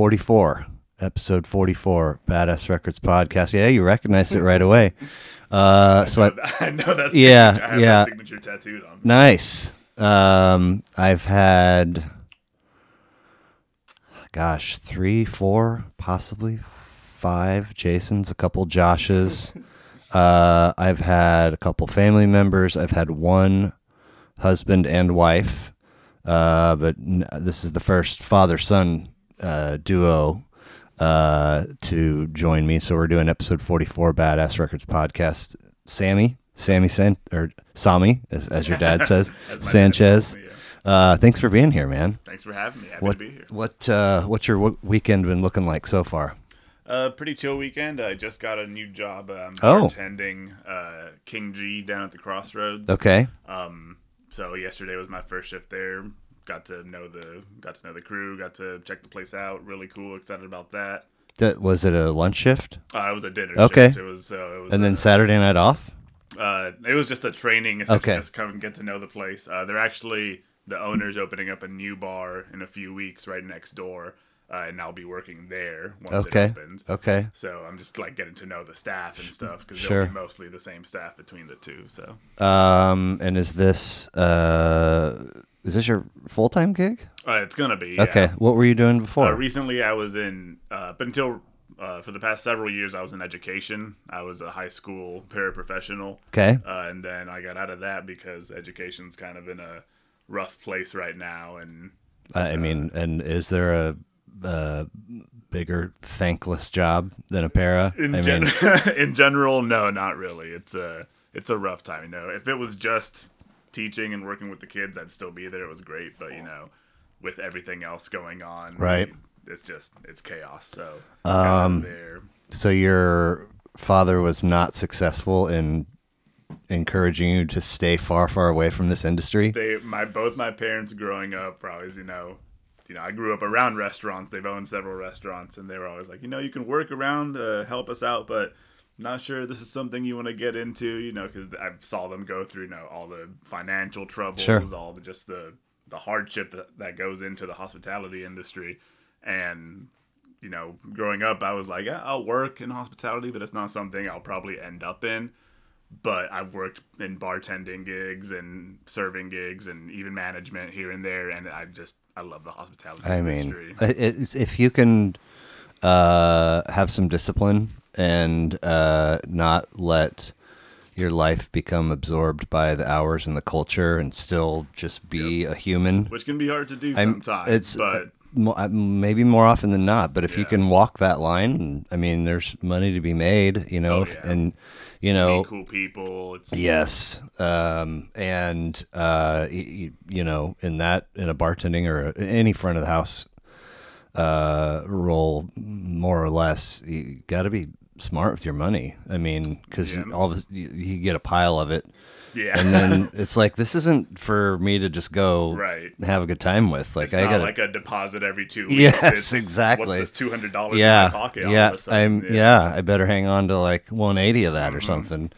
44, episode 44, Badass Records podcast. Yeah, you recognize it right away. Uh, so I, I know that's Yeah, I have yeah. signature tattooed on. me. nice. Um, I've had, gosh, three, four, possibly five Jasons, a couple Joshes. uh, I've had a couple family members. I've had one husband and wife. Uh, but n- this is the first father son uh, duo uh, to join me. So we're doing episode 44 Badass Records podcast. Sammy, Sammy San or Sami, as, your dad says, dad Sanchez. me, yeah. Uh, thanks for being here, man. Thanks for having me. Happy What to be here. what uh, what's your w- weekend been looking like so far? Uh, pretty chill weekend. I just got a new job. Um, Oh. bartending uh, King G down at the Crossroads. Okay, Um, so yesterday was my first shift there. Got to know the got to know the crew. Got to check the place out. Really cool. Excited about that. that was it a lunch shift, Uh, it was a dinner Okay. shift. It was. Uh, it was and then uh, Saturday night off. Uh, it was just a training. Okay. Just come and get to know the place. Uh, they're actually the owners opening up a new bar in a few weeks right next door, uh, and I'll be working there once Okay, it opens. okay. So I'm just like getting to know the staff and stuff because Sure. they'll be mostly the same staff between the two. So Um, and is this uh, is this your full time gig? uh, it's gonna be yeah. Okay, what were you doing before? Uh, recently, I was in, uh, but until uh, for the past several years, I was in education. I was a high school paraprofessional. okay, uh, and then I got out of that because education's kind of in a rough place right now, and I mean, and is there a, a bigger thankless job than a para? in, I gen- mean, in general, no, not really. It's a it's a rough time. You know, if it was just teaching and working with the kids, I'd still be there. It was great, but you know, with everything else going on, Right. It's just it's chaos. So um, there. so your father was not successful in encouraging you to stay far, far away from this industry. They my both my parents growing up, always you know. You know, I grew up around restaurants. They've owned several restaurants, and they were always like, you know, you can work around, uh, help us out, but not sure this is something you want to get into. You know, because I saw them go through, you know, all the financial troubles, Sure. all the just the the hardship that, that goes into the hospitality industry, and you know, growing up, I was like, yeah, I'll work in hospitality, but it's not something I'll probably end up in but I've worked in bartending gigs and serving gigs and even management here and there, and I just I love the hospitality I mean, industry. it- it's, if you can uh, have some discipline and uh, not let your life become absorbed by the hours and the culture, and still just be a human. which can be hard to do I'm- sometimes. it's but uh, maybe more often than not. But if you can walk that line, I mean, there's money to be made, you know, Oh, yeah. and you know, cool people. It's Yes, um, and uh, you, you know, in that in a bartending or any front of the house uh, role, more or less, you got to be smart with your money. I mean, because Yeah. all of this, you, you get a pile of it, yeah, and then it's like this isn't for me to just go right. have a good time with. Like It's I got like a deposit every two weeks. Yes, It's, exactly. What's this two hundred dollars yeah, in my pocket? all yeah, of a sudden? I'm yeah. I better hang on to like 180 of that or Mm-hmm. something.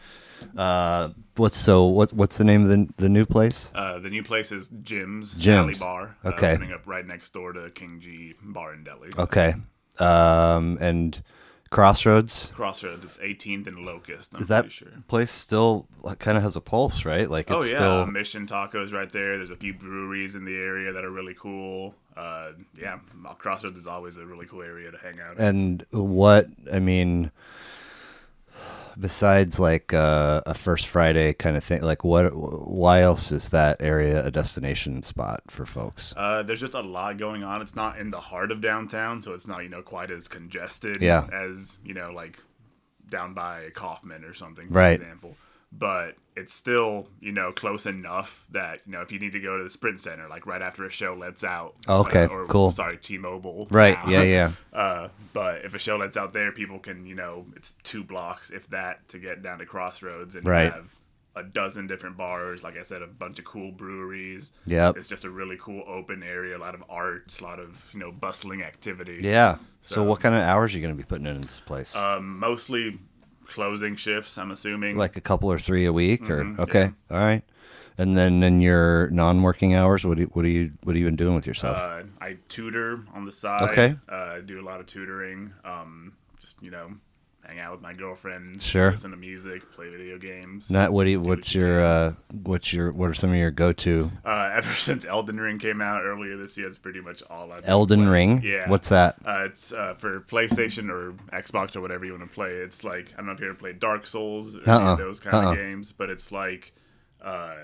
Uh, what's so what? What's the name of the the new place? Uh, the new place is Jim's Jim's. Deli Bar. Okay. uh, opening up right next door to King G Bar and Deli. Okay, um, and Crossroads. Crossroads. It's 18th and Locust. I'm Is that sure. place still kind of has a pulse, right? Like Oh yeah, still Mission Tacos right there. There's a few breweries in the area that are really cool. Uh, yeah, Crossroads is always a really cool area to hang out. in. and what I mean. Besides, like uh, a First Friday kind of thing, like what? Why else is that area a destination spot for folks? Uh, there's just a lot going on. It's not in the heart of downtown, so it's not you know quite as congested Yeah. as you know like down by Kauffman or something, for Right. example. But it's still you know close enough that you know if you need to go to the Sprint Center like right after a show lets out. Oh, okay, or, cool. Sorry, T-Mobile. Right? now. Yeah, yeah. Uh, but if a show lets out there, people can, you know, it's two blocks, if that, to get down to Crossroads, and Right. have a dozen different bars. Like I said, a bunch of cool breweries. Yeah. It's just a really cool open area, a lot of art, a lot of you know bustling activity. Yeah. So, So- what kind of hours are you going to be putting in this place? Um, mostly closing shifts. I'm assuming. like a couple or three a week, or Mhm, okay, all right. And then in your non-working hours, what do you, what are you what are you been doing with yourself? Uh, I tutor on the side. Okay. Uh, do a lot of tutoring. Um, just you know, hang out with my girlfriend. Sure. Listen to music, play video games. Not what do you, what's what your uh, what's your what are some of your go-to Uh, ever since Elden Ring came out earlier this year, it's pretty much all I've Elden playing. Ring? Yeah. What's that? Uh, it's uh, for PlayStation or Xbox or whatever you want to play. It's like I don't know if you ever played Dark Souls or any Uh-uh. of those kind Uh-uh. of games, but it's like uh,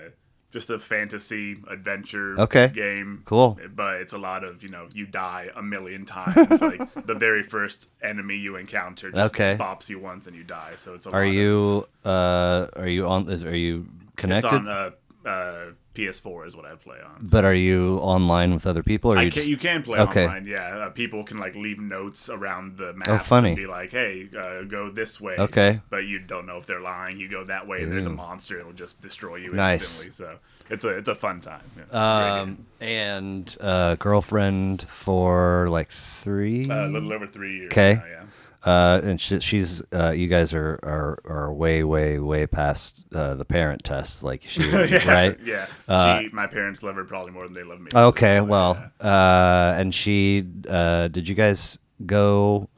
just a fantasy adventure Okay. game. Cool. But it's a lot of you know you die a million times. like the very first enemy you encounter just Okay. bops you once and you die. So it's a Are lot of- you uh are you on is- are you it's connected? on uh, uh, PS4 is what I play on. but are you online with other people or you can, just, you can play Okay. online, yeah. Uh, people can like leave notes around the map. Oh, funny. And be like, "Hey, uh, go this way." Okay. But you don't know if they're lying. You go that way, and there's a monster. It'll just destroy you Nice. instantly. So it's a it's a fun time. Yeah, um and uh girlfriend for like 3 Uh, a little over three years. Okay. yeah. Uh, and she, she's uh, you guys are, are are way way way past uh, the parent test like she yeah, right Yeah. Uh, she, my parents love her probably more than they love me. okay So, well yeah. uh, and she uh, did you guys go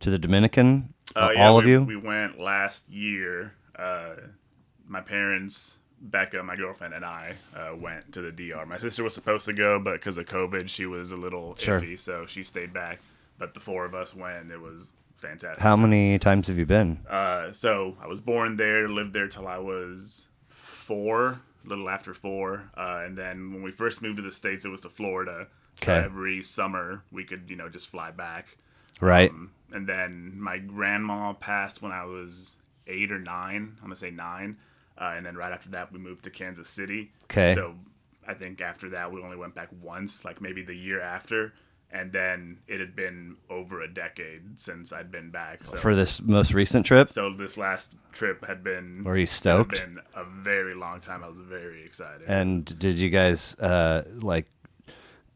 to the Dominican Uh, yeah, all we, of you We went last year. Uh, my parents, Becca, my girlfriend, and I uh, went to the DR. My sister was supposed to go, but because of COVID, she was a little Sure. iffy, so she stayed back. But the four of us went. It was fantastic. how many times have you been Uh, so I was born there, lived there till I was four, a little after four, uh, and then when we first moved to the states, it was to Florida. So Okay. every summer we could, you know, just fly back. right Um, and then my grandma passed when I was eight or nine. I'm gonna say nine. Uh, and then right after that, we moved to Kansas City. Okay. So I think after that, we only went back once, like maybe the year after. And then it had been over a decade since I'd been back. So, for this most recent trip so this last trip had been were you had stoked been a very long time. I was very excited. and did you guys uh, like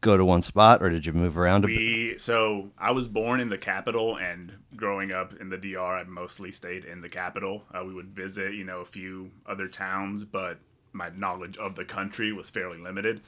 go to one spot or did you move around a bit We so I was born in the capital, and growing up in the DR, I mostly stayed in the capital. Uh, we would visit, you know, a few other towns, but my knowledge of the country was fairly limited.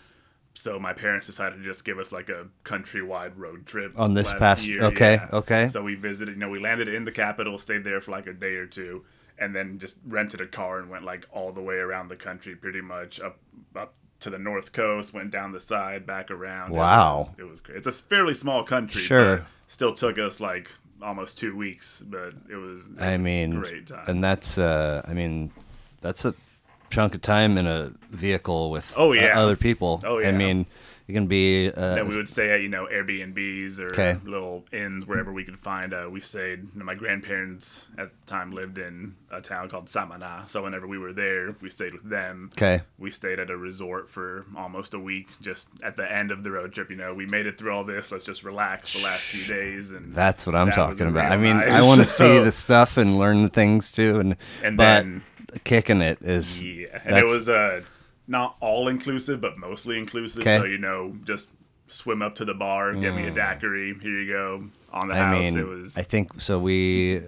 So my parents decided to just give us like a countrywide road trip On this past- year, okay, yeah. okay. So we visited, you know, we landed in the capital, stayed there for like a day or two, and then just rented a car and went like all the way around the country, pretty much up up to the north coast, went down the side, back around. It Wow. was- it was great. It's a fairly small country. Sure. still took us like almost two weeks, but it was. It was I a mean, great time. and that's uh, I mean, that's a chunk of time in a vehicle with Oh, yeah. other people. Oh, yeah. I mean, you can be uh, then we would stay at you know Airbnbs or little inns wherever we could find. Uh, we stayed. You know, my grandparents at the time lived in a town called Samana, so whenever we were there, we stayed with them. okay. We stayed at a resort for almost a week. Just at the end of the road trip, you know, we made it through all this. Let's just relax the last few days, and That's what I'm talking about. I mean. I want to see the stuff and learn the things too, and And but then- kicking it is Yeah, and it was uh, not all inclusive, but mostly inclusive. 'Kay. So you know, just swim up to the bar, get me a daiquiri. Here you go on the Mm. I house. mean, it was I think so. We, uh,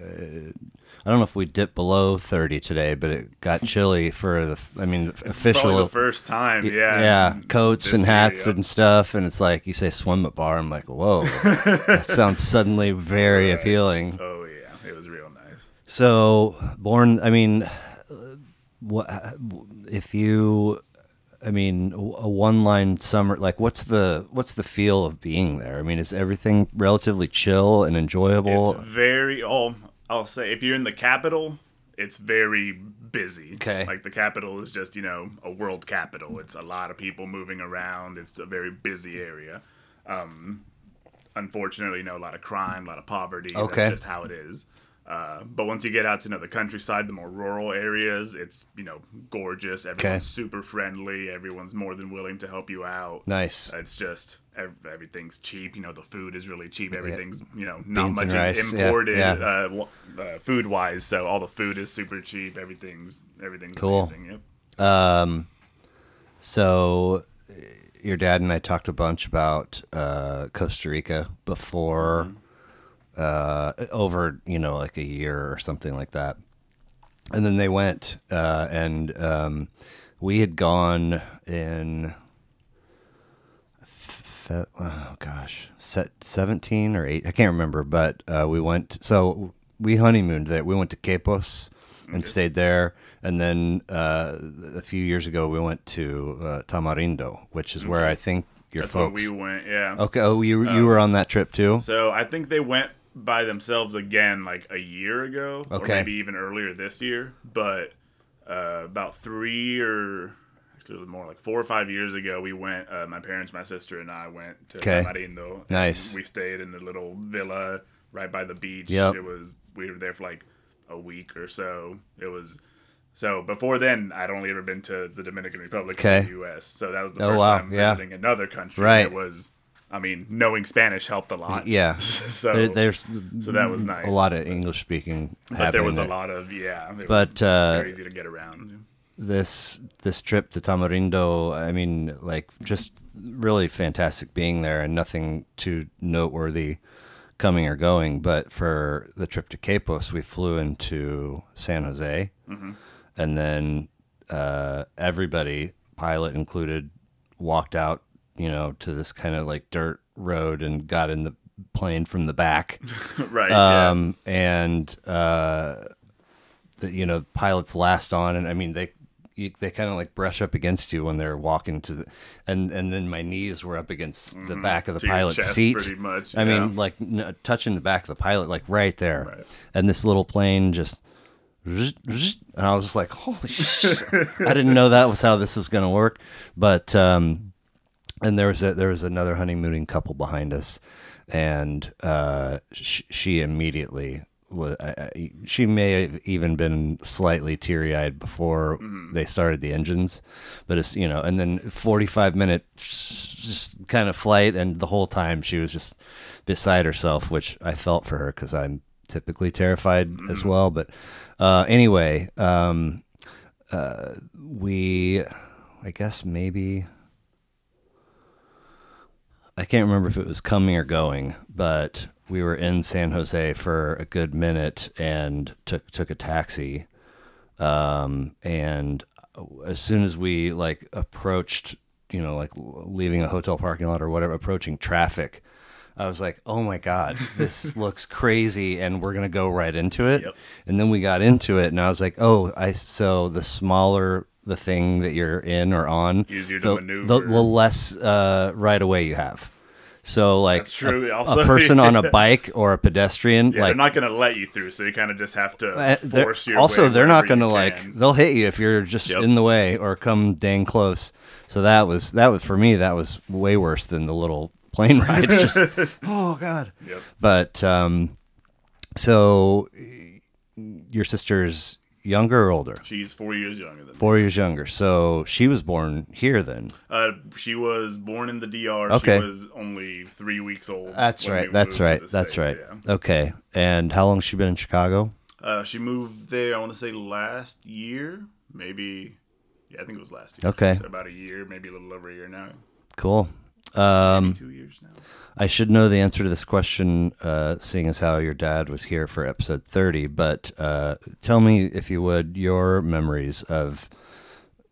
I don't know if we dipped below 30 today, but it got chilly for the. I mean, probably official. the first time. Yeah, yeah, coats and hats and stuff, and it's like you say swim at bar. I'm like, whoa, that sounds suddenly very Right. appealing. Oh yeah, it was real nice. So born, I mean, what if you? I mean, a one-line summer. Like, what's the what's the feel of being there? I mean, is everything relatively chill and enjoyable? It's very. Oh, I'll say if you're in the capital, it's very busy. Okay. Like the capital is just you know a world capital. It's a lot of people moving around. It's a very busy area. Um, unfortunately, you know, a lot of crime, a lot of poverty. Okay. That's just how it is. Uh, but once you get out to you know the countryside, the more rural areas, it's you know gorgeous. Everyone's super friendly. Everyone's more than willing to help you out. nice. It's just ev- everything's cheap. You know, the food is really cheap. Everything's you know not Beans much is rice, yeah, imported yeah. Uh, uh, food wise. So all the food is super cheap. Everything's everything's Cool. amazing. Yep. Um, so uh, your dad and I talked a bunch about uh, Costa Rica before, uh, over you know like a year or something like that, and then they went uh, and um, we had gone in fe- oh gosh, set 17 or 8, I can't remember, but uh, we went so we honeymooned there. We went to Quepos and stayed there. And then uh, a few years ago, we went to uh, Tamarindo, which is where I think your That's where folks. we went. Yeah. okay, oh, you you were on that trip too. So I think they went by themselves again like a year ago, or maybe even earlier this year. But uh, about three or actually it was more like four or five years ago, we went. Uh, my parents, my sister, and I went to Okay. Marindo. Nice. We stayed in the little villa right by the beach. Yep. It was we were there for like a week or so. It was. So before then, I'd only ever been to the Dominican Republic Okay. in the U.S. So that was the Oh, first wow. time Yeah. visiting another country. Right. It was, I mean, knowing Spanish helped a lot. Yeah. So There- there's so that was nice. a lot of English speaking but there was there. a lot of yeah. It But, was uh, very easy to get around. this this trip to Tamarindo, I mean, like just really fantastic being there, and nothing too noteworthy coming or going. But for the trip to Quepos, we flew into San Jose, and then uh, everybody, pilot included, walked out, you know, to this kind of like dirt road and got in the plane from the back. right. yeah. um, and uh, the, you know, pilots last on, and I mean they you, they kind of like brush up against you when they're walking to the, and and then my knees were up against the back of the pilot's seat. pretty much, I yeah. mean, like n- touching the back of the pilot, like right there, Right. and this little plane just. And I was just like, "Holy shit!" I didn't know that was how this was going to work, but um, and there was a, there was another honeymooning couple behind us, and uh, sh- she immediately was. I, I, she may have even been slightly teary eyed before they started the engines, but it's you know, and then forty five minute just kind of flight, and the whole time she was just beside herself, which I felt for her because I'm typically terrified as well. But uh, anyway, um, uh, we, I guess maybe. I can't remember if it was coming or going, but we were in San Jose for a good minute and took took a taxi. Um, and as soon as we like approached, you know, like leaving a hotel parking lot or whatever, approaching traffic, I was like, "Oh my god, this looks crazy," and we're gonna go right into it. Yep. And then we got into it, and I was like, "Oh, I so the smaller the thing that you're in or on, Easier to the, maneuver. the, the less uh, right away you have." So like. A, Also- a person on a bike or a pedestrian, yeah, like they're not going to let you through, so you kind of just have to uh, force your. also they're not going to like they'll hit you if you're just Yep. in the way or come dang close. So that was that was for me that was way worse than the little plane ride. just oh god. Yep. But um, so your sister's younger or older? She's four years younger than me. Four years younger. So she was born here then. Uh, she was born in the DR. Okay. She was only three weeks old. That's right. That's right. That's States, right. yeah. Okay. And how long has she been in Chicago? Uh, she moved there. I want to say last year, maybe. Yeah, I think it was last year. Okay. So about a year, maybe a little over a year now. Cool. Um, Two years now. I should know the answer to this question, uh, seeing as how your dad was here for episode 30. But uh, tell me, if you would, your memories of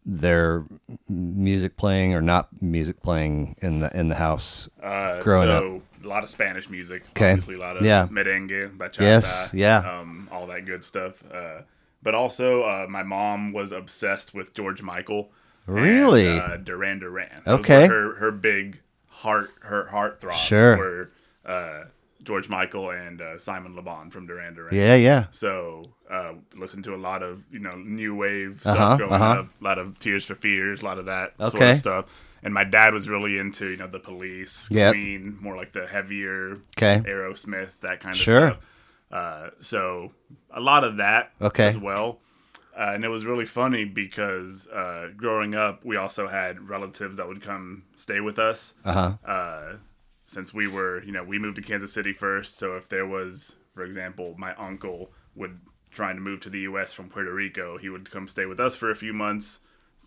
their music playing or not music playing in the in the house. Uh, growing so a lot of Spanish music. 'Kay. Obviously, a lot of Yeah. merengue, bachata. Yes, yeah. Um, all that good stuff. Uh, but also, uh, my mom was obsessed with George Michael. and, Really? uh, Duran Duran. Okay. Her her big heart her heart throbs Sure. were uh, George Michael and uh, Simon Le Bon from Duran Duran. Yeah, yeah. So uh, listen to a lot of you know new wave stuff Uh-huh, uh-huh. up, a lot of Tears for Fears, a lot of that sort of stuff. And my dad was really into you know the Police, Yep. Queen, more like the heavier Okay. Aerosmith, that kind of Sure. stuff. Uh, so a lot of that Okay. as well. Uh, and it was really funny because uh, growing up, we also had relatives that would come stay with us Uh huh. uh, since we were, you know, we moved to Kansas City first. So if there was, for example, my uncle would trying to move to the U.S. from Puerto Rico, he would come stay with us for a few months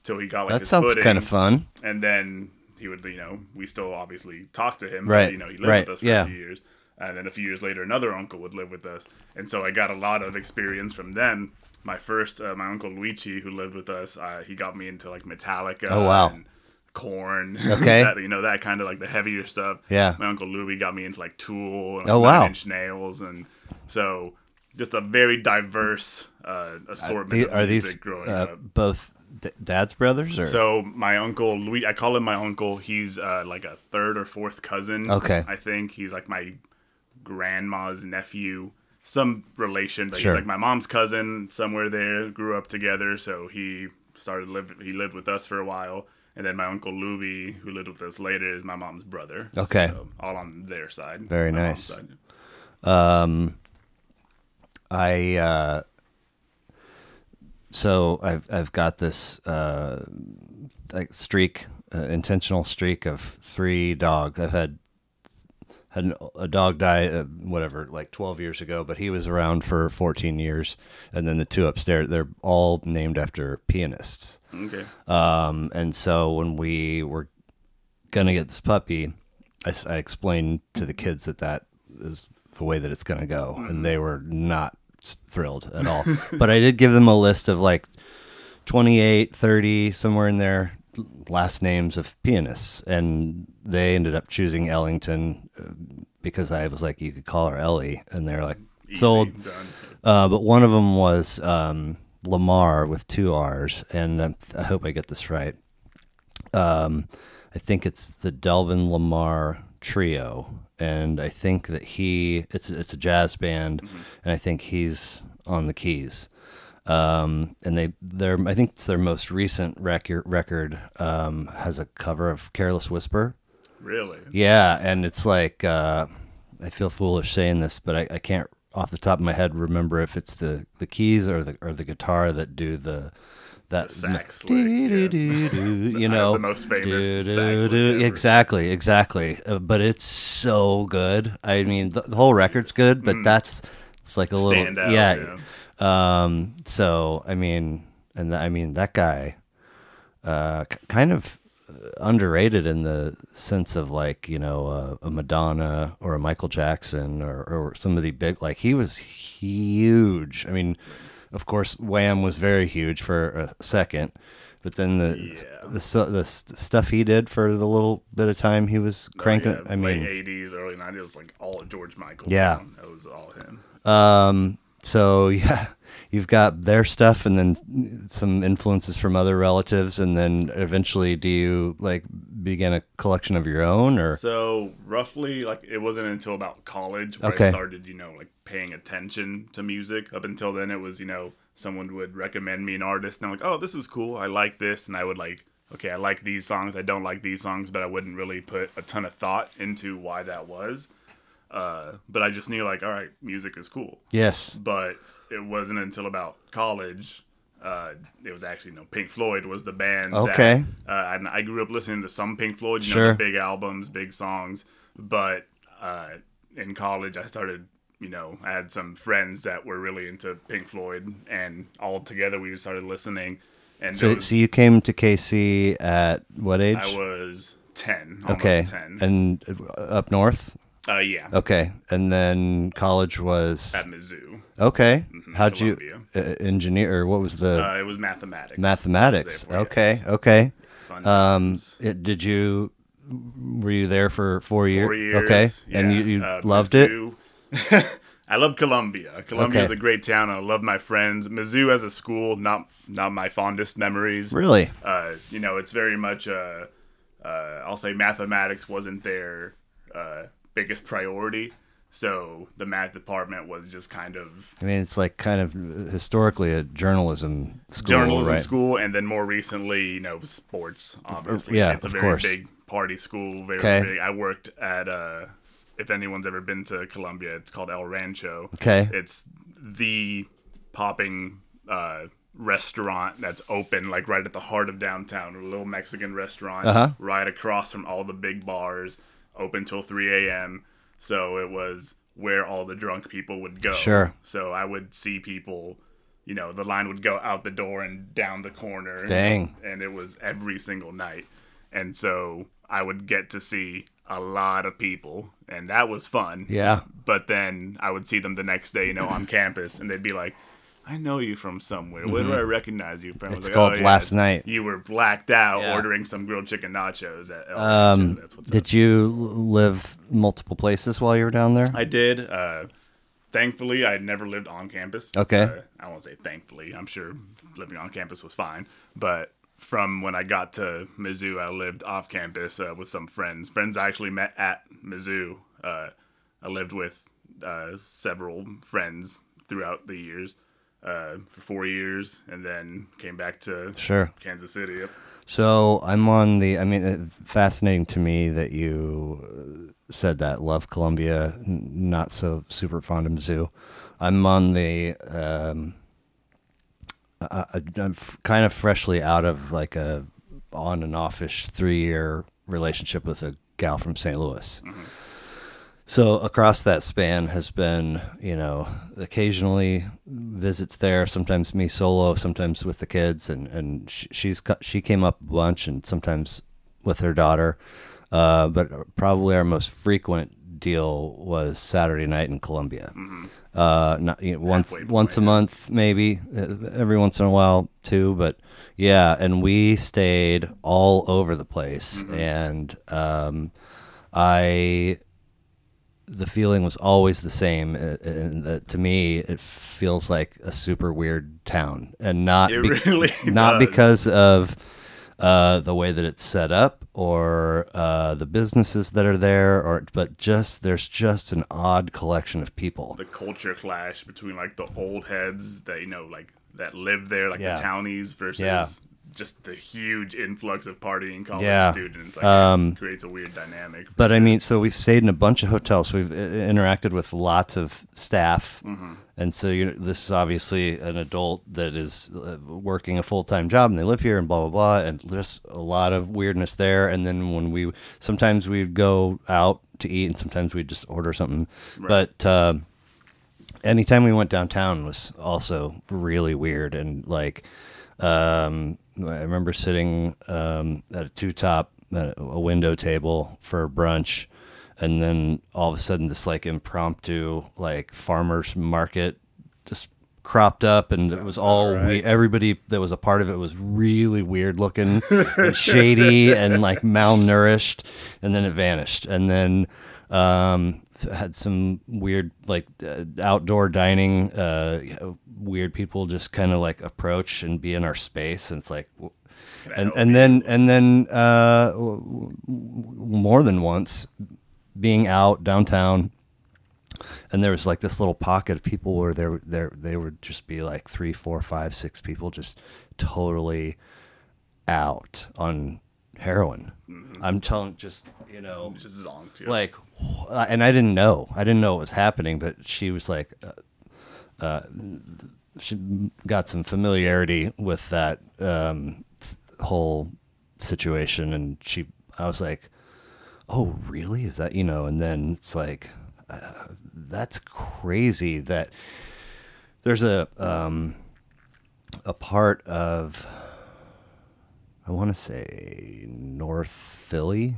till he got like That his sounds kind of fun. and then he would, you know, we still obviously talk to him, Right, But, you know, he lived right, with us for yeah. a few years. And then a few years later, another uncle would live with us, and so I got a lot of experience from them. My first, uh, my uncle Luigi, who lived with us, uh, he got me into like Metallica. Oh, wow. And Korn. Okay. that, you know that kind of like the heavier stuff. Yeah. My uncle Louis got me into like Tool. And Oh, wow. Inch Nails, and so just a very diverse uh, assortment. Are these uh, up. both d- dad's brothers or So my uncle Louis, I call him my uncle. He's uh, like a third or fourth cousin. Okay. I think he's like my grandma's nephew, some relation, but Sure. he's like my mom's cousin somewhere there. Grew up together, so he started live. He lived with us for a while, and then my uncle Louis, who lived with us later, is my mom's brother. Okay. So, all on their side. Very nice. side. Um, I uh, so I've I've got this uh, like streak, uh, intentional streak of three dogs. I've had had an, a dog die, uh, whatever, like twelve years ago, but he was around for fourteen years, and then the two upstairs, they're all named after pianists. Okay. Um, and so when we were gonna get this puppy, I explained to the kids that that is the way that it's gonna go, and they were not thrilled at all. but I did give them a list of like 28, 30, somewhere in there, last names of pianists, and they ended up choosing Ellington uh, because I was like, you could call her Ellie, and they're like, Easy, sold. Uh, but one of them was um, Lamarr with two R's, and I hope I get this right. Um, I think it's the Delvon Lamarr Trio, and I think that he it's it's a jazz band, and I think he's on the keys. Um, and they their I think it's their most recent record record um, has a cover of Careless Whisper. Really. Yeah, and it's like uh, I feel foolish saying this, but I, I can't off the top of my head remember if it's the, the keys or the or the guitar that do the that The sax lick, yeah. you know The most famous do, sax lick do. ever. exactly exactly uh, but it's so good i mean the, the whole record's good but that's it's like a little Mm. Stand out, yeah um so i mean and i mean that guy uh kind of underrated in the sense of like you know uh, a Madonna or a Michael Jackson or, or somebody big like he was huge. I mean, of course, Wham was very huge for a second, but then the Yeah. the, so- the stuff he did for the little bit of time he was cranking. Oh, Yeah, I mean, '80s, early '90s, like all of George Michael. Yeah. man. that was all him. Um, so yeah, you've got their stuff and then some influences from other relatives, and then eventually, do you like begin a collection of your own or? So roughly, like it wasn't until about college where Okay. I started, you know, like paying attention to music. Up until then, it was, you know, someone would recommend me an artist, and I'm like, oh, this is cool. I like this, and I would like, okay, I like these songs. I don't like these songs, but I wouldn't really put a ton of thought into why that was. Uh, but I just knew, like, all right, music is cool. Yes. but it wasn't until about college. Uh, it was actually, you know, Pink Floyd was the band. Okay. That, uh, and I grew up listening to some Pink Floyd, you know, Sure. the big albums, big songs. But uh, in college, I started, you know, I had some friends that were really into Pink Floyd, and all together we just started listening. And So, was- so you came to KC at what age? I was ten. Okay, ten. and uh, up north. Uh, yeah, Okay, and then college was at Mizzou. okay. How'd Columbia. you uh, engineer or what was the Uh, it was mathematics. mathematics? Therefore, Okay, yes. okay. Fun Um, it, did you were you there for four years? Four years. Okay, and you, you Uh, loved it. I love Columbia. Columbia is a great town. I love my friends. Mizzou as a school, not not my fondest memories. Really? Uh, you know, it's very much. Uh, uh, I'll say mathematics wasn't there. uh, biggest priority. So the math department was just kind of I mean, it's like kind of historically a journalism school, journalism right? school, and then more recently, you know, sports. Obviously, yeah, it's a of very course. big party school. Very Okay. big. I worked at uh, if anyone's ever been to Columbia, it's called El Rancho. Okay. it's the popping uh, restaurant that's open like right at the heart of downtown. A little Mexican restaurant, Uh-huh. right across from all the big bars, open till three a.m. So it was where all the drunk people would go. Sure. So I would see people, you know, the line would go out the door and down the corner. Dang. And it was every single night. And so I would get to see a lot of people, and that was fun. Yeah. But then I would see them the next day, you know, on campus, and they'd be like, I know you from somewhere. Where do I recognize you from? I was Mm-hmm. It's called Last yes, Night." You were blacked out Yeah. ordering some grilled chicken nachos at LH, Um, that's what's up. did you live multiple places while you were down there? I did. Uh, thankfully, I had never lived on campus. Okay. Uh, I won't say thankfully. I'm sure living on campus was fine. But from when I got to Mizzou, I lived off campus uh, with some friends. Friends I actually met at Mizzou. Uh, I lived with uh, several friends throughout the years uh, for four years, and then came back to Sure. Kansas City. Yep. So I'm on the. I mean, fascinating to me that you uh, said that love Columbia, not so super fond of Mizzou. I'm on the. Um, I, f- kind of freshly out of like a on and offish three year relationship with a gal from St. Louis. So across that span has been, you know, occasionally visits there, sometimes me solo, sometimes with the kids, and and she, she's she came up a bunch, and sometimes with her daughter. Uh, but probably our most frequent deal was Saturday night in Columbia. Uh, not you know, once once a month, maybe every once in a while too. But yeah, and we stayed all over the place, and um, I the feeling was always the same. uh, And to me, it feels like a super weird town, and not It really not does. because of uh, the way that it's set up or uh, the businesses that are there, or but just there's just an odd collection of people. the culture clash between like the old heads that you know like that live there like Yeah. the townies versus Yeah. Just the huge influx of partying college Yeah. students like Um, it creates a weird dynamic But I mean, so we've stayed in a bunch of hotels. We've uh, interacted with lots of staff, and so you know, this is obviously an adult that is uh, working a full time job, and they live here, and blah blah blah, and just a lot of weirdness there. And then when we sometimes we'd go out to eat, and sometimes we'd just order something. But um anytime we went downtown was also really weird and like um i remember sitting um at a two top at a window table for brunch and then all of a sudden this like impromptu like farmers market just cropped up and it was all we everybody that was a part of it was really weird looking and shady and like malnourished and then it vanished. And then um had some weird like uh, outdoor dining uh weird people just kind of like approach and be in our space and it's like w- Can I and and then and then uh more than once being out downtown and there was like this little pocket of people where there there they would just be like three four five six people just totally out on heroin. I'm telling just you know just zonked yeah. like and i didn't know. I didn't know what was happening but she was like uh, uh, she got some familiarity with that um, whole situation and she i was like oh really? Is that you know? And then it's like uh, that's crazy that there's a um, a part of I want to say North Philly.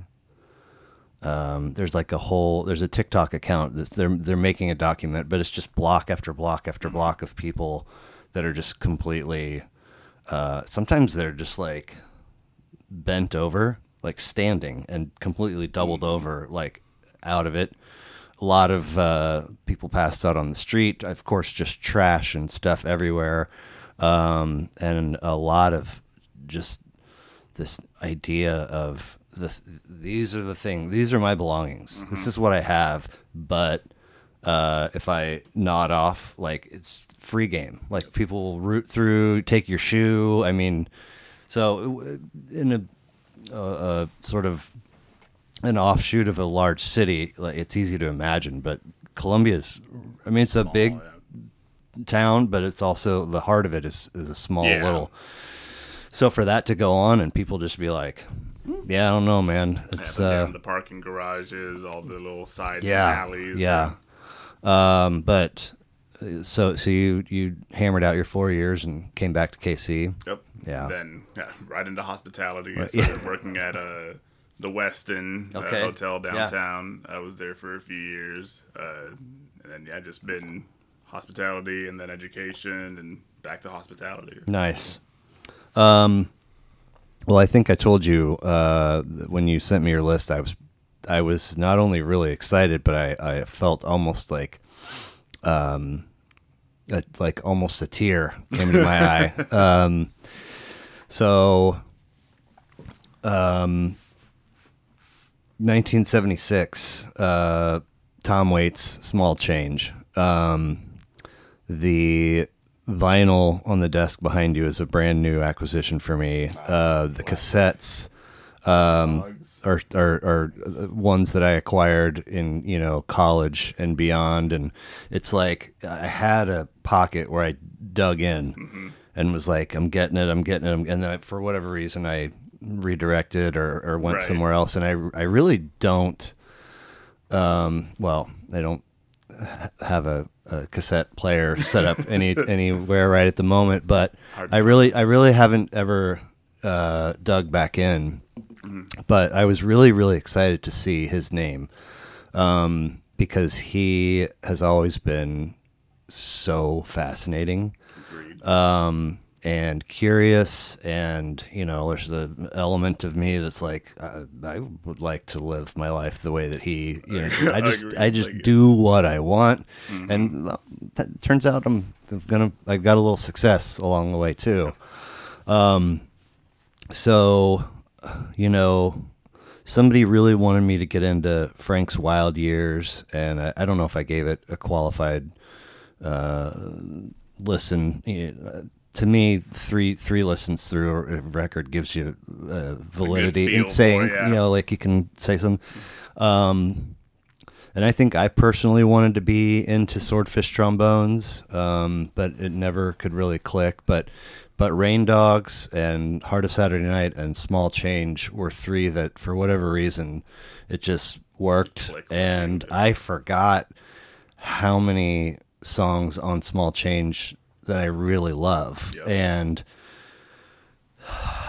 Um, there's like a whole there's a TikTok account that's they're they're making a document, but it's just block after block after block of people that are just completely. Uh, sometimes they're just like bent over, like standing and completely doubled over, like out of it. A lot of uh, people passed out on the street. Of course, just trash and stuff everywhere, um, and a lot of just this idea of the these are the thing these are my belongings this is what i have but uh, if i nod off like it's free game like people will root through take your shoe i mean so uh, in a, a, a sort of an offshoot of a large city like it's easy to imagine but columbia's i mean it's a big yeah. town, but it's also the heart of it is is a small Yeah. little. So for that to go on and people just be like, "Yeah, I don't know, man. It's but uh, the parking garages, all the little side yeah, alleys. yeah." Um, but uh, so so you you hammered out your four years and came back to KC. Yep. Yeah. Then yeah, right into hospitality. Right, started working at a the Westin uh, Okay. Hotel Yeah. downtown. I was there for a few years, uh, and then yeah, just been hospitality and then education and back to hospitality. Nice. Um, well, I think I told you uh, when you sent me your list, I was I was not only really excited, but I, I felt almost like um, a, like almost a tear came into my eye. Um, so, um, 1976, uh, Tom Waits, Small Change. Um, the vinyl on the desk behind you is a brand new acquisition for me. Uh, the cassettes um, are, are are ones that I acquired in you know college and beyond, and it's like I had a pocket where I dug in and was like, I'm getting it, I'm getting it, and then I, for whatever reason I redirected or, or went Right. somewhere else, and I I really don't. Um, well, I don't have a, a cassette player set up any anywhere right at the moment, but Hard I really I really haven't ever uh, dug back in. But I was really really excited to see his name um, because he has always been so fascinating. Um, and curious, and you know, there's the element of me that's like, uh, I would like to live my life the way that he. You know, I just, agree. I just Like- Mm-hmm. do what I want, and that turns out I'm gonna, i've got a little success along the way too. Um, so, you know, somebody really wanted me to get into Frank's Wild Years, and I, I don't know if I gave it a qualified uh, listen. Uh, to me, three three listens through a record gives you uh, validity in saying, it, yeah. you know, like you can say some. Um, and I think I personally wanted to be into Swordfishtrombones, um, but it never could really click. But but Rain Dogs and Heart of Saturday Night and Small Change were three that, for whatever reason, it just worked. With And. I forgot how many songs on Small Change that I really love. Yep. And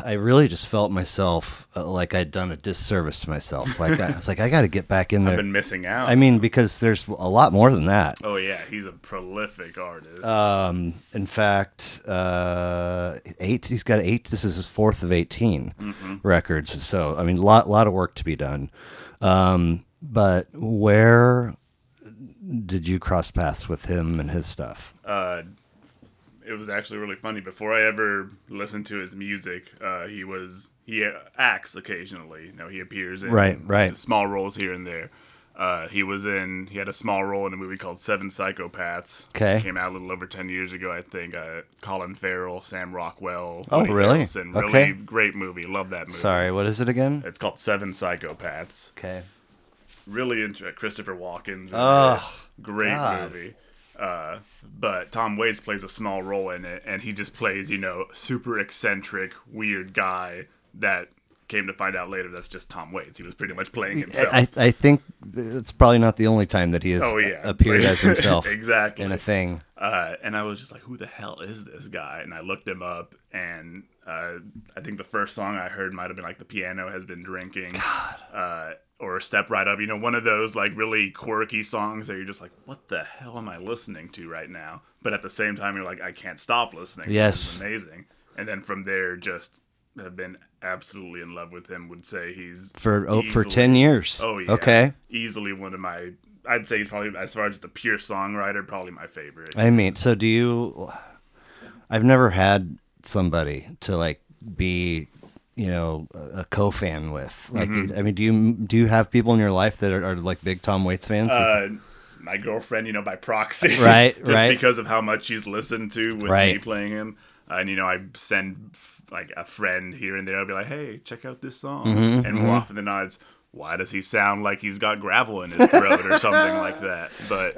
I really just felt myself uh, like I'd done a disservice to myself. Like I, it's like I got to get back in there. I've been missing out. I mean, because there's a lot more than that. oh yeah, he's a prolific artist. Um, in fact, uh, eight. He's got eight. This is his fourth of 18 Mm-hmm. records. So I mean, lot lot of work to be done. Um, but where did you cross paths with him and his stuff? uh, it was actually really funny. Before I ever listened to his music, uh, he was he acts occasionally. You know, he appears in Right, right. small roles here and there. Uh, he was in he had a small role in a movie called Seven Psychopaths. Okay. came out a little over ten years ago, I think. Uh, Colin Farrell, Sam Rockwell. Oh, Woody really? Harrelson. Really Okay. great movie. Love that movie. Sorry, what is it again? It's called Seven Psychopaths. Okay. Really into Christopher Walken's. Oh, great God. movie. Uh, but Tom Waits plays a small role in it, and he just plays, you know, super eccentric, weird guy that came to find out later that's just Tom Waits. He was pretty much playing himself. I, I think it's probably not the only time that he has Oh, yeah. appeared as himself Exactly. in a thing. Uh, and I was just like, who the hell is this guy? And I looked him up, and uh, I think the first song I heard might have been like The Piano Has Been Drinking. Uh, or Step Right Up. You know, one of those like really quirky songs that you're just like, what the hell am I listening to right now? But at the same time, you're like, I can't stop listening. Yes. amazing. And then from there, just have been absolutely in love with him. Would say he's For oh, for ten years. Oh yeah. Okay. Easily one of my. I'd say he's probably as far as the pure songwriter, probably my favorite. I mean, so do you? I've never had somebody to like be, you know, a co-fan with. Like, Mm-hmm. I mean, do you do you have people in your life that are, are like big Tom Waits fans? Uh, my girlfriend, you know, by proxy, Right, just right. because of how much she's listened to with Right. me playing him. Uh, and you know, I send like a friend here and there. I'll be like, "Hey, check out this song," Mm-hmm, and more often than not, it's why does he sound like he's got gravel in his throat or something like that? But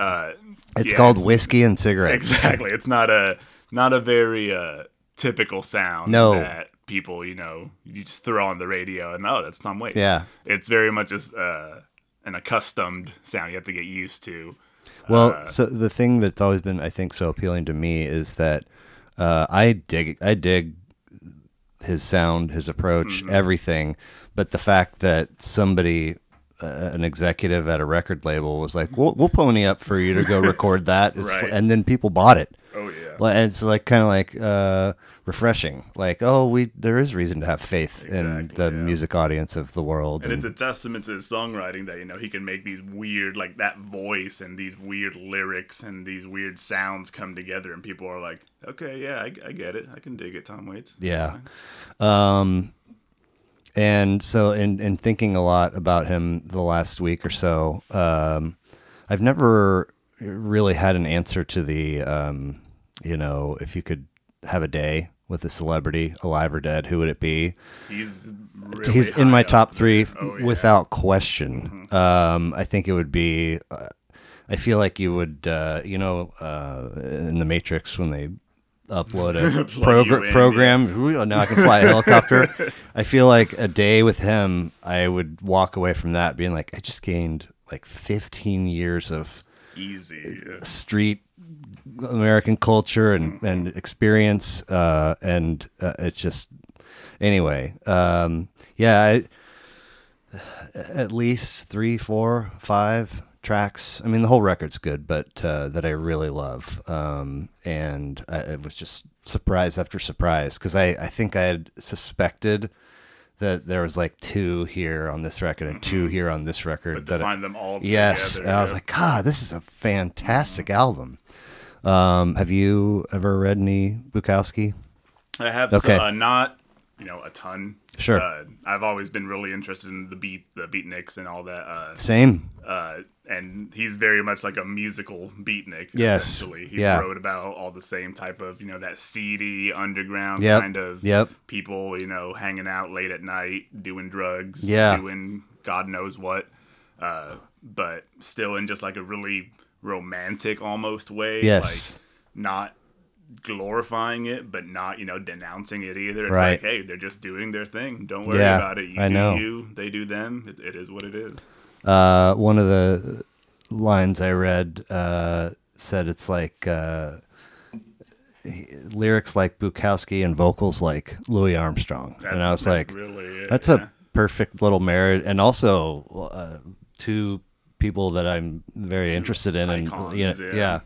uh, it's yeah, called whiskey and cigarettes. Exactly. It's not a not a very uh, typical sound No. that people, you know, you just throw on the radio and oh, that's Tom Waits. Yeah. It's very much just uh, an accustomed sound you have to get used to. Well, Uh, so the thing that's always been, I think, so appealing to me is that uh, I dig, I dig his sound, his approach, Mm-hmm. everything. But the fact that somebody, uh, an executive at a record label, was like, "We'll, we'll pony up for you to go record that," Right. and then people bought it. Oh yeah. Well, and it's like kind of like uh, refreshing. Like, oh, we there is reason to have faith in the yeah. music audience of the world. And and- it's a testament to his songwriting that you know he can make these weird like that voice and these weird lyrics and these weird sounds come together and people are like, okay, yeah, I, I get it, I can dig it, Tom Waits. It's Yeah. fine." Um, and so, in, in thinking a lot about him the last week or so, um, I've never really had an answer to the, um, you know, if you could have a day with a celebrity, alive or dead, who would it be? He's really He's in my top three Oh, yeah. Mm-hmm. without question. Um, I think it would be. Uh, I feel like you would, uh, you know, uh, in the Matrix when they upload a progr- in, program. Ooh, Now I can fly a helicopter. I feel like a day with him, I would walk away from that being like, I just gained like 15 years of easy. street American culture and, and experience, uh, and uh, it's just anyway. Um, yeah, I, at least three, four, five tracks. I mean, the whole record's good, but uh, that I really love, um, and I, it was just surprise after surprise because I, I think I had suspected. That there was like two here on this record and two here on this record. But to that I- find them all together. Yes, and I was yeah. like, God, this is a fantastic album. Um, have you ever read any Bukowski? I have Okay. uh, not you know a ton. Sure. Uh, I've always been really interested in the beat, the beatniks, and all that. Uh, Same. And he's very much like a musical beatnik. Yes. essentially. He Yeah. wrote about all the same type of you know that seedy underground Yep. kind of Yep. people you know hanging out late at night doing drugs, Yeah. doing God knows what, uh, but still in just like a really romantic almost way. Yes. like not glorifying it, but not you know denouncing it either. It's Right. like hey, they're just doing their thing. Don't worry Yeah, about it. You I do know. you, they do them. It, it is what it is. Uh, one of the lines I read uh, said it's like uh, lyrics like Bukowski and vocals like Louis Armstrong, and I was like, really it, that's yeah. a perfect little marriage, and also uh, two people that I'm very interested in, and you know, yeah.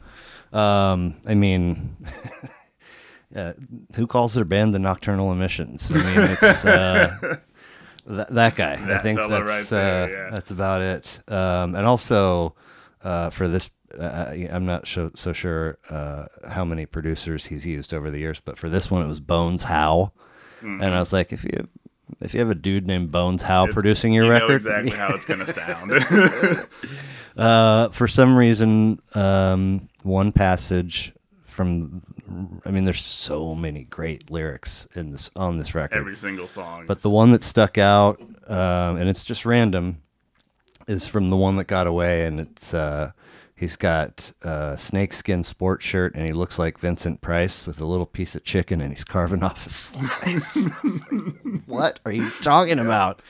yeah. Um, I mean, uh, who calls their band the Nocturnal Emissions? I mean, it's uh, th- that guy. I think that's right there, uh, yeah. that's about it. Um, and also uh, for this. Uh, I'm not so, so sure uh, how many producers he's used over the years, but for this one, it was Bones Howe, and I was like, if you if you have a dude named Bones Howe It's- producing your you record, know exactly how it's gonna sound. uh, for some reason, um, one passage from, I mean, there's so many great lyrics in this on this record, Every single song. but the one that stuck out, um, and it's just random, is from the one that got away, and it's uh, he's got a snakeskin sports shirt, and he looks like Vincent Price with a little piece of chicken, and he's carving off a slice. what are you talking about?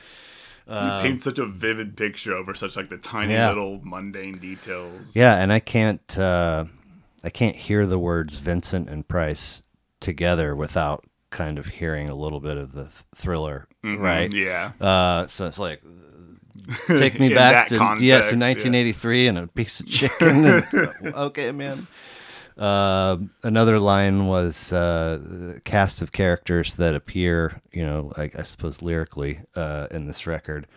you paint such a vivid picture over such like the tiny Yeah. little mundane details. Yeah, and I can't uh, I can't hear the words Vincent and Price together without kind of hearing a little bit of the th- thriller, right? Mm-hmm. Yeah. Uh, so it's like take me back to context, yeah yeah. to 1983 and a piece of chicken. and, okay, man. Uh, another line was uh, cast of characters that appear, you know, I, I suppose lyrically uh, in this record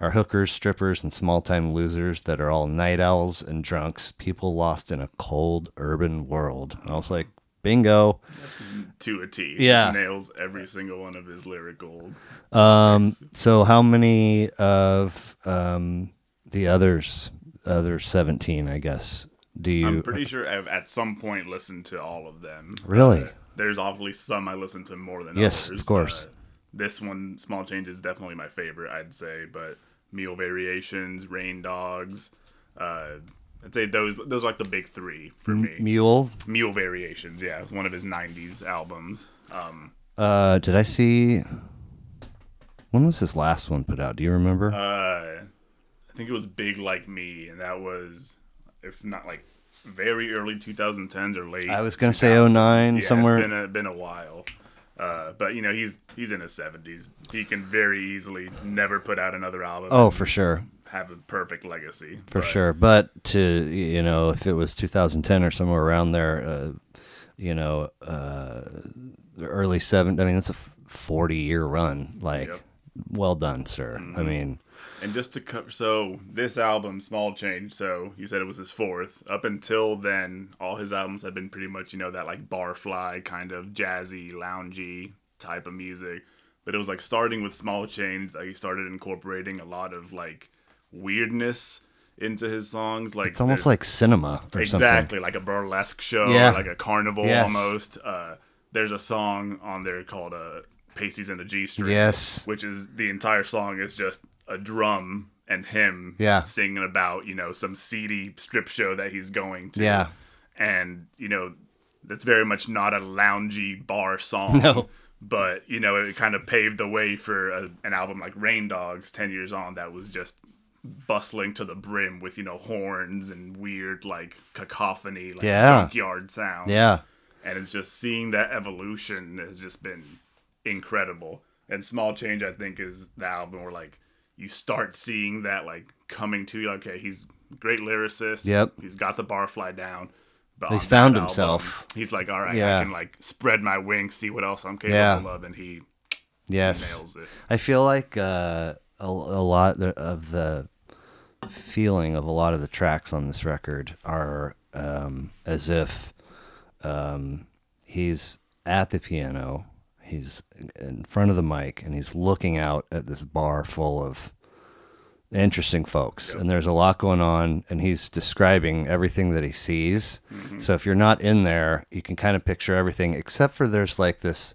are hookers, strippers, and small time losers that are all night owls and drunks, people lost in a cold urban world. And I was like, bingo. To a T. Yeah. Just nails every single one of his lyrical. Um, so how many of um, the others, other 17, I guess, do you I'm pretty sure I've at some point listened to all of them. Really? Uh, there's obviously some I listen to more than Yes, others. of course. Uh, this one, Small Change, is definitely my favorite, I'd say. But Mule Variations, Rain Dogs, uh, I'd say those those are like the big three for me. Mule? Mule Variations, yeah, it's one of his '90s albums. Um, Uh, did I see? When was his last one put out? Do you remember? uh, I think it was Bad as Me, and that was, if not like very early 2010s or late. I was gonna say 2000s. 09 Yeah, somewhere. It's been a, been a while. Uh, but you know he's he's in his seventies. He can very easily never put out another album. Oh, for sure. have a perfect legacy. For But, sure. But to, you know, if it was 2010 or somewhere around there, uh, you know, uh, the early seven, I mean, that's a 40 year run. Like, Yep. well done, sir. I mean, And just to cover, so this album, Small Change. So you said it was his fourth. Up until then, all his albums had been pretty much you know that like barfly kind of jazzy, loungy type of music. But it was like starting with Small Change that he started incorporating a lot of like weirdness into his songs. Like it's almost like cinema or exactly like a burlesque show, Yeah. like a carnival Yes. almost. Uh, there's a song on there called uh, "Pasties in the G String." Yes. which is the entire song is just a drum and him Yeah. singing about you know some seedy strip show that he's going to Yeah. and you know that's very much not a loungy bar song No. but you know it kind of paved the way for a, an album like rain dogs 10 years on that was just bustling to the brim with you know horns and weird like cacophony like Yeah. junkyard sound Yeah. and it's just seeing that evolution has just been incredible. And Small Change, I think, is the album where like you start seeing that like coming to you. Okay, he's great lyricist. Yep. he's got the barfly down. But He's found album, himself. he's like, all right, Yeah. I can like spread my wings, see what else I'm capable Yeah. of, and he Yes. nails it. I feel like uh, a, a lot of the feeling of a lot of the tracks on this record are um, as if um, he's at the piano, he's in front of the mic, and he's looking out at this bar full of interesting folks and there's a lot going on and he's describing everything that he sees so if you're not in there you can kind of picture everything except for there's like this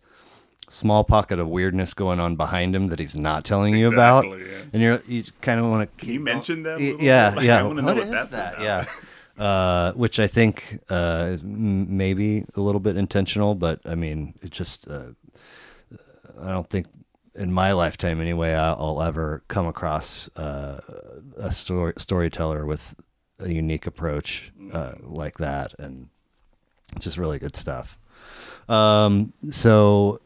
small pocket of weirdness going on behind him that he's not telling you about yeah. and you're you kind of want to you mention that? a Y- little yeah, bit? yeah. I want know What what is that? about. Yeah. Uh, which I think uh, m- maybe a little bit intentional, but I mean, it just uh, I don't think in my lifetime anyway I'll, ever come across uh, a story storyteller with a unique approach uh, like that, and it's just really good stuff. Um, so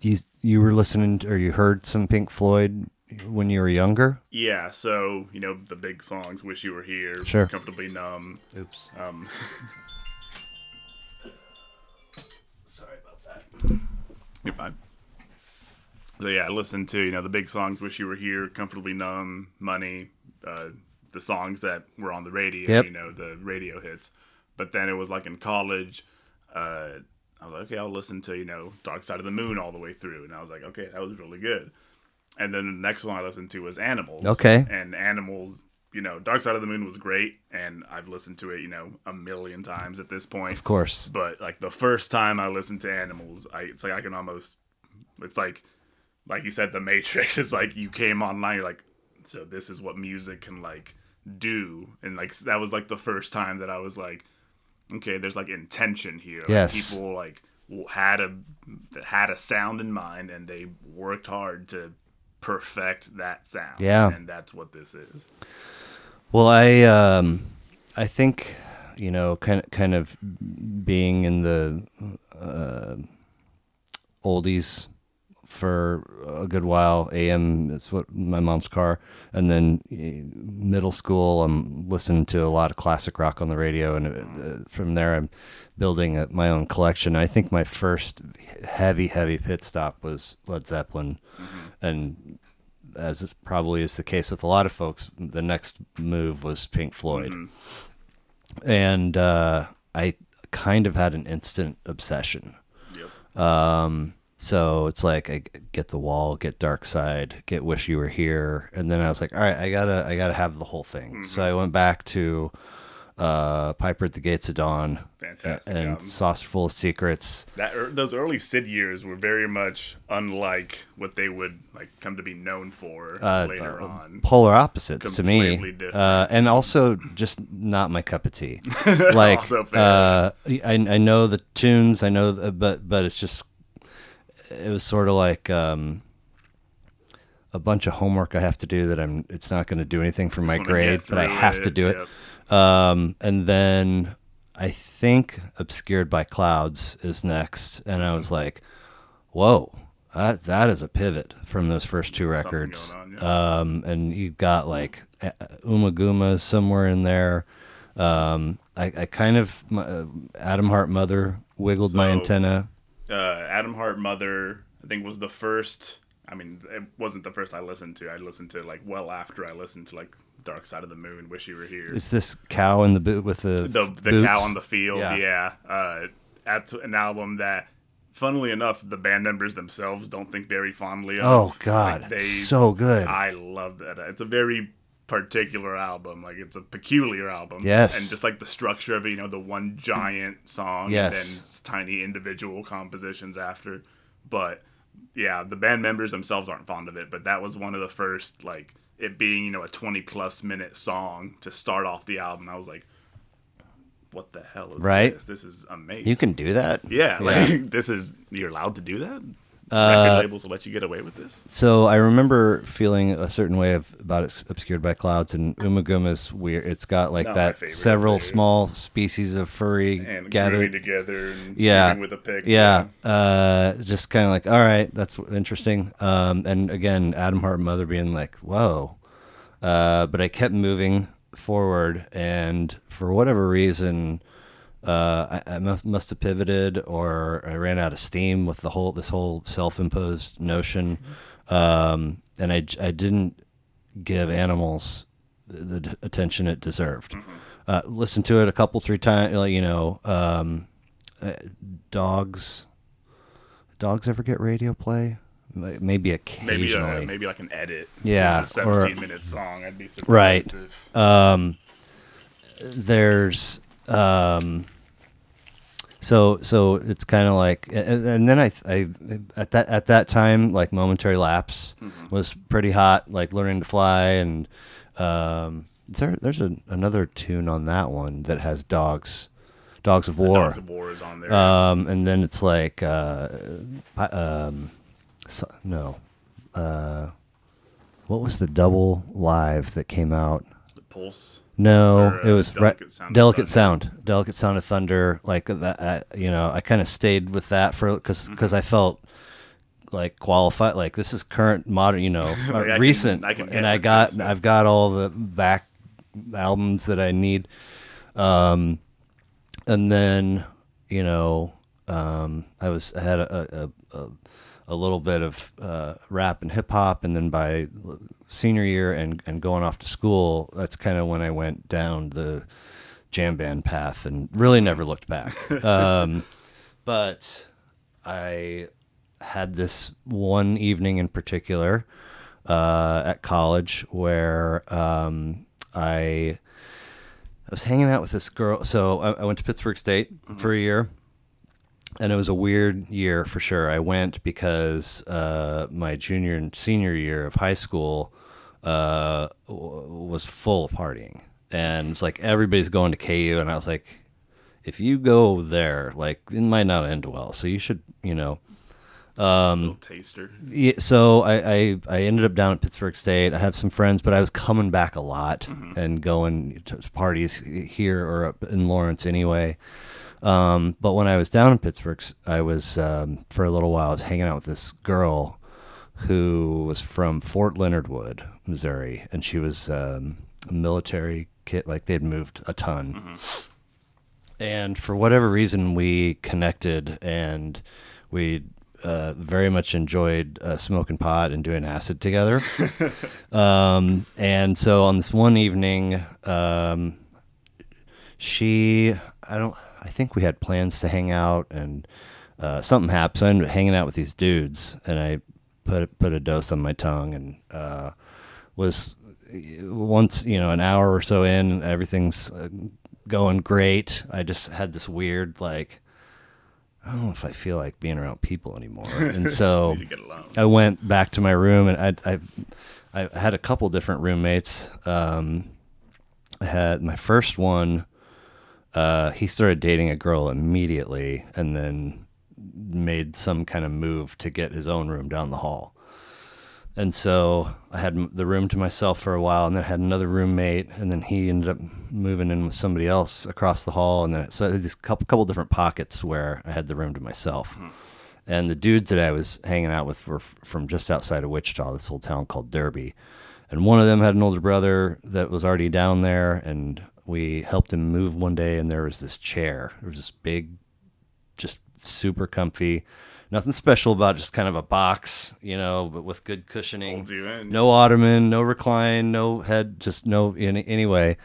you you were listening to, or you heard some Pink Floyd when you were younger? Yeah, so you know the big songs, "Wish You Were Here," Sure. "Comfortably Numb." Oops. Um, Sorry about that. You're fine. So yeah, I listened to you know the big songs, "Wish You Were Here," "Comfortably Numb," "Money," uh, the songs that were on the radio. Yep. You know the radio hits. But then it was like in college, uh, I was like, okay, I'll listen to you know "Dark Side of the Moon" all the way through, and I was like, okay, that was really good. And then the next one I listened to was "Animals." Okay. And "Animals." You know, Dark Side of the Moon was great, and I've listened to it, you know, a million times at this point Of course. but like the first time I listened to Animals, I it's like I can almost it's like like you said the Matrix is like you came online you're like so this is what music can like do and like that was like the first time that I was like okay there's like intention here Like, Yes. people like had a had a sound in mind and they worked hard to perfect that sound Yeah. and that's what this is Well, I um, I think you know, kind of, kind of being in the uh, oldies for a good while. AM is what my mom's car, and then eh, middle school, I'm listening to a lot of classic rock on the radio, and uh, from there, I'm building a, my own collection. I think my first heavy, heavy pit stop was Led Zeppelin, and as is probably is the case with a lot of folks, the next move was Pink Floyd. And uh, I kind of had an instant obsession. yep Um, so it's like I get the wall, get Dark Side, get Wish You Were Here, and then I was like, all right, I gotta, I gotta have the whole thing. So I went back to uh, Piper at the Gates of Dawn, Fantastic and album. Saucerful of Secrets. that er, those early Sid years were very much unlike what they would like come to be known for Uh, later uh, on. polar opposites to me, uh, and also just not my cup of tea. Like, uh, I I know the tunes, I know, the, but but it's just it was sort of like um, a bunch of homework I have to do that I'm. It's not going to do anything for my grade, but I have to do it. yep. Um, and then I think obscured by clouds is next, and I was like, whoa, that that is a pivot from those first two records. on, yeah. Um, and you've got like uh, Ummagumma somewhere in there. Um, I, I kind of my, uh, Atom Heart Mother wiggled my antenna. Uh, Atom Heart Mother, I think was the first. I mean, it wasn't the first I listened to. I listened to like well after I listened to like Dark Side of the Moon, Wish You Were Here. Is this cow in the boot with the the the boots? cow on the field. Yeah. Yeah, Uh, that's an album that, funnily enough, the band members themselves don't think very fondly of. Oh God, Like, they, so good. I love that. It's a very particular album. Like it's a peculiar album. Yes. and just like the structure of it, you know, the one giant song, Yes. and then tiny individual compositions after. But yeah, the band members themselves aren't fond of it. But that was one of the first like it being you know a twenty plus minute song to start off the album. I was like, what the hell is Right. this? This is amazing. you can do that. yeah, like this is you're allowed to do that. Record labels will let you get away with this. So I remember feeling a certain way of about it's obscured by clouds and Ummagumma's weird. It's got like Not my that favorite several small species of furry and gathered. gathered together and yeah, moving with a pick. yeah. Uh, just kind of like, all right, that's interesting. Um, and again, Atom Heart Mother being like, whoa. Uh, but I kept moving forward, and for whatever reason, uh, I, I mu- must have pivoted, or I ran out of steam with the whole this whole self-imposed notion, um, and I didn't give animals the, the attention it deserved. Uh, listened to it a couple, three times. Like, you know, um, uh, dogs. Dogs ever get radio play? Maybe occasionally. Maybe uh, maybe like an edit. Yeah, it's a or- 17 minute song. I'd be surprised. Right. If, um, there's um, so so it's kind of like and, and then I, I at that at that time like momentary lapse was pretty hot like learning to fly and um, there there's a, another tune on that one that has dogs dogs of war Dogs of War is on there. um, and then it's like uh, um, so, no uh, what was the double live that came out the Pulse. No, Or, it uh, was Delicate Sound delicate sound, delicate sound of thunder. Like that, uh, you know, I kind of stayed with that for because Mm-hmm. I felt like qualified. Like this is current, modern, you know, uh, Like, I can- recent, I can and I got. I've got all the back albums that I need. Um, and then you know, um, I was I had a a, a, a little bit of uh, rap and hip hop, and then by senior year and and going off to school, that's kind of when I went down the jam band path and really never looked back. um, but I had this one evening in particular uh, at college where um, I I was hanging out with this girl. So I, I went to Pittsburgh State for a year, and it was a weird year for sure. I went because uh, my junior and senior year of high school uh, was full of partying, and it's like everybody's going to KU, and I was like, if you go there, like it might not end well. So you should, you know. Um, taster. Yeah, so I, I I ended up down at Pittsburgh State. I have some friends, but I was coming back a lot and going to parties here or up in Lawrence anyway. Um, but when I was down in Pittsburgh, I was um, for a little while. I was hanging out with this girl who was from Fort Leonard Wood, Missouri, and she was um, a military kid. Like they'd moved a ton, and for whatever reason, we connected and we uh, very much enjoyed uh, smoking pot and doing acid together. um, and so on this one evening, um, she, I don't, I think we had plans to hang out and uh, something happened. So I ended up hanging out with these dudes and I put, put a dose on my tongue and uh, was once, you know, an hour or so in, everything's uh, going great. I just had this weird, like, I don't know if I feel like being around people anymore. And so Need to get alone. I went back to my room and I, I, I had a couple different roommates. Um, I had my first one. Uh, he started dating a girl immediately, and then made some kind of move to get his own room down the hall. And so I had the room to myself for a while, and then I had another roommate, and then he ended up moving in with somebody else across the hall, and then so I had these couple couple different pockets where I had the room to myself. Hmm. and the dudes that I was hanging out with were from just outside of Wichita, this little town called Derby. And one of them had an older brother that was already down there, and we helped him move one day. And there was this chair. There was this big, just super comfy, nothing special about it, just kind of a box, you know, but with good cushioning. Holds you in. No ottoman, no recline, no head, just no any anyway.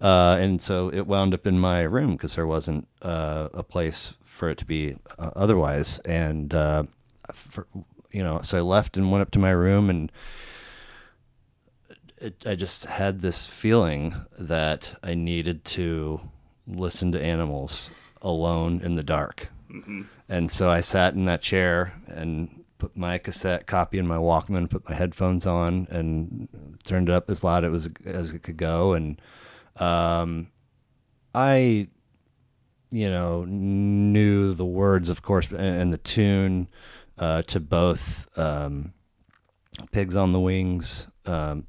Uh, and so it wound up in my room because there wasn't uh, a place for it to be uh, otherwise. And uh, for, you know, so I left and went up to my room, and it, I just had this feeling that I needed to listen to animals alone in the dark. And so I sat in that chair and put my cassette copy in my Walkman, put my headphones on, and turned it up as loud it was as it could go. And um, I, you know, knew the words, of course, and, and the tune uh, to both um, "Pigs on the Wings." Um,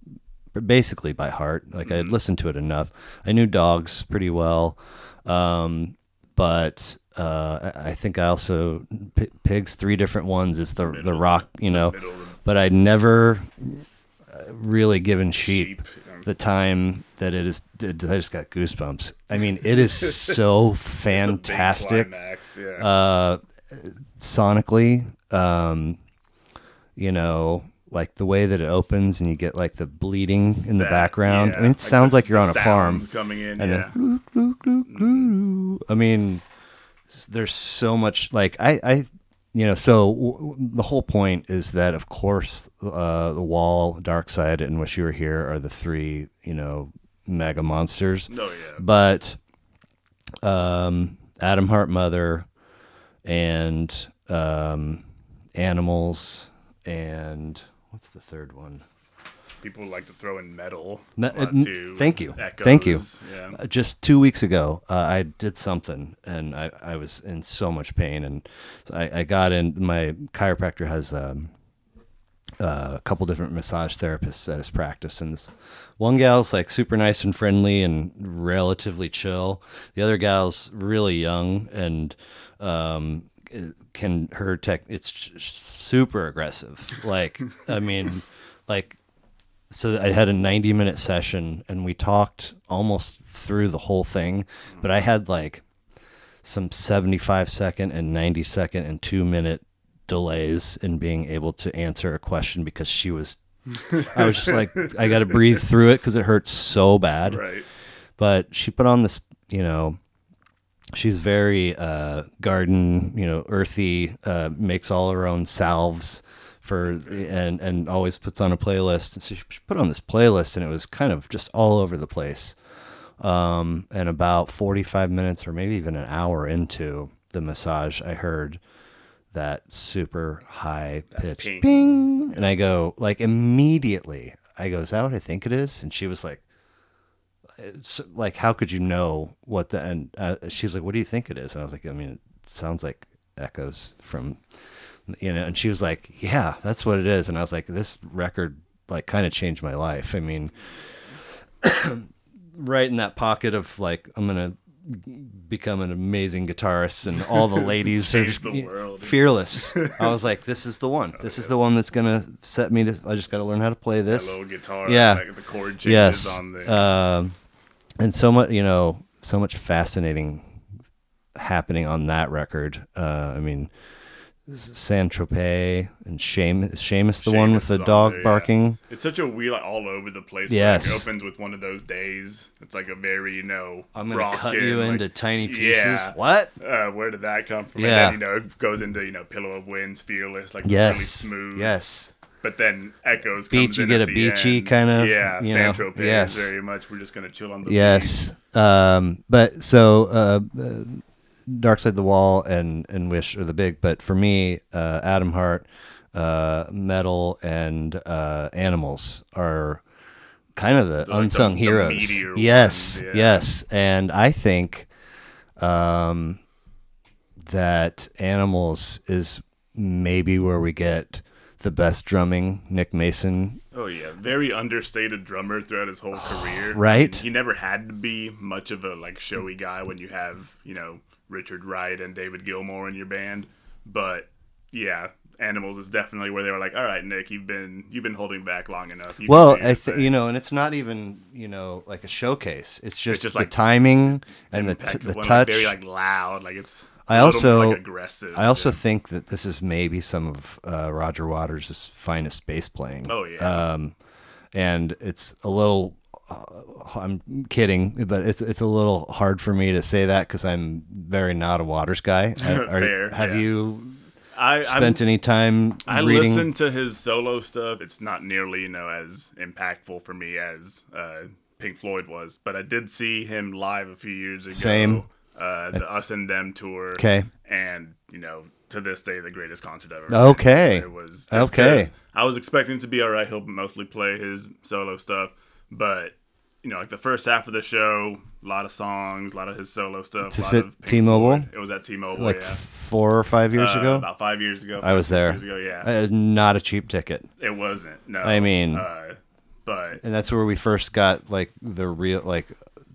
basically by heart. Like I had listened to it enough. I knew dogs pretty well, um, but uh, I think I also P- pigs three different ones. It's the the rock, you know. middle But I'd never uh, really given sheep, Sheep, yeah. the time that it is. I just got goosebumps. I mean, it is so It's a big fantastic climax, yeah. uh, sonically, um, you know, like the way that it opens and you get like the bleeding in the That- background. yeah, I mean, it sounds the- like you're on a farm. coming in, And yeah. then, I mean, there's so much like I, I, you know, so w- the whole point is that of course, uh, the wall, dark side, and wish you were here are the three, you know, mega monsters oh yeah. but um, Atom Heart Mother and um, Animals and what's the third one? People like to throw in Meddle. Me- a uh, thank you. Thank you. Yeah. Uh, Just two weeks ago, uh, I did something and I, I was in so much pain. And so I, I got in. My chiropractor has um, uh, a couple different massage therapists at his practice. And this one gal's like super nice and friendly and relatively chill. The other gal's really young and um, can her tech, it's super aggressive. Like, I mean, like, so I had a 90 minute session and we talked almost through the whole thing, but I had like some 75 second and 90 second and 2 minute delays in being able to answer a question because she was I was just like I got to breathe through it cuz it hurts so bad. Right. But she put on this, you know, she's very uh garden, you know, earthy, uh makes all her own salves for and and always puts on a playlist. And so she put on this playlist and it was kind of just all over the place. Um and about 45 minutes or maybe even an hour into the massage, I heard that super high pitch ping. ping and I go like immediately I go, is that what I think it is? And she was like, it's like how could you know what the and uh, she's like what do you think it is and i was like i mean it sounds like echoes from you know and she was like yeah that's what it is and i was like this record like kind of changed my life i mean right in that pocket of like i'm gonna become an amazing guitarist and all the ladies are just the world. fearless i was like this is the one this is the one that's gonna set me to i just gotta learn how to play That this little guitar. Yeah. Like the chord changes yes on the. um, and so much you know so much fascinating happening on that record uh, i mean San Tropez and Seamus, is Seamus the one with the dog there, yeah. barking It's such a weird, like all over the place. Yes. Like, it opens with one of those days. It's like a very, you know, I'm gonna cut you like, into tiny pieces Yeah. what Uh, where did that come from? Yeah. And then, you know, it goes into, you know, Pillow of Winds, Fearless, like yes really smooth. yes But then Echoes Beach, comes you get a beachy end. kind of, Yeah, you San Tropez yes. very much. We're just going to chill on the yes um, but so uh, uh, Dark Side of the Wall and and Wish are the big but for me uh, Atom Heart uh, Meddle and uh, Animals are kind of the like the- unsung the heroes meteor yes ones, yeah. yes and I think um, that Animals is maybe where we get the best drumming Nick Mason Oh yeah, very understated drummer throughout his whole career. Right. I mean, he never had to be much of a like showy guy when you have you know Richard Wright and David Gilmour in your band, but yeah, Animals is definitely where they were like, all right, Nick, you've been you've been holding back long enough. You Well, I th- you know, and it's not even you know like a showcase. It's just, just the like timing and the t- the touch. very like loud, like it's. I a little bit, also- like, aggressive. I also yeah. think that this is maybe some of uh, Roger Waters' finest bass playing. Oh, yeah. Um, and it's a little. Uh, I'm kidding, but it's it's a little hard for me to say that because I'm very not a Waters guy. Are- Fair, have yeah. you I, spent I'm, any time I reading? listen to his solo stuff. It's not nearly you know as impactful for me as uh, Pink Floyd was, but I did see him live a few years ago. Same. Uh, the Us and Them tour. Okay. And you know, to this day, the greatest concert I've ever. Okay. It was Okay. I was expecting to be all right. He'll mostly play his solo stuff, but you know, like the first half of the show, a lot of songs, a lot of his solo stuff. Is a lot it T-Mobile? Floyd. It was at T-Mobile. like yeah. four or five years Uh, ago. about five years ago. I was there. Years ago, yeah. Uh, not a cheap ticket, It wasn't. No. I mean- uh, but and that's where we first got like the real like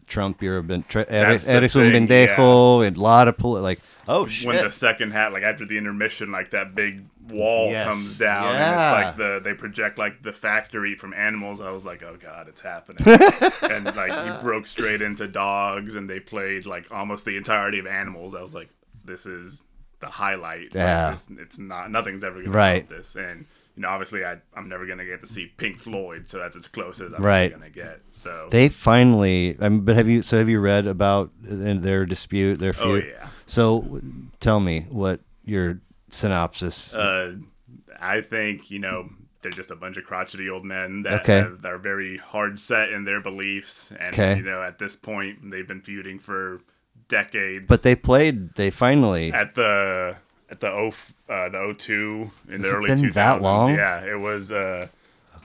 Trump. You're a ben, tre- That's the eres un thing, pendejo, and a lot of poli- like oh shit. when the second hat, like after the intermission, like that big wall Yes. comes down, and it's like the they project like the factory from Animals. I was like, oh god, it's happening. and like he broke straight into Dogs, and they played like almost the entirety of Animals. I was like, this is the highlight. Like, Yeah. this- it's not. Nothing's ever gonna Right. top this. And you know, obviously, I I'm never gonna get to see Pink Floyd, so that's as close as I'm Right. gonna get. So they finally. Um, but have you? So have you read about uh, their dispute, their feud Oh yeah. So tell me what your synopsis. Uh, I think you know they're just a bunch of crotchety old men that, Okay. have, that are very hard set in their beliefs, and Okay. you know at this point they've been feuding for decades. but they played. They finally. at the at the O uh, the O two in the Has it early been two that long? yeah, it was. Uh,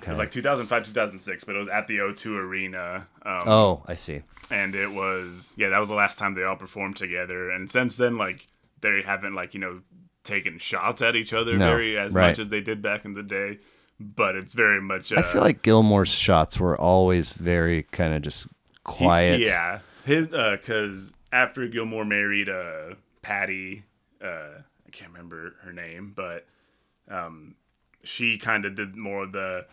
It was like 2005, 2006, but it was at the O2 Arena. Um, oh, I see. and it was yeah that was the last time they all performed together and since then like they haven't like you know taken shots at each other No, very as right. much as they did back in the day but it's very much uh, I feel like Gilmour's shots were always very kind of just quiet. yeah his because after Gilmour married uh patty uh i can't remember her name but um she kind of did more of the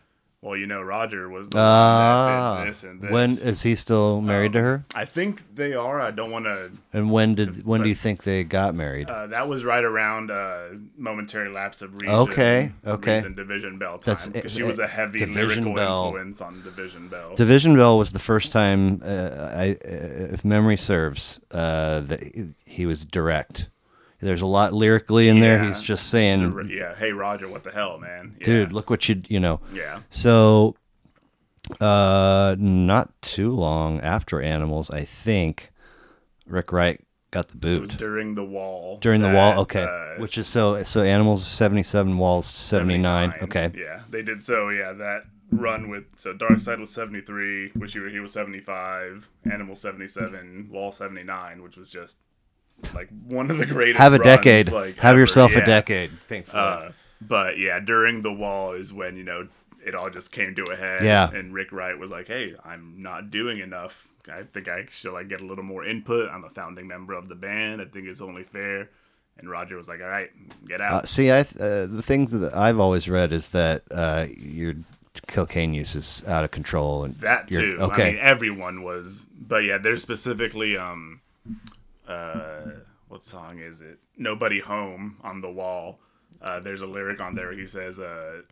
well you know roger was the one Ah, that did this and this when is he still married to her? i think they are i don't want to And when did when do you think they got married? Uh, that was right around uh, momentary lapse of reason. Okay, okay. Reason Division Bell time because she was a heavy Division lyrical Bell. influence on Division Bell. Division Bell was the first time, uh, I, uh, if memory serves, uh, that he was direct. There's a lot lyrically in there. He's just saying, yeah, hey Roger, what the hell, man? Yeah. "Dude, look what you you know." Yeah, So, uh, not too long after Animals, I think Rick Wright got the it was boot during the wall. during the wall. Okay, uh, which is so so Animals seventy seven, Walls seventy nine. Okay, Yeah, they did so. Yeah, that run with so Dark Side was seventy three, which he, he was seventy five, Animal seventy seven, Wall seventy nine, which was just like one of the greatest. have a runs, decade. like, have ever. yourself Yeah. a decade. Uh, but yeah, during the wall is when you know it all just came to a head. Yeah. and Rick Wright was like, "Hey, I'm not doing enough. I think I should like get a little more input. I'm a founding member of the band. I think it's only fair." And Roger was like, "All right, get out." Uh, see, I th- uh, the things that I've always read is that uh, your cocaine use is out of control, and that too. Okay, I mean, everyone was, but yeah, there's specifically um, uh, what song is it? Nobody home on the wall. Uh, there's a lyric on there. He says, uh,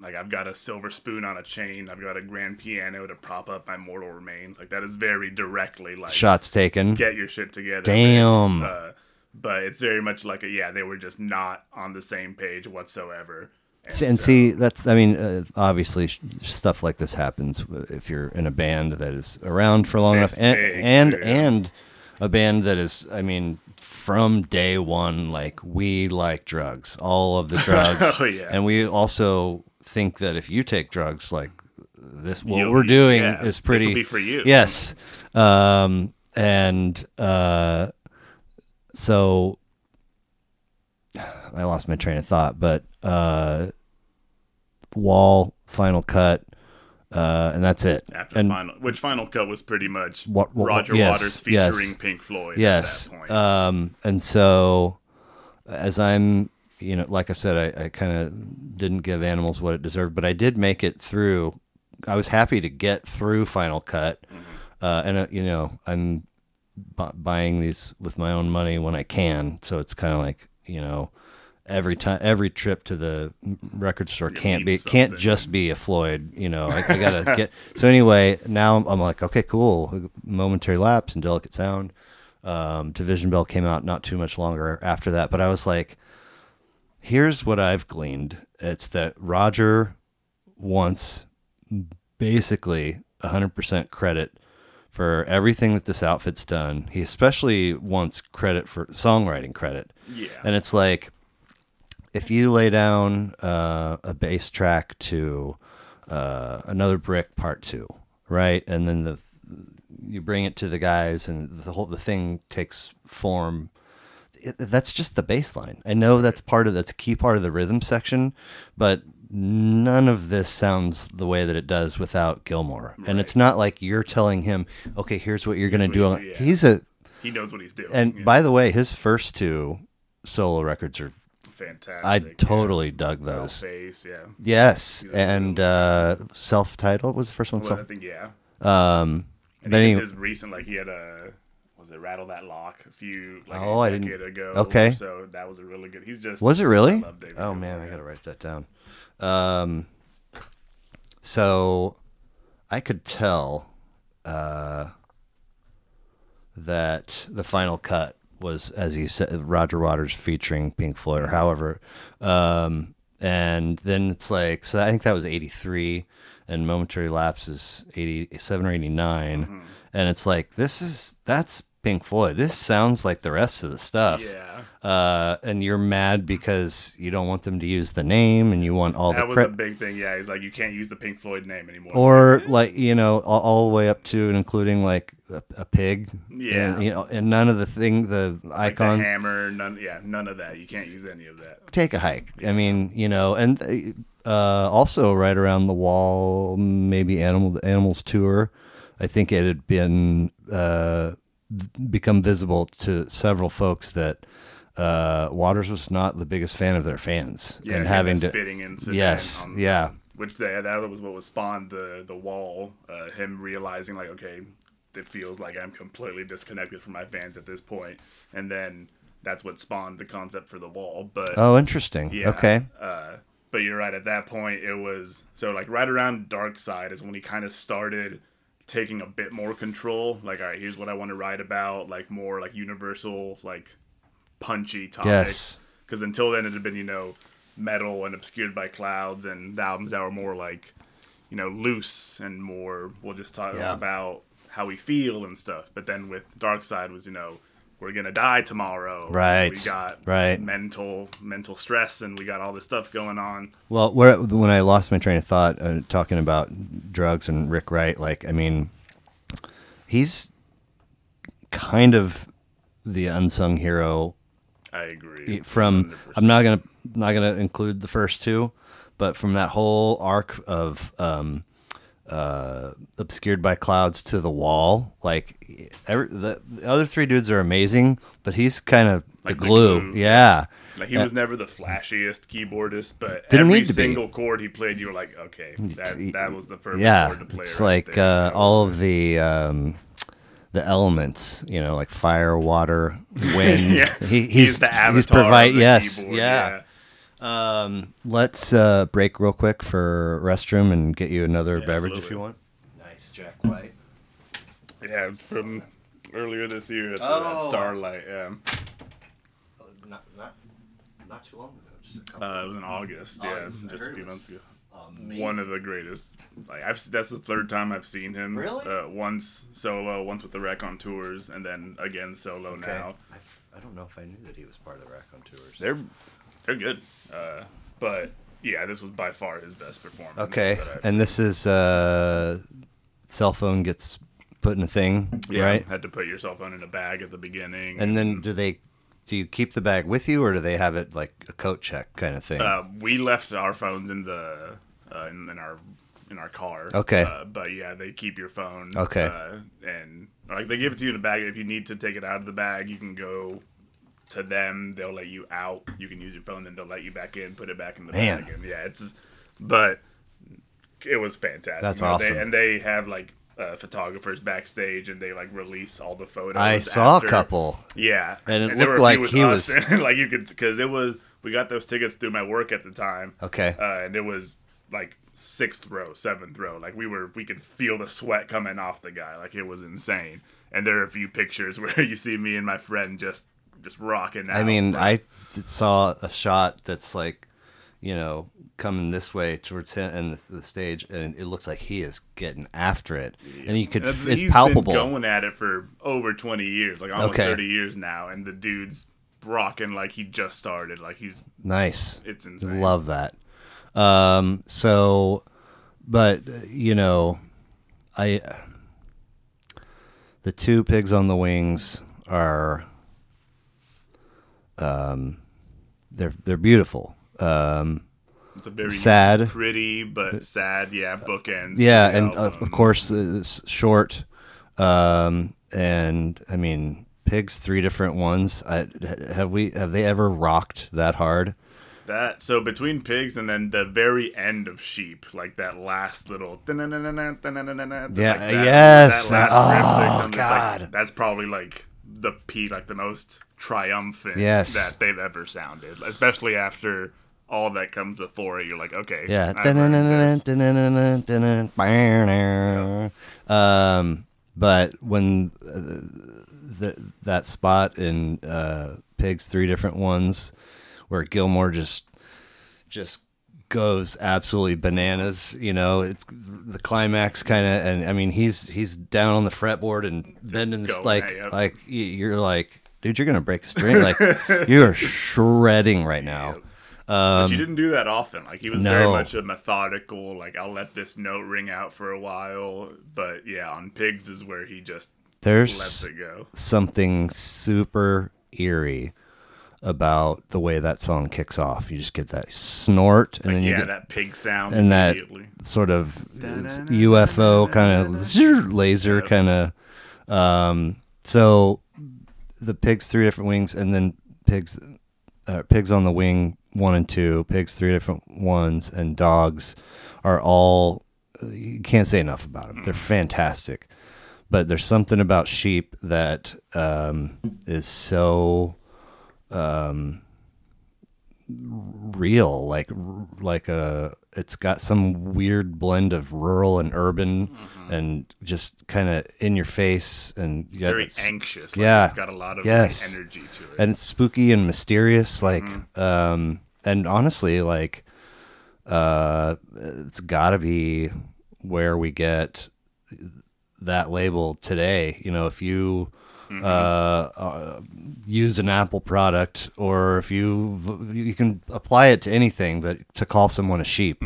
like I've got a silver spoon on a chain. I've got a grand piano to prop up my mortal remains. Like that is very directly like shots taken. get your shit together. Damn. Uh, but it's very much like a yeah, they were just not on the same page whatsoever. See- and so- see, that's I mean, uh, obviously, sh- stuff like this happens if you're in a band that is around for long enough, and big, and, too, yeah. and a band that is, I mean, from day one, like we like drugs, all of the drugs, Oh, yeah. and we also think that if you take drugs, like this, what You'll we're doing yeah, is pretty. be for you. Yes, um, and uh, so I lost my train of thought, but uh, Wall final cut, uh, and that's it. after and final, which final cut was pretty much What- what- Roger yes, Waters featuring yes. Pink Floyd. yes, at that point. um, and so as I'm you know, like I said, I, I kind of didn't give animals what it deserved, but I did make it through. I was happy to get through Final Cut, uh, and uh, you know, I'm bu- buying these with my own money when I can, so it's kind of like you know. Every time, every trip to the record store You can't be can't just be a Floyd. You know, I, I gotta get. So anyway, now I'm, I'm like, okay, cool. Momentary lapse and delicate sound. Um, Division Bell came out not too much longer after that, but I was like, here's what I've gleaned. It's that Roger wants basically 100% credit for everything that this outfit's done. He especially wants credit for songwriting credit. Yeah. And it's like if you lay down uh, a bass track to uh, another brick part two, right, and then the you bring it to the guys, and the whole the thing takes form. It, that's just the bass line. I know that's part of that's a key part of the rhythm section, but none of this sounds the way that it does without Gilmour. And it's not like you're telling him, "Okay, here's what you're going to do." yeah. He's a he knows what he's doing. and yeah. by the way, his first two solo records are fantastic. I yeah. totally dug Well, those. face, yeah. Yes, and uh, self-titled was the first one. Well, I think yeah. um, And but even anyway, his recent, like he had a was it rattle that lock a few like Oh, I didn't- decade ago. okay. so that was a really good. He's just was it really? I love David Oh man, I gotta write that down. Um, so I could tell uh, that the final cut was, as you said, Roger Waters featuring Pink Floyd, or however. Um, and then it's like, so I think that was '83, and Momentary Lapse is '87 or '89, Mm-hmm. and it's like this is that's Pink Floyd. This sounds like the rest of the stuff Yeah, uh, and you're mad because you don't want them to use the name and you want all that the was a big thing. Yeah, he's like you can't use the Pink Floyd name anymore. or like you know all, all the way up to and including like a, a pig. Yeah. and, you know, and none of the thing the like the icon. hammer, none. Yeah, none of that. You can't use any of that. take a hike. I mean, you know, and uh, also right around the wall, maybe animal animals tour. I think it had been uh, become visible to several folks that uh, Waters was not the biggest fan of their fans, Yeah, and having to spitting incident. yes, on- yeah, which they, that was what was spawned the the wall. Uh, him realizing like, okay, it feels like I'm completely disconnected from my fans at this point, and then that's what spawned the concept for the wall. But Oh, interesting. yeah, Okay. Uh, but you're right. At that point, it was so like right around Dark Side is when he kind of started taking a bit more control. Like, all right, here's what I want to write about. Like more like universal, like punchy topics. Yes. Because until then, it had been you know Meddle and obscured by clouds and the albums that were more like you know loose and more. We'll just talk Yeah. about how we feel and stuff. But then with Dark Side was you know. We're gonna die tomorrow. Right, We got right. mental mental stress and we got all this stuff going on. Well, where, when I lost my train of thought uh, talking about drugs and Rick Wright, like I mean, he's kind of the unsung hero I agree. from 100%. I'm not gonna not gonna include the first two, but from that whole arc of um, uh, obscured by clouds to the wall, like every, the, the other three dudes are amazing, but he's kind of Like the the glue. glue. Yeah, like he was never the flashiest keyboardist, but Didn't every to be. single chord he played, you were like, okay, that that was the perfect yeah. chord to play. It's right like uh, all of the. Um, the elements, you know, like fire, water, wind. Yeah. he, He's he's the avatar He's the Yes, keyboard, yeah. Um, let's uh, break real quick for restroom and get you another Yeah, beverage if you want. Nice, Jack White. yeah, from earlier this year at the Oh. at Starlight. Yeah, Not, not, not too long ago. Just a couple. uh, it was in August. Yeah, August. Just a few months ago. Amazing. One of the greatest. Like I've that's the third time I've seen him. Really? Uh, once solo, once with the Raconteurs, and then again solo Okay. now. I, f- I don't know if I knew that he was part of the Raconteurs. They're they're good. Uh, but yeah, this was by far his best performance. Okay, and this is uh, cell phone gets put in a thing, Yeah, right? Had to put your cell phone in a bag at the beginning. And then do they? Do you keep the bag with you, or do they have it like a coat check kind of thing? uh, we left our phones in the uh, in, in our in our car. Okay. Uh, but yeah, they keep your phone. Okay. Uh, and like they give it to you in a bag. If you need to take it out of the bag, you can go to them. They'll let you out. You can use your phone, then they'll let you back in, put it back in the Man. bag. And yeah, it's but it was fantastic. That's You know, they- awesome. and they have like uh, photographers backstage, and they like release all the photos. I saw after. a couple. Yeah, And it there looked like he us, was- and, like you could because it was we got those tickets through my work at the time. Okay. uh, and it was like sixth row, seventh row. Like we were, we could feel the sweat coming off the guy. Like it was insane. And there are a few pictures where you see me and my friend just just rocking out. I mean, I saw a shot that's like, you know, coming this way towards him and the, the stage, and it looks like he is getting after it, and you could, And f- it's he's palpable. Been going at it for over twenty years, like almost Okay. thirty years now, and the dude's rocking like he just started. Like he's Nice. it's insane. Love that. Um, so, but uh, you know, I the two pigs on the wings are um, they're they're beautiful. Um, It's a very sad. pretty but sad. Yeah, bookends. yeah, and uh, album. of course it's short. Um, and I mean, pigs three different ones. I, have we have they ever rocked that hard? That so between pigs and then the very end of sheep, like that last little Yeah, yeah, yes, that, that- last oh, that God. like, that's probably like the peak, like the most triumphant Yes. that they've ever sounded, especially after all that comes before it. You're like, okay, Yeah. I've earned this. Um, but when uh, th- that spot in uh, Pigs, three different ones, where Gilmour just just goes absolutely bananas. You know, it's the climax kind of, and I mean, he's he's down on the fretboard and bending this like like you're like, dude, you're gonna break a string. Like you are shredding right now. But you didn't do that often. Like he was Um, no. very much a methodical. Like I'll let this note ring out for a while, but yeah, on pigs is where he just There's lets it go. something super eerie about the way that song kicks off. You just get that snort, and then you yeah, get that pig sound and that sort of UFO kind of laser Yep. kind of. Um, so the pigs three different wings, and then pigs, uh, pigs on the wing one and two, pigs three different ones, and dogs are all. You can't say enough about them. They're fantastic, but there's something about sheep that um, is so um, real like like a it's got some weird blend of rural and urban and just kind of in your face and you very anxious. Like, yeah. it's got a lot of Yes. like, energy to it. and it's spooky and mysterious like Mm-hmm. um and honestly like uh it's got to be where we get that label today you know if you Mm-hmm. uh, uh use an apple product or if you you can apply it to anything but to call someone a sheep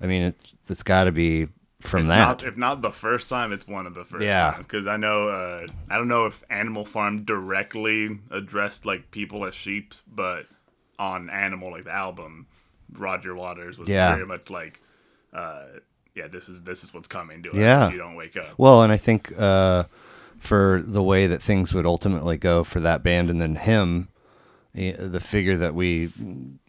i mean it, it's got to be from if that Not, if not the first time, it's one of the first Yeah. Because I know, uh, I don't know if Animal Farm directly addressed like people as sheep, but on Animal, like the album, Roger Waters was Yeah. very much like, uh, yeah, this is this is what's coming to us. Yeah. if you don't wake up. Well, and I think uh, for the way that things would ultimately go for that band and then him, eh, the figure that we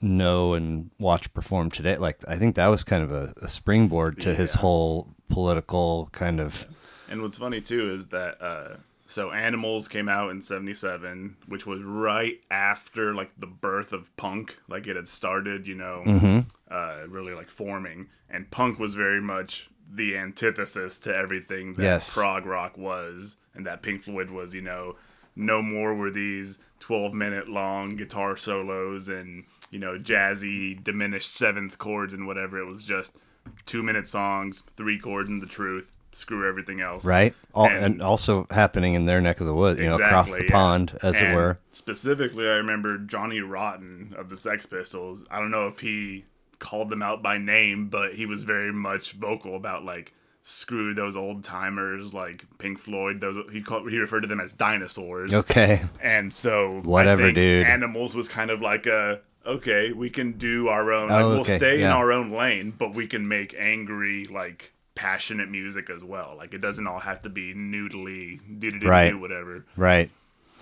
know and watch perform today, like I think that was kind of a, a springboard to his whole political kind of. And what's funny too is that uh, so Animals came out in '77, which was right after like the birth of punk, like it had started, you know, Mm-hmm. uh, really like forming. And punk was very much the antithesis to everything that Yes. prog rock was, and that Pink Floyd was, you know. No more were these 12 minute long guitar solos and, you know, jazzy, diminished seventh chords and whatever. It was just two minute songs, three chords and the truth, screw everything else. Right, All, And- and, also happening in their neck of the woods, you know, across the yeah. pond, as it were. Specifically, I remember Johnny Rotten of the Sex Pistols. I don't know if he called them out by name, but he was very much vocal about like screw those old timers like Pink Floyd. Those he called he referred to them as dinosaurs. Okay, And so Whatever, dude. Animals was kind of like a okay, we can do our own. Oh, like, okay, We'll stay in our own lane, but we can make angry like passionate music as well. Like it doesn't all have to be noodly, do do Right. whatever. right.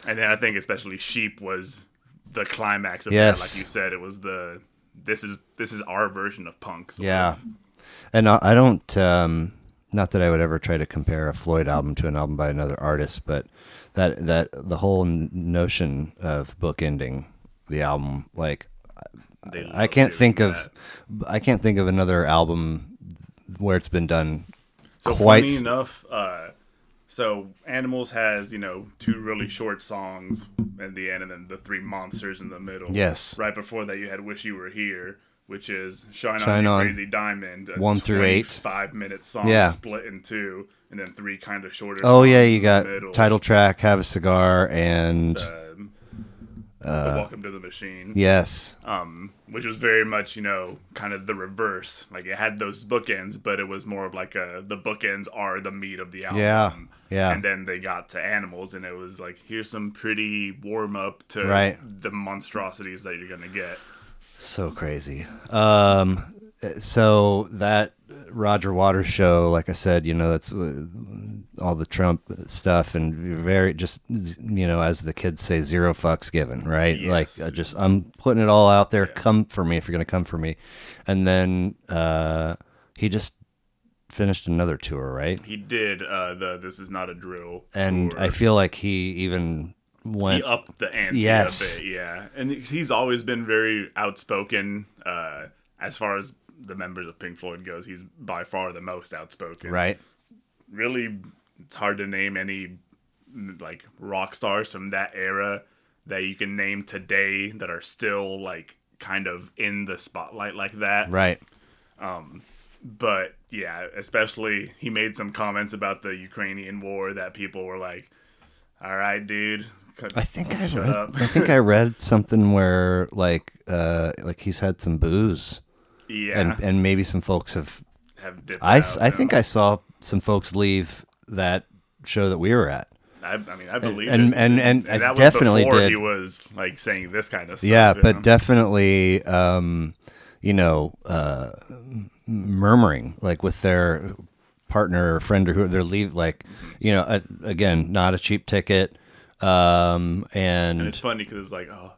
And then I think especially Sheep was the climax of Yes. that. Like you said, it was the this is this is our version of punk. sort Yeah, of. and I, I don't. Um, not that I would ever try to compare a Floyd album to an album by another artist, but that that the whole notion of bookending the album, like I can't think that. of I can't think of another album where it's been done So quite funny enough, uh, so Animals has you know two really short songs at the end, and then the three monsters in the middle. Yes. Right before that, you had "Wish You Were Here," which is "Shine, Shine on, On. Crazy Diamond," a One through eight. five minute song Yeah. split in two, and then three kind of shorter. Oh yeah, you got title track, have a cigar, and Um, the "Welcome to the Machine." yes, um, which was very much you know kind of the reverse. Like it had those bookends, but it was more of like a the bookends are the meat of the album. Yeah, yeah. And then they got to animals, and it was like here's some pretty warm up to Right. the monstrosities that you're gonna get. so crazy. Um, so that Roger Waters show, like I said, you know, that's uh, all the Trump stuff and very just you know, as the kids say, zero fucks given, right? Yes. Like I just I'm putting it all out there. Come for me if you're gonna come for me. And then uh, he just finished another tour, right? He did uh, the "This Is Not a Drill," And tour. I feel like he even went he upped the ante Yes. a bit, yeah. And he's always been very outspoken uh, as far as the members of Pink Floyd goes. He's by far the most outspoken. right. really it's hard to name any like rock stars from that era that you can name today that are still like kind of in the spotlight like that Right. Um, but yeah especially he made some comments about the ukrainian war that people were like all right dude I think I read. I think I read something where like uh like he's had some booze yeah and and maybe some folks have. have dipped I, out, I think. I saw some folks leave that show that we were at. I, I mean i believe and- it. and- and I that was definitely before did. he was like saying this kind of stuff Yeah, but know? definitely, um, you know, uh, murmuring like with their partner or friend or who they're leave like, you know, uh, again, not a cheap ticket, um, and, And it's funny because it's like, oh,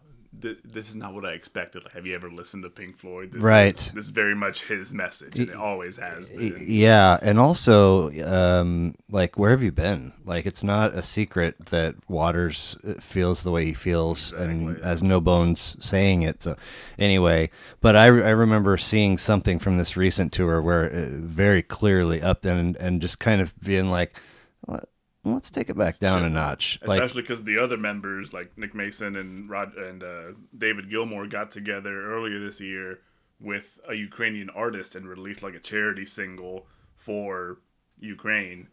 th- this is not what I expected. Like, have you ever listened to Pink Floyd? This Right. Is, this is very much his message, and it always has been. Yeah, and also, um, like, where have you been? Like, it's not a secret that Waters uh, feels the way he feels, and has no bones saying it. So, anyway, but I, I remember seeing something from this recent tour where it very clearly up and and just kind of being like, "Let- let's take it back down a notch. Especially because the other members, like Nick Mason and Rod and uh, David Gilmour, got together earlier this year with a Ukrainian artist and released like a charity single for Ukraine,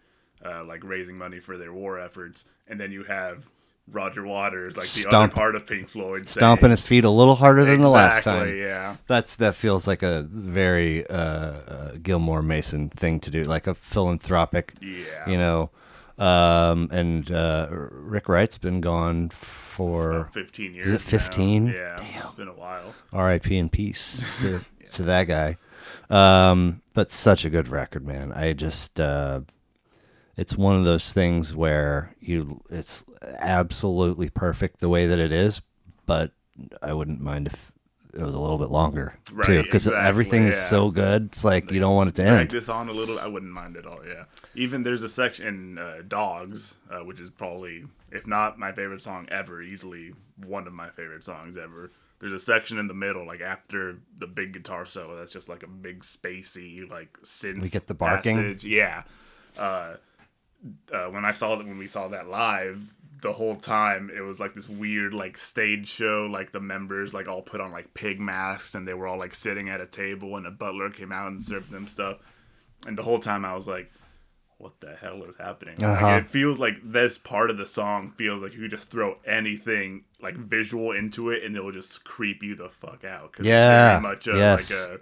uh, like raising money for their war efforts. And then you have Roger Waters, like the Stomp- other part of Pink Floyd, stomping his feet a little harder than the last time. Yeah. That's that feels like a very uh, uh, Gilmour Mason thing to do, like a philanthropic. Yeah. You know, um, and uh, Rick Wright's been gone for 15 years. Is it now. 15? Yeah, it's been a while. R.I.P. in peace to, to that guy. Um, but such a good record, man. I just uh, it's one of those things where you it's absolutely perfect the way that it is, but I wouldn't mind if it was a little bit longer too, because exactly, everything is so good. It's like you don't want it to Drag end. this on a little. I wouldn't mind at all. Yeah. Even there's a section in uh, Dogs, uh, which is probably, if not my favorite song ever, easily one of my favorite songs ever. There's a section in the middle, like after the big guitar solo, that's just like a big spacey, like synth. We get the barking? passage. Yeah. Uh, uh, when I saw that, when we saw that live, the whole time it was like this weird like stage show. Like the members like all put on like pig masks, and they were all like sitting at a table, and a butler came out and served them stuff. And the whole time I was like, "What the hell is happening?" Uh-huh. it feels like this part of the song feels like you could just throw anything like visual into it, and it'll just creep you the fuck out. Yeah, it's very much a, yes. like a.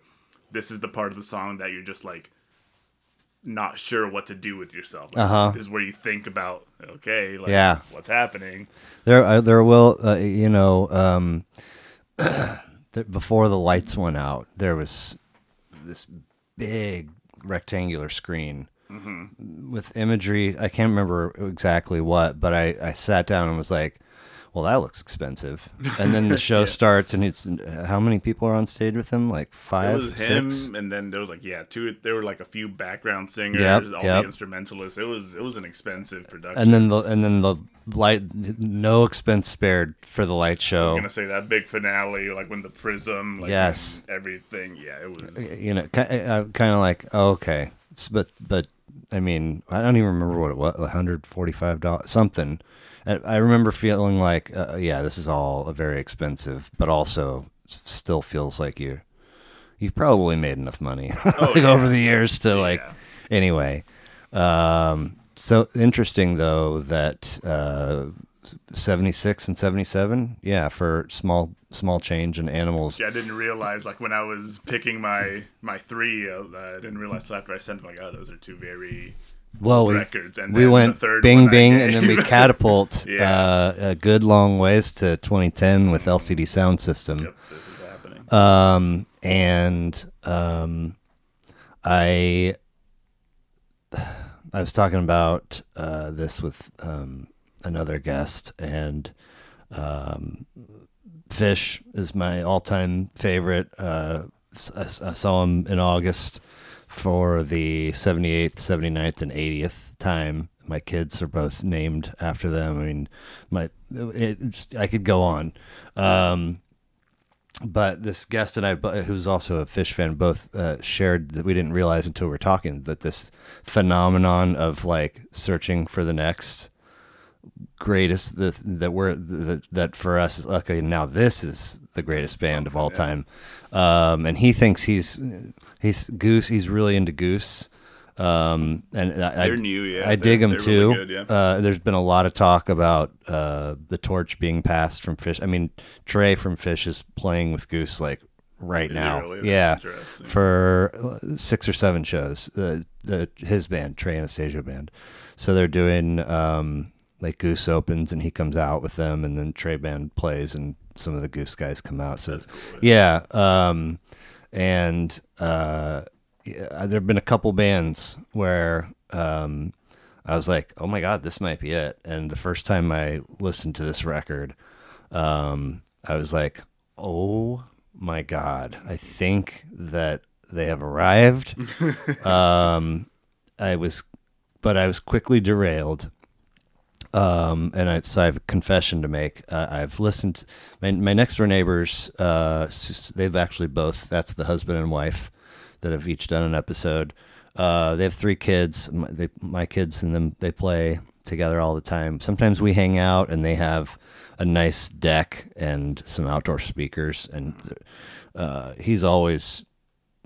This is the part of the song that you're just like not sure what to do with yourself. Like, Uh-huh. Is where you think about, okay, like, Yeah. what's happening? There, uh, there will, uh, you know, um, before the lights went out, there was this big rectangular screen with imagery. I can't remember exactly what, but I, I sat down and was like, well, that looks expensive. And then the show starts, and it's uh, how many people are on stage with him? Like It five, was him, six. and then there was like yeah, two. There were like a few background singers, Yep, all yep. the instrumentalists. It was it was an expensive production. And then the and then the light, no expense spared for the light show. I was gonna say that big finale, like when the prism, like Yes. everything. Yeah, it was. you know, kind of, like okay, but but I mean, I don't even remember what it was, one hundred forty five dollars something. I, I remember feeling like, uh, yeah, this is all very expensive, but also still feels like you you've probably made enough money like yeah. over the years to like anyway. Um, so interesting though that uh, seventy six and seventy seven, yeah, for small small change in animals. Yeah, I didn't realize like when I was picking my my three, uh, I didn't realize till after I sent them like, oh, those are two very well, we, records. And we went bing bing and then we catapult Yeah. uh, a good long ways to 2010 with LCD sound system. Yep, this is happening. Um, and um, I I was talking about uh, this with um, another guest, and um, Phish is my all-time favorite. Uh, I, I saw him in August for the 78th, 79th, and 80th time. My kids are both named after them. I mean, my it just I could go on. Um, but this guest and I, who's also a Phish fan, both uh, shared that we didn't realize until we were talking that this phenomenon of like searching for the next greatest that that we're that, that for us is okay. Now this is the greatest band of all time, um, and he thinks he's he's Goose. He's really into Goose. Um, and I, They're I, new, yeah. I dig them too. really good, yeah. Uh, there's been a lot of talk about uh, the torch being passed from Phish. I mean, Trey from Phish is playing with Goose like right Is now. really? Yeah, for uh, six or seven shows. The the his band, Trey Anastasio band. So they're doing um, like Goose opens and he comes out with them, and then Trey band plays and some of the Goose guys come out. So yeah, um, and uh, yeah, there have been a couple bands where um, I was like, oh my god, this might be it. And the first time I listened to this record, um, I was like, oh my god, I think that they have arrived. um, I was, but I was quickly derailed. Um, and I, so I have a confession to make. Uh, I've listened. My, my next door neighbors, uh, they've actually both. That's the husband and wife that have each done an episode. Uh, they have three kids. My, they, my kids and them, they play together all the time. Sometimes we hang out, and they have a nice deck and some outdoor speakers. And uh, he's always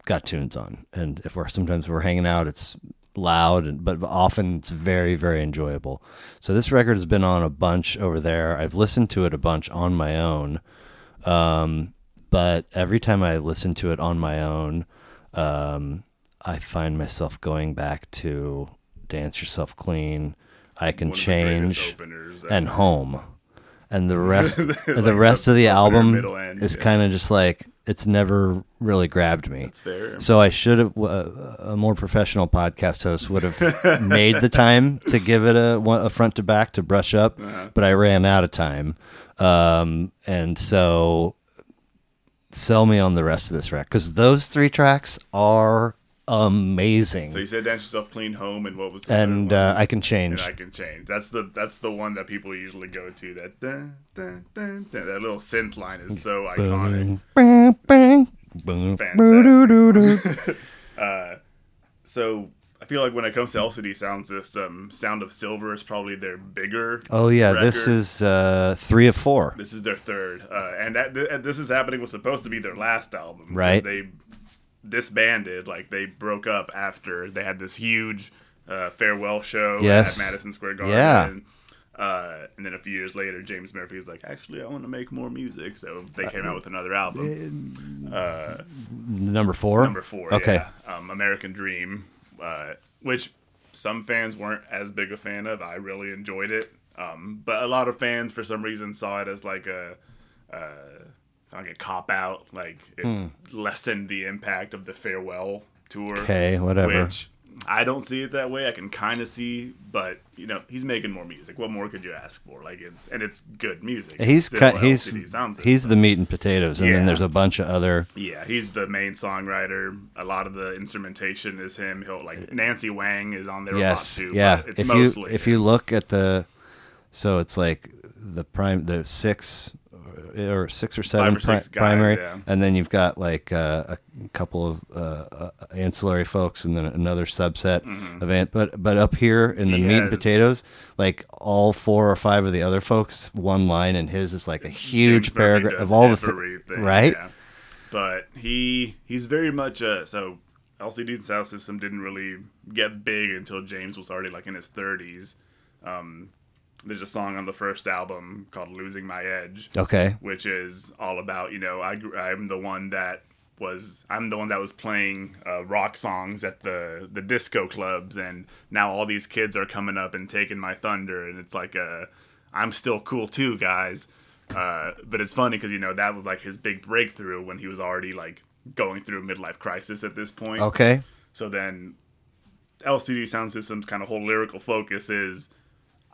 got tunes on. And if we're sometimes we're hanging out, it's loud, and but often it's very very enjoyable. So this record has been on a bunch over there. I've listened to it a bunch on my own, um, but every time I listen to it on my own, um, I find myself going back to "Dance Yourself Clean," "I Can One of the greatest Change," and "Home." And the rest, Like the rest of the album is yeah. kind of just like it's never really grabbed me. That's fair. So I should have uh, a more professional podcast host would have made the time to give it a, a front to back to brush up, Uh-huh. but I ran out of time, um, and so sell me on the rest of this track because those three tracks are amazing, So you said "Dance Yourself Clean Home" and what was the and uh, I can and change. I can change. That's the that's the one that people usually go to. That dun, dun, dun, that little synth line is so iconic. Bang, bang, boom, boo-doo-doo-doo. So I feel like when it comes to LCD Sound System, Sound of Silver is probably their bigger. Oh yeah, this is uh, three of four. This is their third, uh, and that th- this is happening was supposed to be their last album. Right. They disbanded, like they broke up after they had this huge uh, farewell show Yes. at Madison Square Garden. Yeah. Uh, and then a few years later, James Murphy is like, actually, I want to make more music. So they came out with another album, Number four. number four. Okay. yeah. Um, American Dream, uh, which some fans weren't as big a fan of. I really enjoyed it, um, but a lot of fans, for some reason, saw it as like a uh, like a cop out. Like it lessened the impact of the farewell tour. Hmm. Okay, whatever. Which I don't see it that way. I can kind of see, but you know, he's making more music. What more could you ask for? Like it's and it's good music. He's cut. He's he's the meat and potatoes, and then there's a bunch of other. yeah, he's the main songwriter. A lot of the instrumentation is him. He'll like Nancy Whang is on there Yes, a lot too. yeah. If mostly you if you look at the, so it's like the prime the six or six or seven or pri- six guys, primary, yeah. and then you've got like uh, a couple of uh, uh, ancillary folks, and then another subset of ant. But but up here in the Mm-hmm. He meat and potatoes, like all four or five of the other folks, one line, and his is like a huge paragraph of all the th- right. yeah. But he he's very much uh so LCD Sound System didn't really get big until James was already like in his thirties. Um, there's a song on the first album called "Losing My Edge," Okay. which is all about you know I I'm the one that was I'm the one that was playing uh, rock songs at the the disco clubs, and now all these kids are coming up and taking my thunder, and it's like uh, I'm still cool too, guys. Uh, but it's funny because you know that was like his big breakthrough when he was already like going through a midlife crisis at this point. Okay. So then LCD Sound System's kind of whole lyrical focus is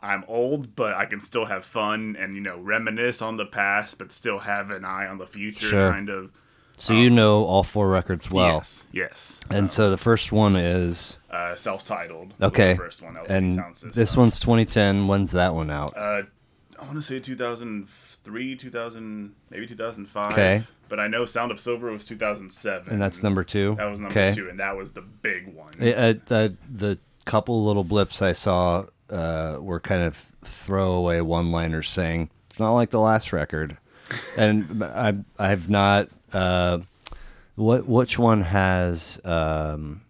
I'm old, but I can still have fun and, you know, reminisce on the past, but still have an eye on the future, Sure. kind of. So you know all four records well. yes, yes. And so the first one is Uh, self titled. okay, The first one, and Sound this one's 2010. When's that one out? Uh, I want to say 2003, 2000, maybe 2005. Okay. But I know Sound of Silver was 2007. and that's number two. That was number okay. two, and that was the big one. Uh, uh, the the couple little blips I saw uh, were kind of throwaway one-liners saying it's not like the last record, and I I've not. Uh, what which one has um,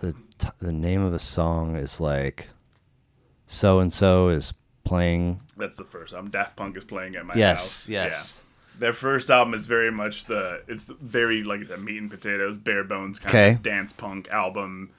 the t- the name of a song is like so and so is playing. That's the first album. Daft Punk is playing at my Yes, house. yes. Yeah. Their first album is very much the it's very like I said, meat and potatoes, bare bones kind Okay. of dance punk album,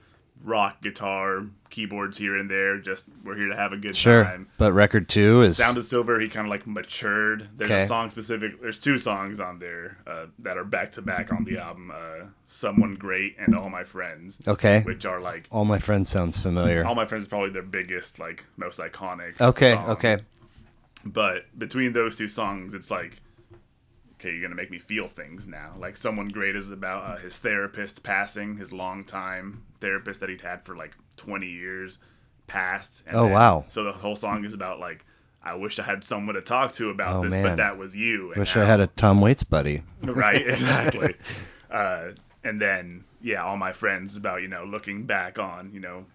rock guitar, keyboards here and there. Just we're here to have a good Sure, time. but record two is Sound of Silver, he kind of like matured. There's Okay. a song specific. There's two songs on there uh, that are back to back on the album. Uh, Someone Great and All My Friends. Okay. Which are like all my friends sounds familiar. All My Friends is probably their biggest, like most iconic. Okay, song. okay. But between those two songs, it's like, okay, you're gonna make me feel things now. Like someone great is about uh, his therapist passing, his longtime therapist that he'd had for like 20 years passed. And Oh, wow. So the whole song is about like, I wish I had someone to talk to about Oh, this, man. but that was you. And Wish now- I had a Tom Waits buddy. right exactly uh, and then yeah all my friends about you know looking back on you know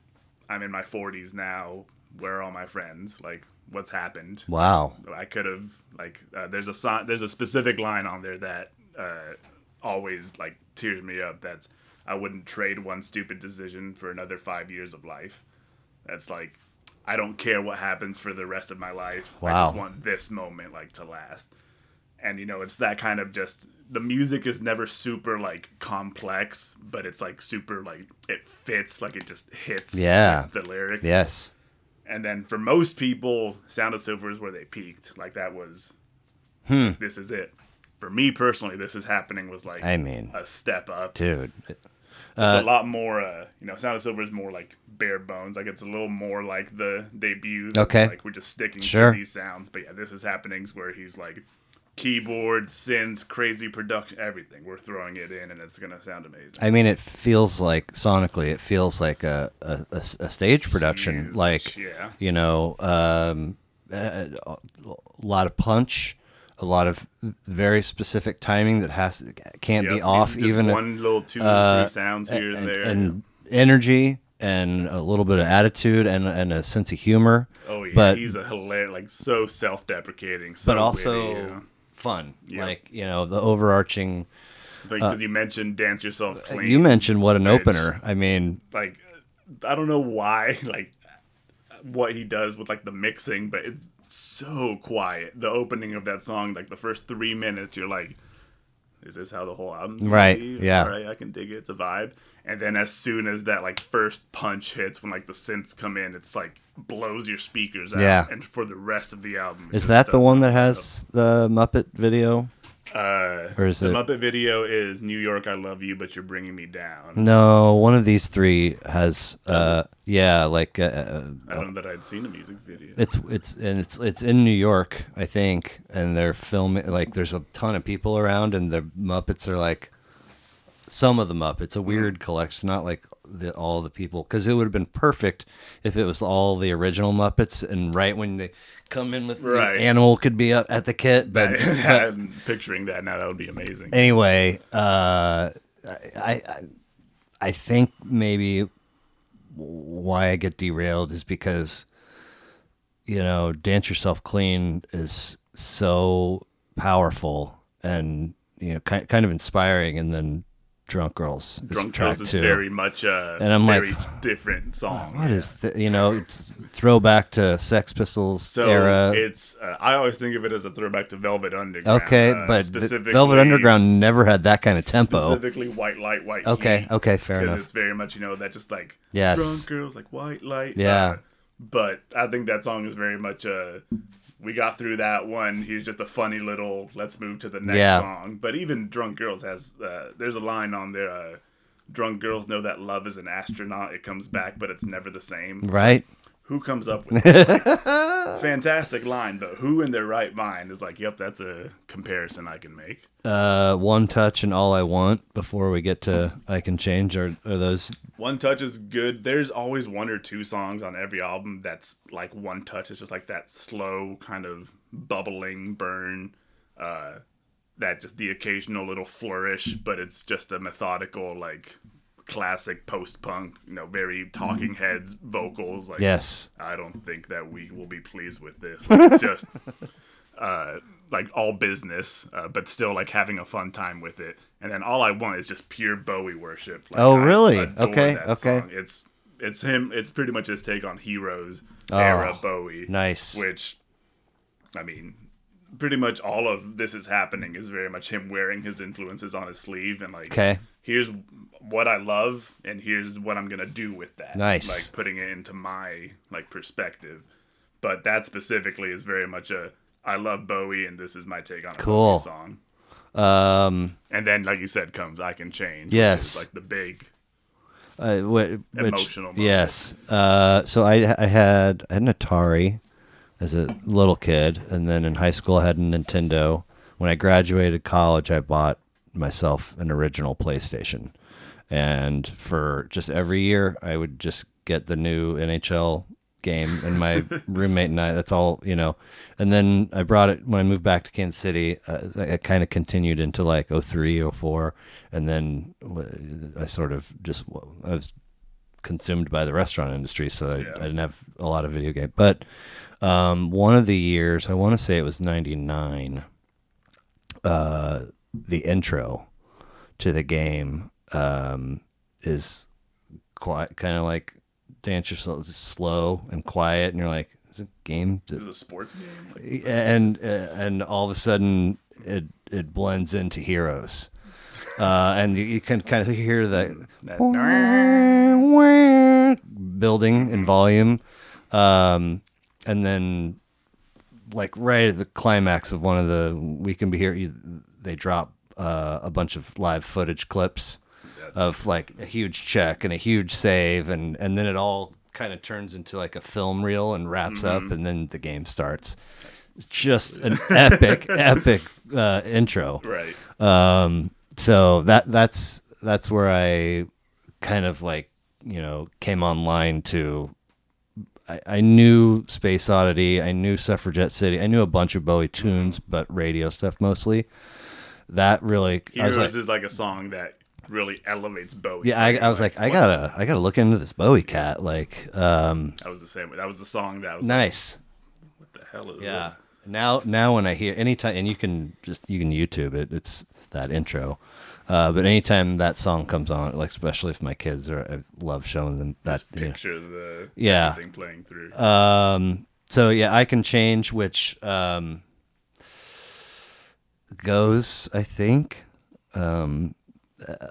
i'm in my 40s now where are all my friends like what's happened Wow. i could have like uh, there's a song there's a specific line on there that uh, always like tears me up that's i wouldn't trade one stupid decision for another five years of life that's like i don't care what happens for the rest of my life Wow. i just want this moment like to last and you know it's that kind of just the music is never super like complex but it's like super like it fits like it just hits Yeah. like, the lyrics Yes. And then for most people sound of silver is where they peaked like that was Hmm. this is it for me personally this is happening was like I mean, a step up dude. it's a lot more uh you know sound of silver is more like bare bones like it's a little more like the debut Okay. like we're just sticking Sure. to these sounds but yeah this is happenings where he's like keyboard synths crazy production everything we're throwing it in and it's gonna sound amazing I mean, it feels like sonically, it feels like a a, a- stage production. Huge, Like, yeah. you know, um, a, a lot of punch, a lot of very specific timing that has can't be off. just Even one little two uh, three sounds here and, and, there and energy and a little bit of attitude and and a sense of humor. oh yeah but he's a hilarious like so self-deprecating so but also witty, yeah. Fun. Yeah. Like you know, the overarching. because you mentioned dance yourself clean Uh, You mentioned what an which- opener. I mean, like I don't know why like what he does with like the mixing, but it's so quiet. The opening of that song, like the first three minutes, you're like, "Is this how the whole album?" Right, yeah. All right, I can dig it. It's a vibe. And then as soon as that like first punch hits, when like the synths come in, it's like blows your speakers out. Yeah. And for the rest of the album, is that the one that has the Muppet video? Uh, Or is the it- Muppet video is New York, I love you, but you're bringing me down. No, one of these three has. Uh, yeah, like uh, I don't know that I'd seen a music video. it's it's and it's it's in New York, I think, and they're filming. Like, there's a ton of people around, and the Muppets are like some of the Muppets. It's a weird collection, not like the, all the people, because it would have been perfect if it was all the original Muppets, and right when they come in with Right. the animal could be up at the kit, but. but I'm picturing that now. That would be amazing. anyway, uh, I, I I think maybe why I get derailed is because you know, dance yourself clean is so powerful and you know kind kind of inspiring, and then drunk girls Drunk Girls is two. very much a And I'm like, very different song. What yeah. is th- you know it's throwback to Sex Pistols So era? it's uh, I always think of it as a throwback to Velvet Underground. Okay, uh, but Velvet Underground never had that kind of tempo. specifically White Light, White Okay, Heat, okay, fair enough. It's very much you know that just like Yes. drunk girls like White Light. Yeah. uh, but I think that song is very much uh we got through that one. He's just a funny little. Let's move to the next Yeah. song. But even Drunk Girls has uh, there's a line on there. Uh, Drunk girls know that love is an astronaut. It comes back, but it's never the same. Right? Who comes up with that? Fantastic line, but who in their right mind is like, "Yep, that's a comparison I can make." uh, one touch and all I want before we get to I can change are, are those One Touch is good. There's always one or two songs on every album that's like One Touch. It's just like that slow kind of bubbling burn. Uh, that just the occasional little flourish, but it's just a methodical like classic post punk. You know, very Talking Heads vocals. Like, yes I don't think that we will be pleased with this. Like, it's just uh, like all business, uh, but still like having a fun time with it. And then all I want is just pure Bowie worship. Like, Oh, really? Okay, okay. song. It's it's him. It's pretty much his take on Heroes Oh, era Bowie. nice. Which, I mean. Pretty much all of this is happening is very much him wearing his influences on his sleeve and like okay here's what I love and here's what I'm gonna do with that. Nice. Like putting it into my like perspective. But that specifically is very much a I love Bowie and this is my take on a Cool. Bowie song. um And then like you said comes I Can Change. Yes. Which is like the big uh, wh- which, Emotional moment. yes uh so I I had I had an Atari as a little kid and then in high school I had a Nintendo when I graduated college I bought myself an original PlayStation and for just every year I would just get the new NHL game and my roommate and I that's all you know. And then I brought it when I moved back to Kansas City uh, it kind of continued into like 03 04 and then I sort of just I was consumed by the restaurant industry so I, Yeah. I didn't have a lot of video game. But um, one of the years I want to say it was 99 uh, the intro to the game um, is quite kind of like dance yourself slow and quiet, and you're like, "Is it game?" is it a sports game? And uh, and all of a sudden it it blends into Heroes, uh, and you, you can kind of hear the that, building in volume, um, and then like right at the climax of one of the "We Can Be Here," you, they drop uh, a bunch of live footage clips of like a huge check and a huge save, and and then it all kind of turns into like a film reel and wraps up, and then the game starts. It's just an epic, epic uh, intro. right. Um, so that that's that's where I kind of like you know came online to. I, I knew Space Oddity, I knew Suffragette City, I knew a bunch of Bowie tunes, but radio stuff mostly. That really, I was like, is like a song that really elevates Bowie. yeah, I, I was like, I gotta, I gotta look into this Bowie cat. Like, um, That was the same. That was the song that was like, nice. what the hell is Yeah. this? Now, now when I hear anytime, and you can just you can YouTube it. It's that intro. Uh, but anytime that song comes on, like especially if my kids are, I love showing them that. know. Picture the Yeah. thing playing through. Um, so yeah, I can change which um, goes. I think um, uh,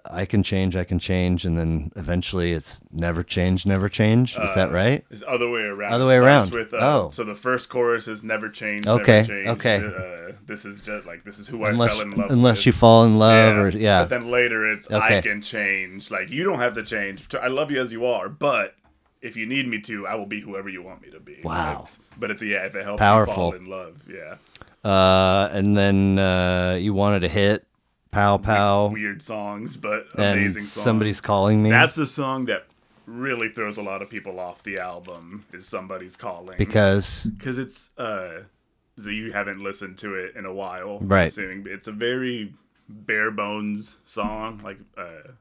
I can change, I can change, and then eventually it's never change, never change. Is that right? It's other way around. Other way around. With, uh, Oh. so the first chorus is never change. Okay, Never change. okay. Uh, this is just like this is who I Unless fell in love unless with. you fall in love, or yeah, But then later it's Okay. I can change. Like you don't have to change. I love you as you are, but if you need me to, I will be whoever you want me to be. Wow. But it's yeah, if it helps Powerful. you fall in love, yeah. uh, and then uh, you wanted to hit pow pow, Weird songs, but amazing songs. somebody's calling me That's the song that really throws a lot of people off the album. Is somebody's calling because because it's uh so you haven't listened to it in a while Right. assuming. it's a very bare bones song like uh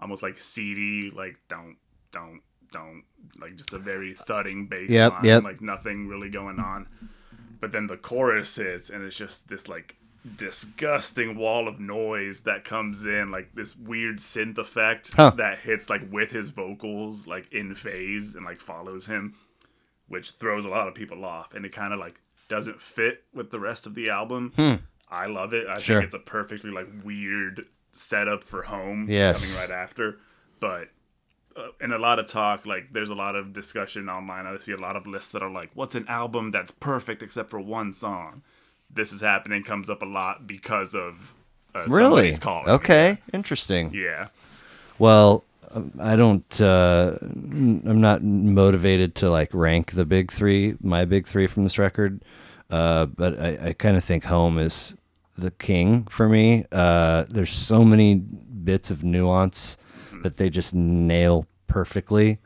almost like seedy like don't don't don't like just a very thudding bass Yep, line yep. like nothing really going on but then the chorus hits and it's just this like disgusting wall of noise that comes in like this weird synth effect Huh. that hits like with his vocals like in phase and like follows him which throws a lot of people off and it kind of like doesn't fit with the rest of the album i love it i Hmm. Sure. think it's a perfectly like weird setup for home Yes. coming right after but uh, in a lot of talk like there's a lot of discussion online i see a lot of lists that are like what's an album that's perfect except for one song this is happening comes up a lot because of uh, really calling okay, interesting. yeah Well, um, I don't. Uh, I'm not motivated to like rank the big three, my big three from this record. Uh, but I, I kind of think Home is the king for me. Uh, there's so many bits of nuance that they just nail perfectly.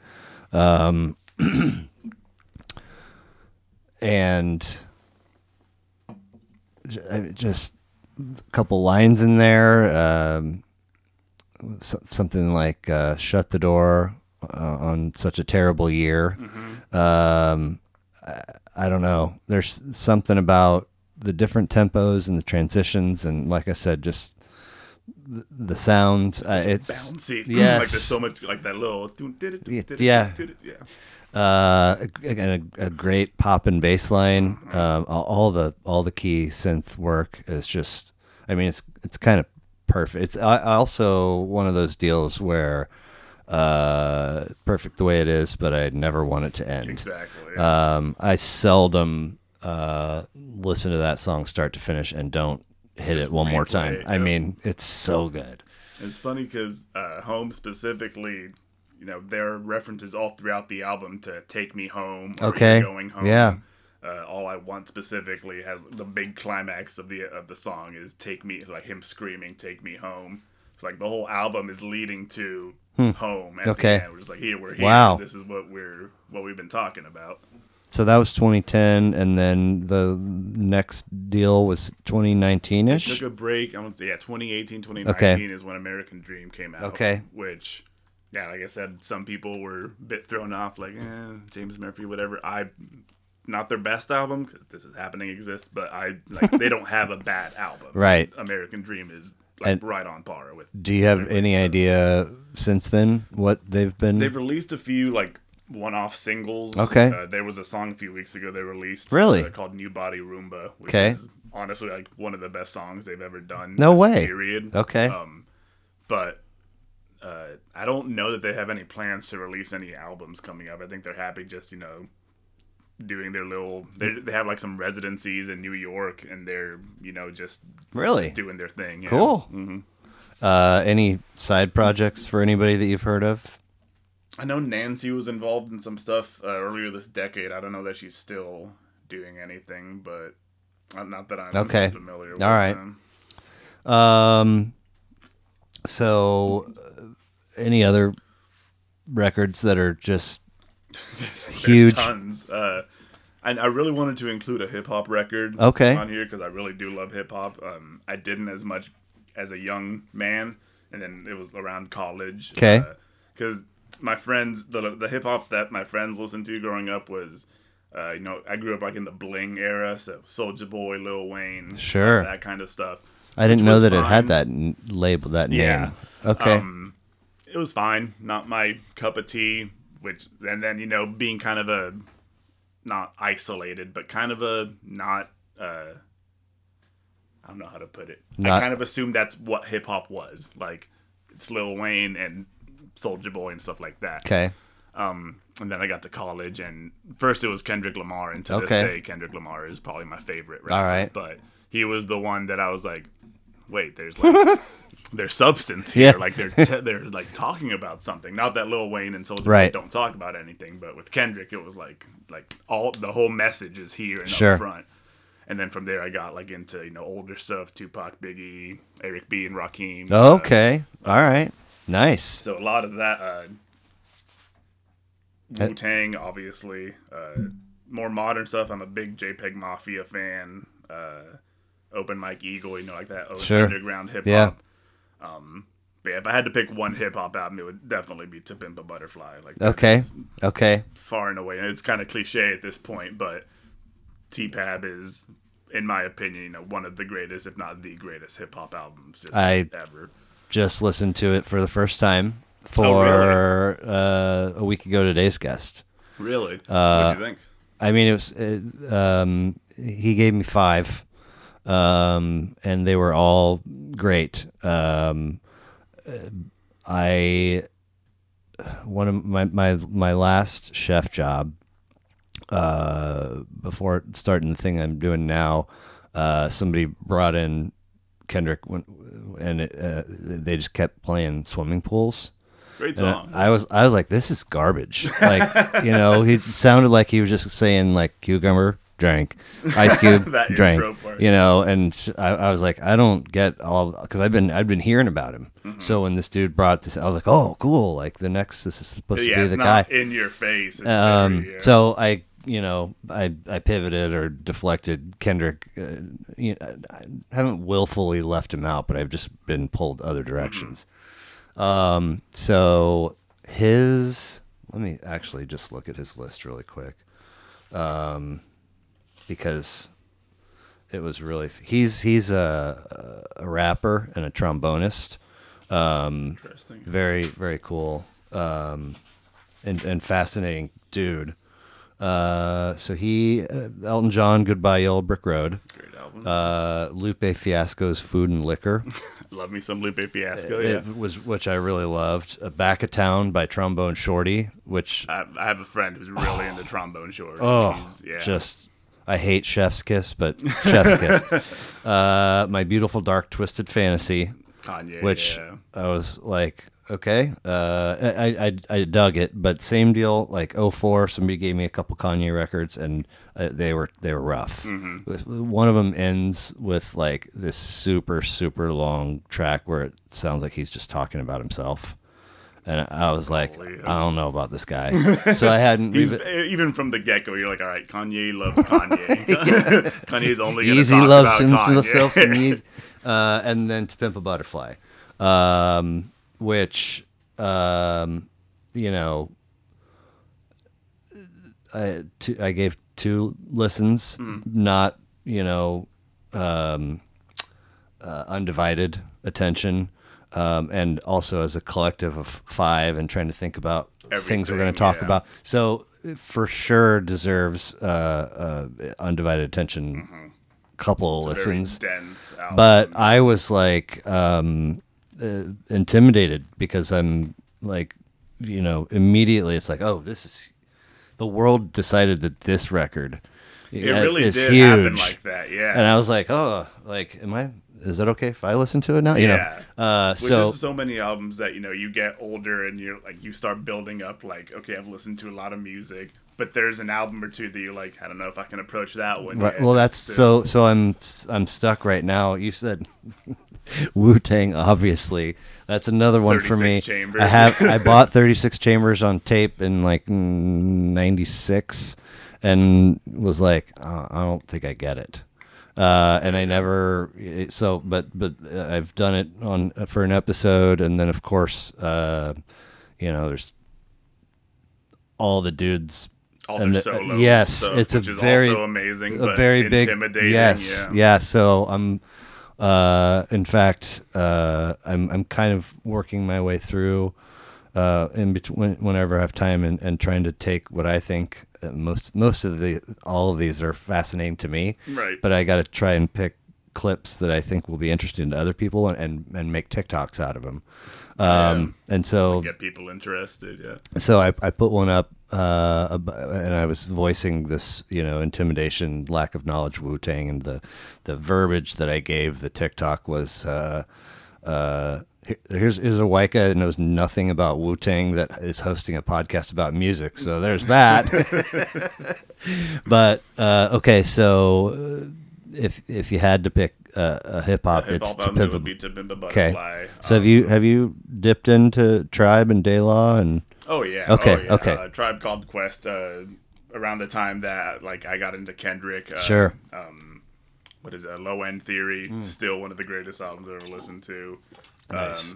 Um, and just a couple lines in there. Um, so- something like uh, "shut the door" uh, on such a terrible year. Um, I, I don't know. There's something about the different tempos and the transitions, and like I said, just the, the sounds. Uh, it's bouncy yes. like there's so much like that little Yeah. yeah uh, again, a, a great pop and bass line. Um, all, the all the key synth work is just. I mean, it's it's kind of perfect. It's also one of those deals where uh, perfect the way it is, but I never want it to end. exactly Um, I seldom uh, listen to that song start to finish and don't hit Just it one more time. it, I yeah. mean, it's so good. It's funny because uh, Home specifically, you know, there are references all throughout the album to "Take Me Home." Or Okay. Going home. Yeah. Uh, all I want specifically has the big climax of the of the song is "Take Me," like him screaming "Take Me Home." It's like the whole album is leading to home. Hmm. Okay. The end. We're just like, here, we're here. Wow. This is what we're what we've been talking about. So that was 2010, and then the next deal was 2019 ish. Took a break. I want to say, yeah, 2018, 2019 okay. is when American Dream came out. Okay. Which, yeah, like I said, some people were a bit thrown off, like, eh, James Murphy, whatever. I, not their best album, because This Is Happening exists, but I, like, they don't have a bad album. Right. American Dream is, like, And- right on par with. Do you have any stuff. idea since then what they've been? They've released a few, like, one-off singles. Okay. Uh, there was a song a few weeks ago they released. Really? uh, called New Body Rhumba, which Okay. is honestly, like, one of the best songs they've ever done. No way. Period. okay. Um, but uh, I don't know that they have any plans to release any albums coming up. I think they're happy just you know doing their little. They they have like some residencies in New York, and they're you know just really doing their thing. yeah. cool. hmm Uh, any side projects for anybody that you've heard of? I know Nancy was involved in some stuff uh, earlier this decade. I don't know that she's still doing anything, but not that I'm Okay. familiar. with All right. them. Um, so uh, any other records that are just huge? tons. Uh, and I really wanted to include a hip hop record Okay. on here because I really do love hip hop. Um, I didn't as much as a young man, and then it was around college. Okay. Because my friends, the the hip hop that my friends listened to growing up was. Uh, you know, I grew up like in the bling era, so Soulja Boy, Lil Wayne, Sure. that kind of stuff. I didn't know that it had that n- label, that Yeah. name. Okay. Um, it was fine. Not my cup of tea. Which and then you know being kind of a not isolated, but kind of a not. Uh, I don't know how to put it. Not- I kind of assumed that's what hip hop was. Like it's Lil Wayne and Soulja Boy and stuff like that. Okay. Um, and then I got to college, and first it was Kendrick Lamar, and to Okay. this day, Kendrick Lamar is probably my favorite. Rapper. All right. but he was the one that I was like, wait, there's like. There's substance here, Yeah. like they're t- they're like talking about something. Not that Lil Wayne and Soulja Right. don't talk about anything, but with Kendrick, it was like like all the whole message is here and Sure. up front. And then from there, I got like into you know older stuff: Tupac, Biggie, Eric B, and Rakim. Uh, Okay. All right. Nice. so a lot of that uh, Uh, Wu Tang, obviously. Uh, more modern stuff. I'm a big JPEG Mafia fan. Uh, Open Mike Eagle, you know, like that Sure. underground hip Yeah. hop. Um, but yeah, if I had to pick one hip hop album, it would definitely be To Pimp a Butterfly. Like Okay. Okay. far and away, and it's kind of cliche at this point, but T-Pab is, in my opinion, you know, one of the greatest, if not the greatest, hip hop albums just I- ever. Just listened to it for the first time for Oh, uh, a week ago. Today's guest. Really? Uh, what do you think? I mean, it was. It, um, he gave me five, um, and they were all great. Um, I one of my my my last chef job uh, before starting the thing I'm doing now. Uh, somebody brought in Kendrick, and it, uh, they just kept playing swimming pools. Great song. I, I was I was like, this is garbage. Like, you know, he sounded like he was just saying like cucumber drank, ice cube drank, you know. And I, I was like, I don't get all because I've been I've been hearing about him. Mm-hmm. So when this dude brought this, I was like, oh, cool. Like the next, this is supposed yeah, to be the guy. not in your face. Um, very, uh, so I, you know, I, I pivoted or deflected Kendrick. Uh, you know, I haven't willfully left him out, but I've just been pulled other directions. Um, so his, let me actually just look at his list really quick, um, because it was really he's he's a a rapper and a trombonist. Um, interesting. very very cool um and and fascinating dude uh so he uh, elton john goodbye yellow brick road Great album. uh lupe fiasco's food and liquor Love me some Lupe Fiasco. Yeah. it was which i really loved uh, Backatown by trombone shorty which I, I have a friend who's really into trombone Shorty. oh yeah. just i hate chef's kiss but chef's kiss uh my beautiful dark twisted fantasy Kanye. which yeah. I was like, okay, uh, I, I I dug it, but same deal. Like 04, somebody gave me a couple Kanye records, and uh, they were they were rough. Mm-hmm. One of them ends with like this super super long track where it sounds like he's just talking about himself. And I was like, I don't know about this guy. so I hadn't. Even- from the get go, you're like, all right, Kanye loves Kanye. Kanye's only Yeezy loves himself some Yeezy. Uh, and then to pimp a butterfly, um, which um, you know, I, two, I gave two listens, Hmm. not you know, um, uh, undivided attention. Um, and also as a collective of five, and trying to think about things we're going to talk yeah. about. So for sure deserves uh, uh, undivided attention. Couple Mm-hmm. Very listens, but I was like um, uh, intimidated because I'm like, you know, immediately it's like, oh, this is the world decided that this record it really is did huge, happen like that. Yeah. and I was like, oh, like, am I? Is that okay if I listen to it now? You Yeah. know, uh, Which so so many albums that you know you get older and you're like you start building up like okay I've listened to a lot of music but there's an album or two that you're like I don't know if I can approach that one Right. Well, that's so. So I'm I'm stuck right now. You said Wu Tang, obviously. That's another one for me. Chambers. I have I bought 36 Chambers on tape in like '96, and was like, uh, I don't think I get it. Uh, and I never so, but but uh, I've done it on for an episode, and then of course, uh, you know, there's all the dudes all and their the- uh, solo yes, stuff, it's a is very- also amazing a but very big intimidating yes yeah. yeah so i'm uh in fact uh i'm i'm kind of working my way through uh in between whenever i have time and, and trying to take what i think uh, most most of the all of these are fascinating to me Right. but i got to try and pick clips that I think will be interesting to other people and and, and make TikToks out of them. Um, and so Get people interested. Yeah. so I, I put one up uh, and I was voicing this, you know, intimidation, lack of knowledge, Wu Tang, and the the verbiage that I gave the TikTok was, uh, uh, here's here's a white guy that knows nothing about Wu Tang that is hosting a podcast about music. So there's that. but uh, okay, so uh, if if you had to pick uh, a hip hop, Hip it's hop to album it pimp would a be to Pimp a Okay. Butterfly. So have Um, you have you dipped into Tribe and De La and Oh yeah. Okay, oh, yeah. okay. Uh, Tribe Called Quest. Uh, around the time that like I got into Kendrick. Uh, Sure. Um, what is it? Low End Theory. Still one of the greatest albums I've ever listened to. Nice.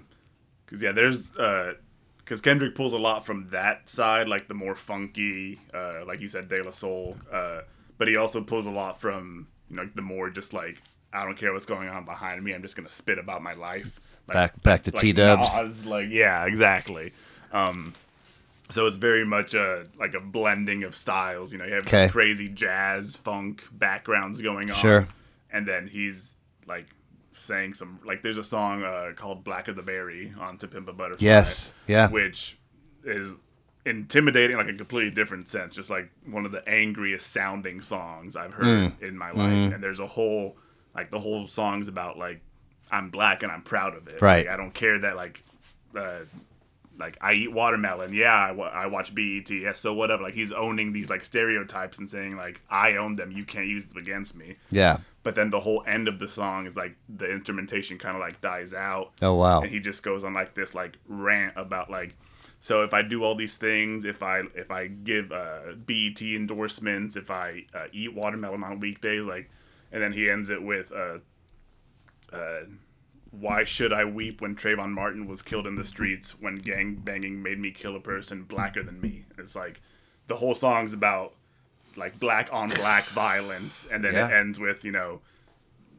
Because yeah, there's because Kendrick pulls a lot from that side, like the more funky, uh, like you said, De La Soul. Uh, but he also pulls a lot from you know the more just like I don't care what's going on behind me. I'm just gonna spit about my life. Like, Back- back to like T-dubs. Nas, Like yeah, exactly. Um, so it's very much a like a blending of styles. You know, you have Okay. this crazy jazz, funk backgrounds going on. Sure. And then he's like saying some like there's a song uh, called "Blacker the Berry" on "To Pimp a Butterfly." Yes, yeah. Which is intimidating, like a completely different sense. Just like one of the angriest sounding songs I've heard Mm. in my life. Mm-hmm. And there's a whole like the whole song's about like I'm black and I'm proud of it. Right. Like, I don't care that like. Uh, like I eat watermelon. Yeah, I, wa- I watch BET. Yeah, so whatever. Like he's owning these like stereotypes and saying like I own them. You can't use them against me. yeah? But then the whole end of the song is like the instrumentation kind of like dies out, Oh wow, and he just goes on like this like rant about like. So if I do all these things, if I if I give uh, BET endorsements, if I uh, eat watermelon on weekdays, like, and then he ends it with, uh, uh, "Why should I weep when Trayvon Martin was killed in the streets when gang banging made me kill a person blacker than me?" It's like the whole song's about like black on black violence, and then it ends with you know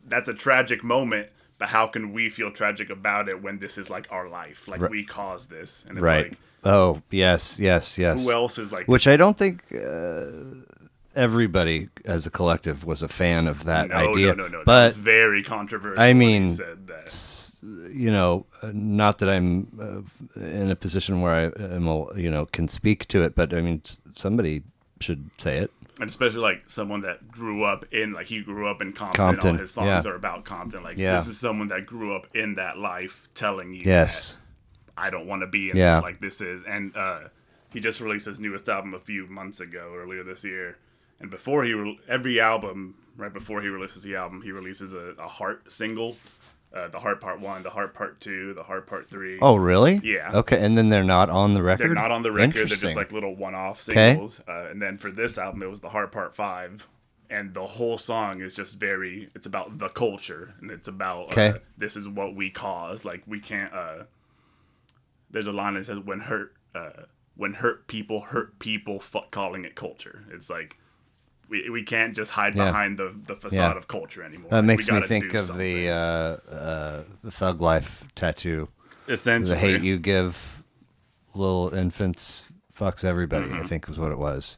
that's a tragic moment, but how can we feel tragic about it when this is like our life? Like Right. we caused this, and it's right? like oh yes, yes, yes. who else is like Which I don't think uh, everybody as a collective was a fan of that no, idea. no, no, no. that But was very controversial. I mean, said that. you know, uh, not that I'm uh, in a position where I am, you know, can speak to it, but I mean, somebody should say it. and especially like someone that grew up in like he grew up in Compton. Compton, All his songs yeah. are about Compton. Like Yeah. this is someone that grew up in that life, telling you Yes. I don't want to be in Yeah. this like this is. And uh, he just released his newest album a few months ago, earlier this year. And before he re- every album, right before he releases the album, he releases a, a heart single, uh, the heart part one, the heart part two, the heart part three. Oh, really? Yeah. Okay, and then they're not on the record. They're not on the record. They're Interesting. just like little one-off singles. Uh, and then for this album, it was the Heart Part Five, and the whole song is just very. It's about the culture, and it's about Okay. uh, this is what we cause. Like we can't. Uh, there's a line that says when hurt, uh, when hurt people hurt people, fuck calling it culture. It's like. We, we can't just hide Yeah. behind the, the facade Yeah. of culture anymore. that makes me think of something. the uh, uh, the Thug Life tattoo. essentially The hate you give little infants fucks everybody. Mm-hmm. I think was what it was.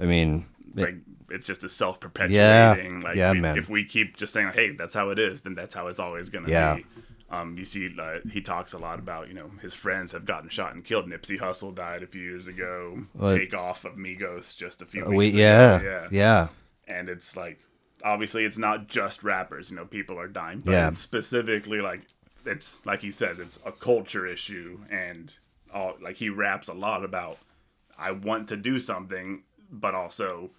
I mean, it- like it's just a self perpetuating. Yeah. Like Yeah, we- man. if we keep just saying, "Hey, that's how it is," then that's how it's always gonna Yeah. be. Um, you see, uh, he talks a lot about you know his friends have gotten shot and killed. Nipsey Hussle died a few years ago. Well, Takeoff of Migos just a few we weeks ago. yeah, yeah, yeah, And it's like obviously it's not just rappers. You know, people are dying, but Yeah. it's specifically like it's like he says, it's a culture issue, and all like he raps a lot about. I want to do something, but also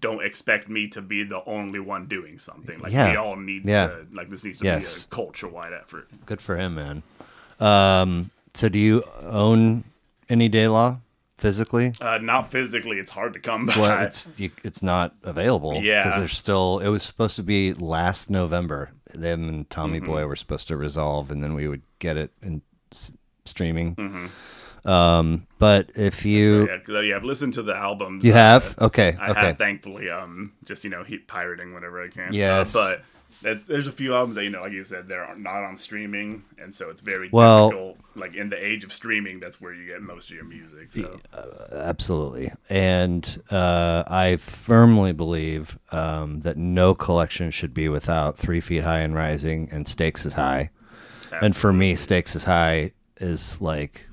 don't expect me to be the only one doing something. Like Yeah. we all need Yeah. to like this needs to Yes. be a culture wide effort. good for him, man. Um, so do you own any De La physically? Uh, not physically, it's hard to come by. Well, it's you, it's not available. Yeah. because they're still. It was supposed to be last November. Them and Tommy Mm-hmm. Boy were supposed to resolve, and then we would get it in s- streaming. Mm-hmm. Um, but if you yeah, uh, yeah, I've listened to the albums. you uh, have okay I okay have thankfully um just you know he pirating whenever I can. Uh, Yes. but there's a few albums that you know, like you said, they're not on streaming, and so it's very Well- difficult. Like in the age of streaming, that's where you get most of your music. So. Absolutely. And uh, I firmly believe um, that no collection should be without Three Feet High and Rising and Stakes is High. And for me, Stakes is High is like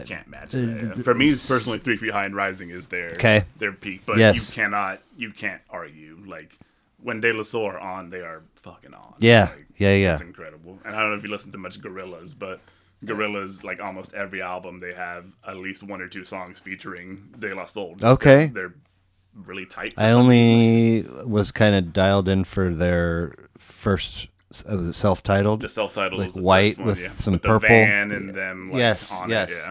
can't match that. For me, personally, Three Feet High and Rising is their Okay. their peak. But Yes. you cannot, you can't argue. Like when De La Soul are on, they are fucking on. Yeah. Like, Yeah, yeah. It's incredible. And I don't know if you listen to much Gorillaz, but Gorillaz, like almost every album, they have at least one or two songs featuring De La Soul. Okay. they're really tight. I only was kind of dialed in for their first uh, was it self-titled the self-titled like white one, with yeah. some with purple. the van and them like, Yes, on yes. it,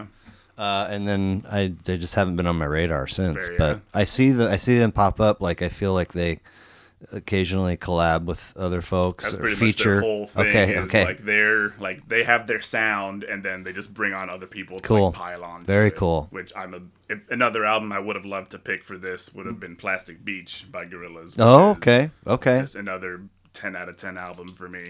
yeah. uh, and then I they just haven't been on my radar since. Fair, but yeah. I see the I see them pop up. Like I feel like they occasionally collab with other folks That's or feature. much their whole thing. okay, okay, Like they're like they have their sound, and then they just bring on other people to Cool. like pile on. Very it, cool. Which I'm a if another album I would have loved to pick for this would have been Plastic Beach by Gorillaz. oh okay, okay. Another ten out of ten album for me.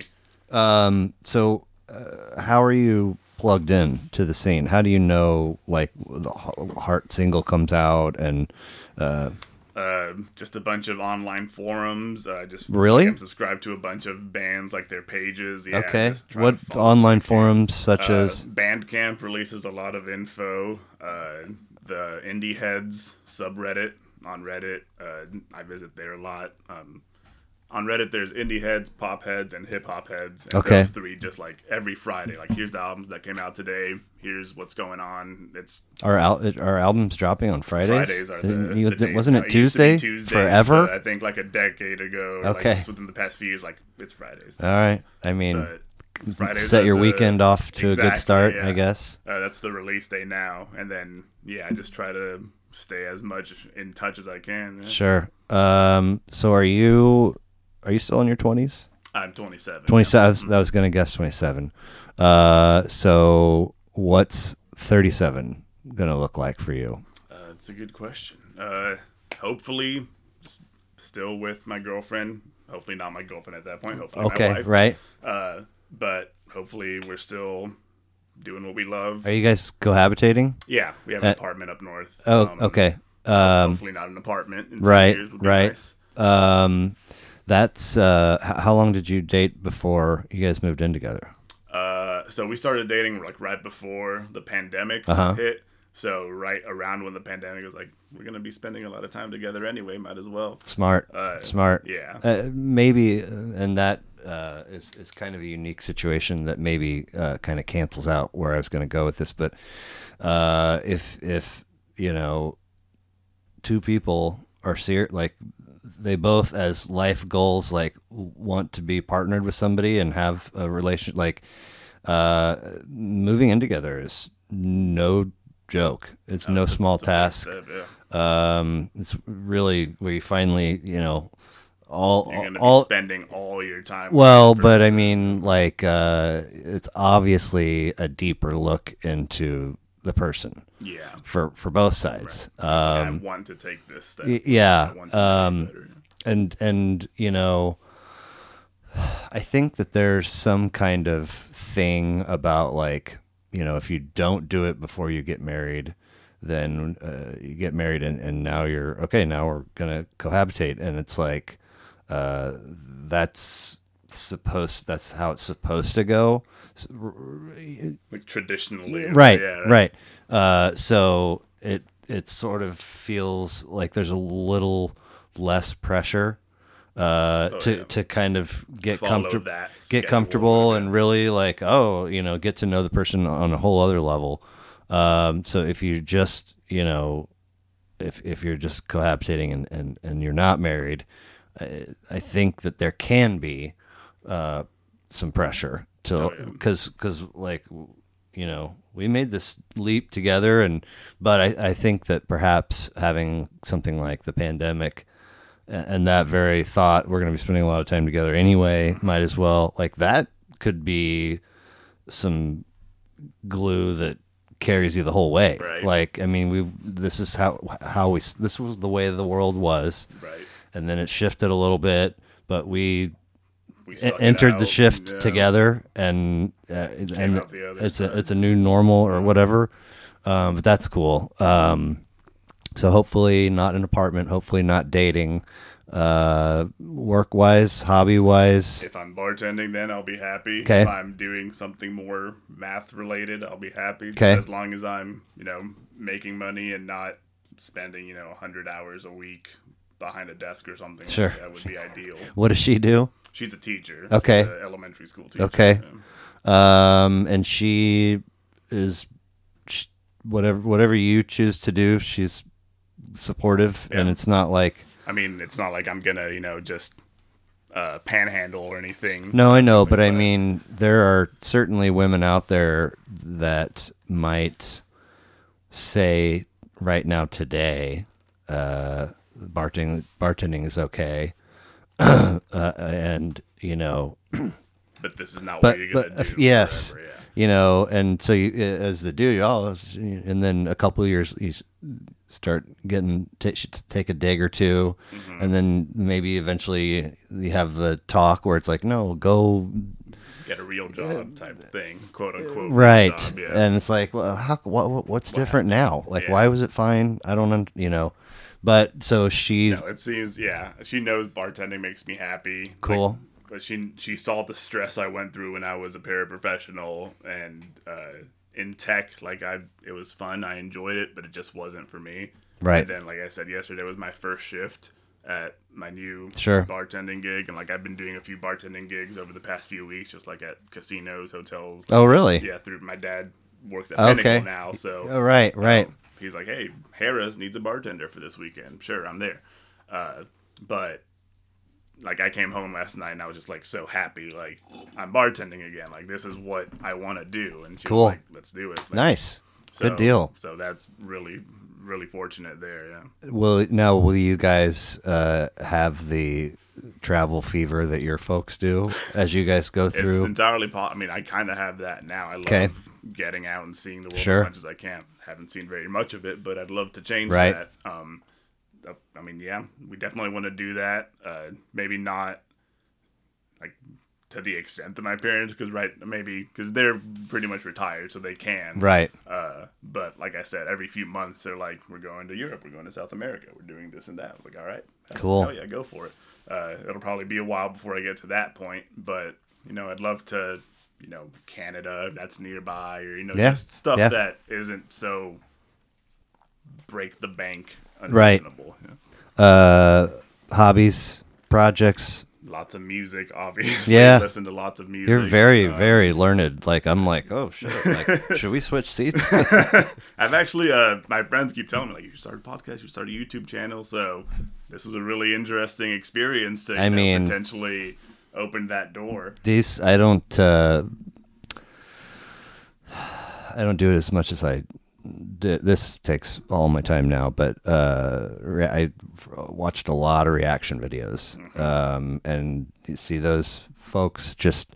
Um, so uh, how are you plugged in to the scene? How do you know like the Heart single comes out and uh, Uh, just a bunch of online forums. Uh, just Really? I'm subscribed to a bunch of bands like their pages. Yeah, okay, what online forums such Uh, as Bandcamp releases a lot of info. Uh, the Indie Heads subreddit on Reddit, uh, I visit there a lot. Um, on Reddit, there's Indie Heads, Pop Heads, and Hip Hop Heads. And Okay. Those three just like every Friday. Like, here's the albums that came out today. Here's what's going on. It's our al- our albums dropping on Fridays? Fridays are the, you- the wasn't it to be Tuesday forever? I think like a decade ago. Okay. Like, within the past few years, like it's Fridays. All right. I mean, Fridays set your the- weekend off to a good start, yeah. I guess. Uh, that's the release day now, and then yeah, I just try to stay as much in touch as I can. yeah. Sure. Um, so are you are you still in your twenties? I'm 27. 27 I was, I was going to guess 27 uh, so what's 37 going to look like for you Uh, it's a good question. Uh, hopefully, still with my girlfriend. Hopefully, not my girlfriend at that point. Hopefully, my okay right Uh, but hopefully, we're still doing what we love. are you guys cohabitating Yeah, we have an Uh, apartment up north. oh Um, okay um, hopefully, not an apartment. In 10 right years would be right nice. um, that's uh, how long did you date before you guys moved in together Uh, so we started dating like right before the pandemic Uh-huh. hit. So right around when the pandemic was like, we're gonna be spending a lot of time together anyway. Might as well. smart Uh, smart yeah. uh, maybe uh, and that uh, is, is kind of a unique situation that maybe uh, kind of cancels out where I was going to go with this. But uh, if if you know two people are ser- like they both as life goals like want to be partnered with somebody and have a relation like uh, moving in together is no joke. It's no small task. So, yeah. Um, it's really where you finally, you know, all You're gonna all be spending all your time. well, but I mean, like, uh, it's obviously a deeper look into the person yeah. for for both sides. I Um, want to take this step. y- yeah, I um, and and you know, I think that there's some kind of thing about like you know if you don't do it before you get married then uh, you get married and, and now you're okay now we're gonna cohabitate and it's like uh, that's supposed that's how it's supposed to go Like traditionally. right Yeah. right uh, so it it sort of feels like there's a little less pressure uh, to Oh, yeah. to kind of get comfortable get comfortable yeah. and really like oh you know get to know the person on a whole other level um, so if you just you know if if you're just cohabitating and and, and you're not married I, I think that there can be uh, some pressure to Oh, yeah. because because like you know we made this leap together and but I, I think that perhaps having something like the pandemic and that very thought we're going to be spending a lot of time together anyway might as well like that could be some glue that carries you the whole way Right. like i mean we this is how how we this was the way the world was Right. and then it shifted a little bit but we we entered the shift yeah. together, and uh, and out the other it's side. a it's a new normal or whatever. Um, but that's cool. Um, so hopefully not an apartment. Hopefully not dating. Uh, work wise, hobby wise. If I'm bartending, then I'll be happy. Okay. If I'm doing something more math related, I'll be happy. Okay. As long as I'm, you know, making money and not spending, you know, 100 hours a week behind a desk or something. Sure. Like that would be ideal. What does she do? She's a teacher. Okay. a elementary school teacher. Okay. yeah. Um, and she is sh- whatever whatever you choose to do. She's supportive, and it's not like I mean, it's not like I'm gonna, you know, just uh, panhandle or anything. no, I know, but I mean, there are certainly women out there that might say right now today, uh, bartending bartending is okay, uh, and you know, But this is not but what you're gonna but uh, do. yes, yeah. you know, and so you, as the dude, oh, and then a couple of years you start getting t- take a dig or 2 Mm-hmm. and then maybe eventually you have the talk where it's like, no, go Get a real job type thing, quote unquote. right, job, yeah. and it's like, well, how, what, what what's different now? Like, Yeah. why was it fine? I don't, you know, but so she's No, it seems yeah. She knows bartending makes me happy. Like, Cool. but she she saw the stress I went through when I was a paraprofessional and uh, in tech. Like I, it was fun. I enjoyed it, but it just wasn't for me. Right. And then, like I said yesterday, was my first shift at my new Sure. bartending gig, and like I've been doing a few bartending gigs over the past few weeks, just like at casinos, hotels. Oh, really? Yeah, through my dad works at Okay. Pinnacle now, so oh, right, right, he's like, "Hey, Harris needs a bartender for this weekend." Sure, I'm there. Uh, but like, I came home last night and I was just like so happy, like I'm bartending again. Like this is what I want to do, and she Cool. like, "Let's do it." Like, nice, so- good deal. So that's really, really fortunate there. Yeah. Will now will you guys uh, have the travel fever that your folks do as you guys go through? It's entirely po- I mean, I kind of have that now. I love Okay. Getting out and seeing the world Sure. as much as I can. Haven't seen very much of it, but I'd love to change Right. that. Um, uh, I mean, yeah, we definitely want to do that. Uh, maybe not like to the extent that my parents, because right, maybe because they're pretty much retired, so they can. right. Uh, but like I said, every few months they're like, "We're going to Europe. We're going to South America. We're doing this and that." I was like, "All right, Cool. Hell yeah, go for it." Uh, it'll probably be a while before I get to that point, but you know, I'd love to, you know, Canada that's nearby, or you know, Yeah, just stuff yeah. that isn't so break the bank Right. unreasonable. Yeah. Uh, hobbies, projects. Lots of music, obviously. Yeah. listen to lots of music. You're very, Uh, very learned. Like I'm like, oh shit. Like, should we switch seats? I've actually, uh, my friends keep telling me like, you should start a podcast, you should start a YouTube channel. So this is a really interesting experience to, I know, mean- potentially open that door. These I don't. Uh, I don't do it as much as I. Did. This takes all my time now, but uh, re- I watched a lot of reaction videos, um, and you see those folks just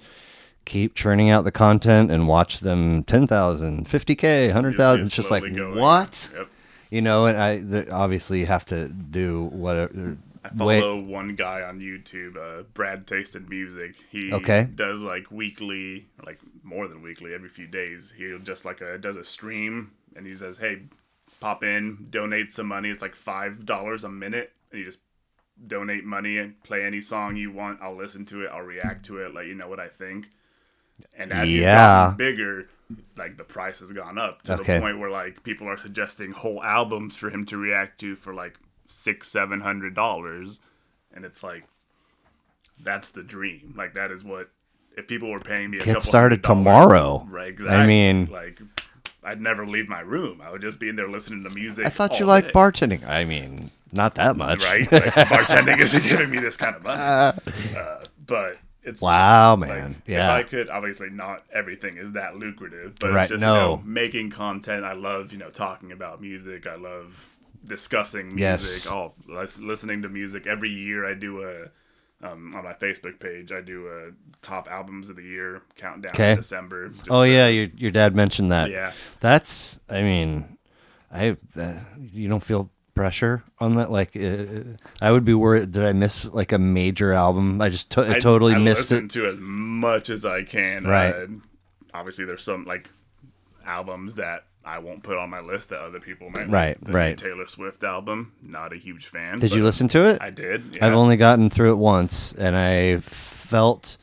keep churning out the content and watch them 10,000, 50k, 100,000. see It's just like going. what Yep. you know, and I obviously have to do whatever. I Wait, follow one guy on YouTube, uh, Brad Taste In Music. He Okay. does like weekly, like more than weekly, every few days. He'll just like a does a stream, and he says, "Hey, pop in, donate some money. It's like five dollars a minute, and you just donate money and play any song you want. I'll listen to it. I'll react to it. Let you know what I think." And as he's Yeah. gotten bigger, like the price has gone up to Okay. the point where like people are suggesting whole albums for him to react to for like six, seven hundred dollars, and it's like that's the dream. Like that is what if people were paying me a Get couple started dollars- tomorrow. right? I mean- like I'd never leave my room. I would just be in there listening to music. I thought you liked day. bartending. I mean, not that much, right? Like, bartending isn't giving me this kind of money, uh, but it's Wow, like, man. If yeah. I could, obviously, not everything is that lucrative, but Right, it's just no. you know, making content. I love you know talking about music. I love discussing music. Yes. Oh, listening to music every year. I do a um, on my Facebook page. I do a top albums of the year countdown Okay. in December. oh to- yeah, your your dad mentioned that. Yeah. That's. I mean, I. Uh, you don't feel pressure on that? Like, uh, I would be worried. Did I miss like a major album? I just to- I, totally I missed listen it. to as much as I can. Right. Uh, obviously, there's some like albums that I won't put on my list that other people might. Right, right. Taylor Swift album, not a huge fan. Did you listen to it? I did. I've only gotten through it once, and I felt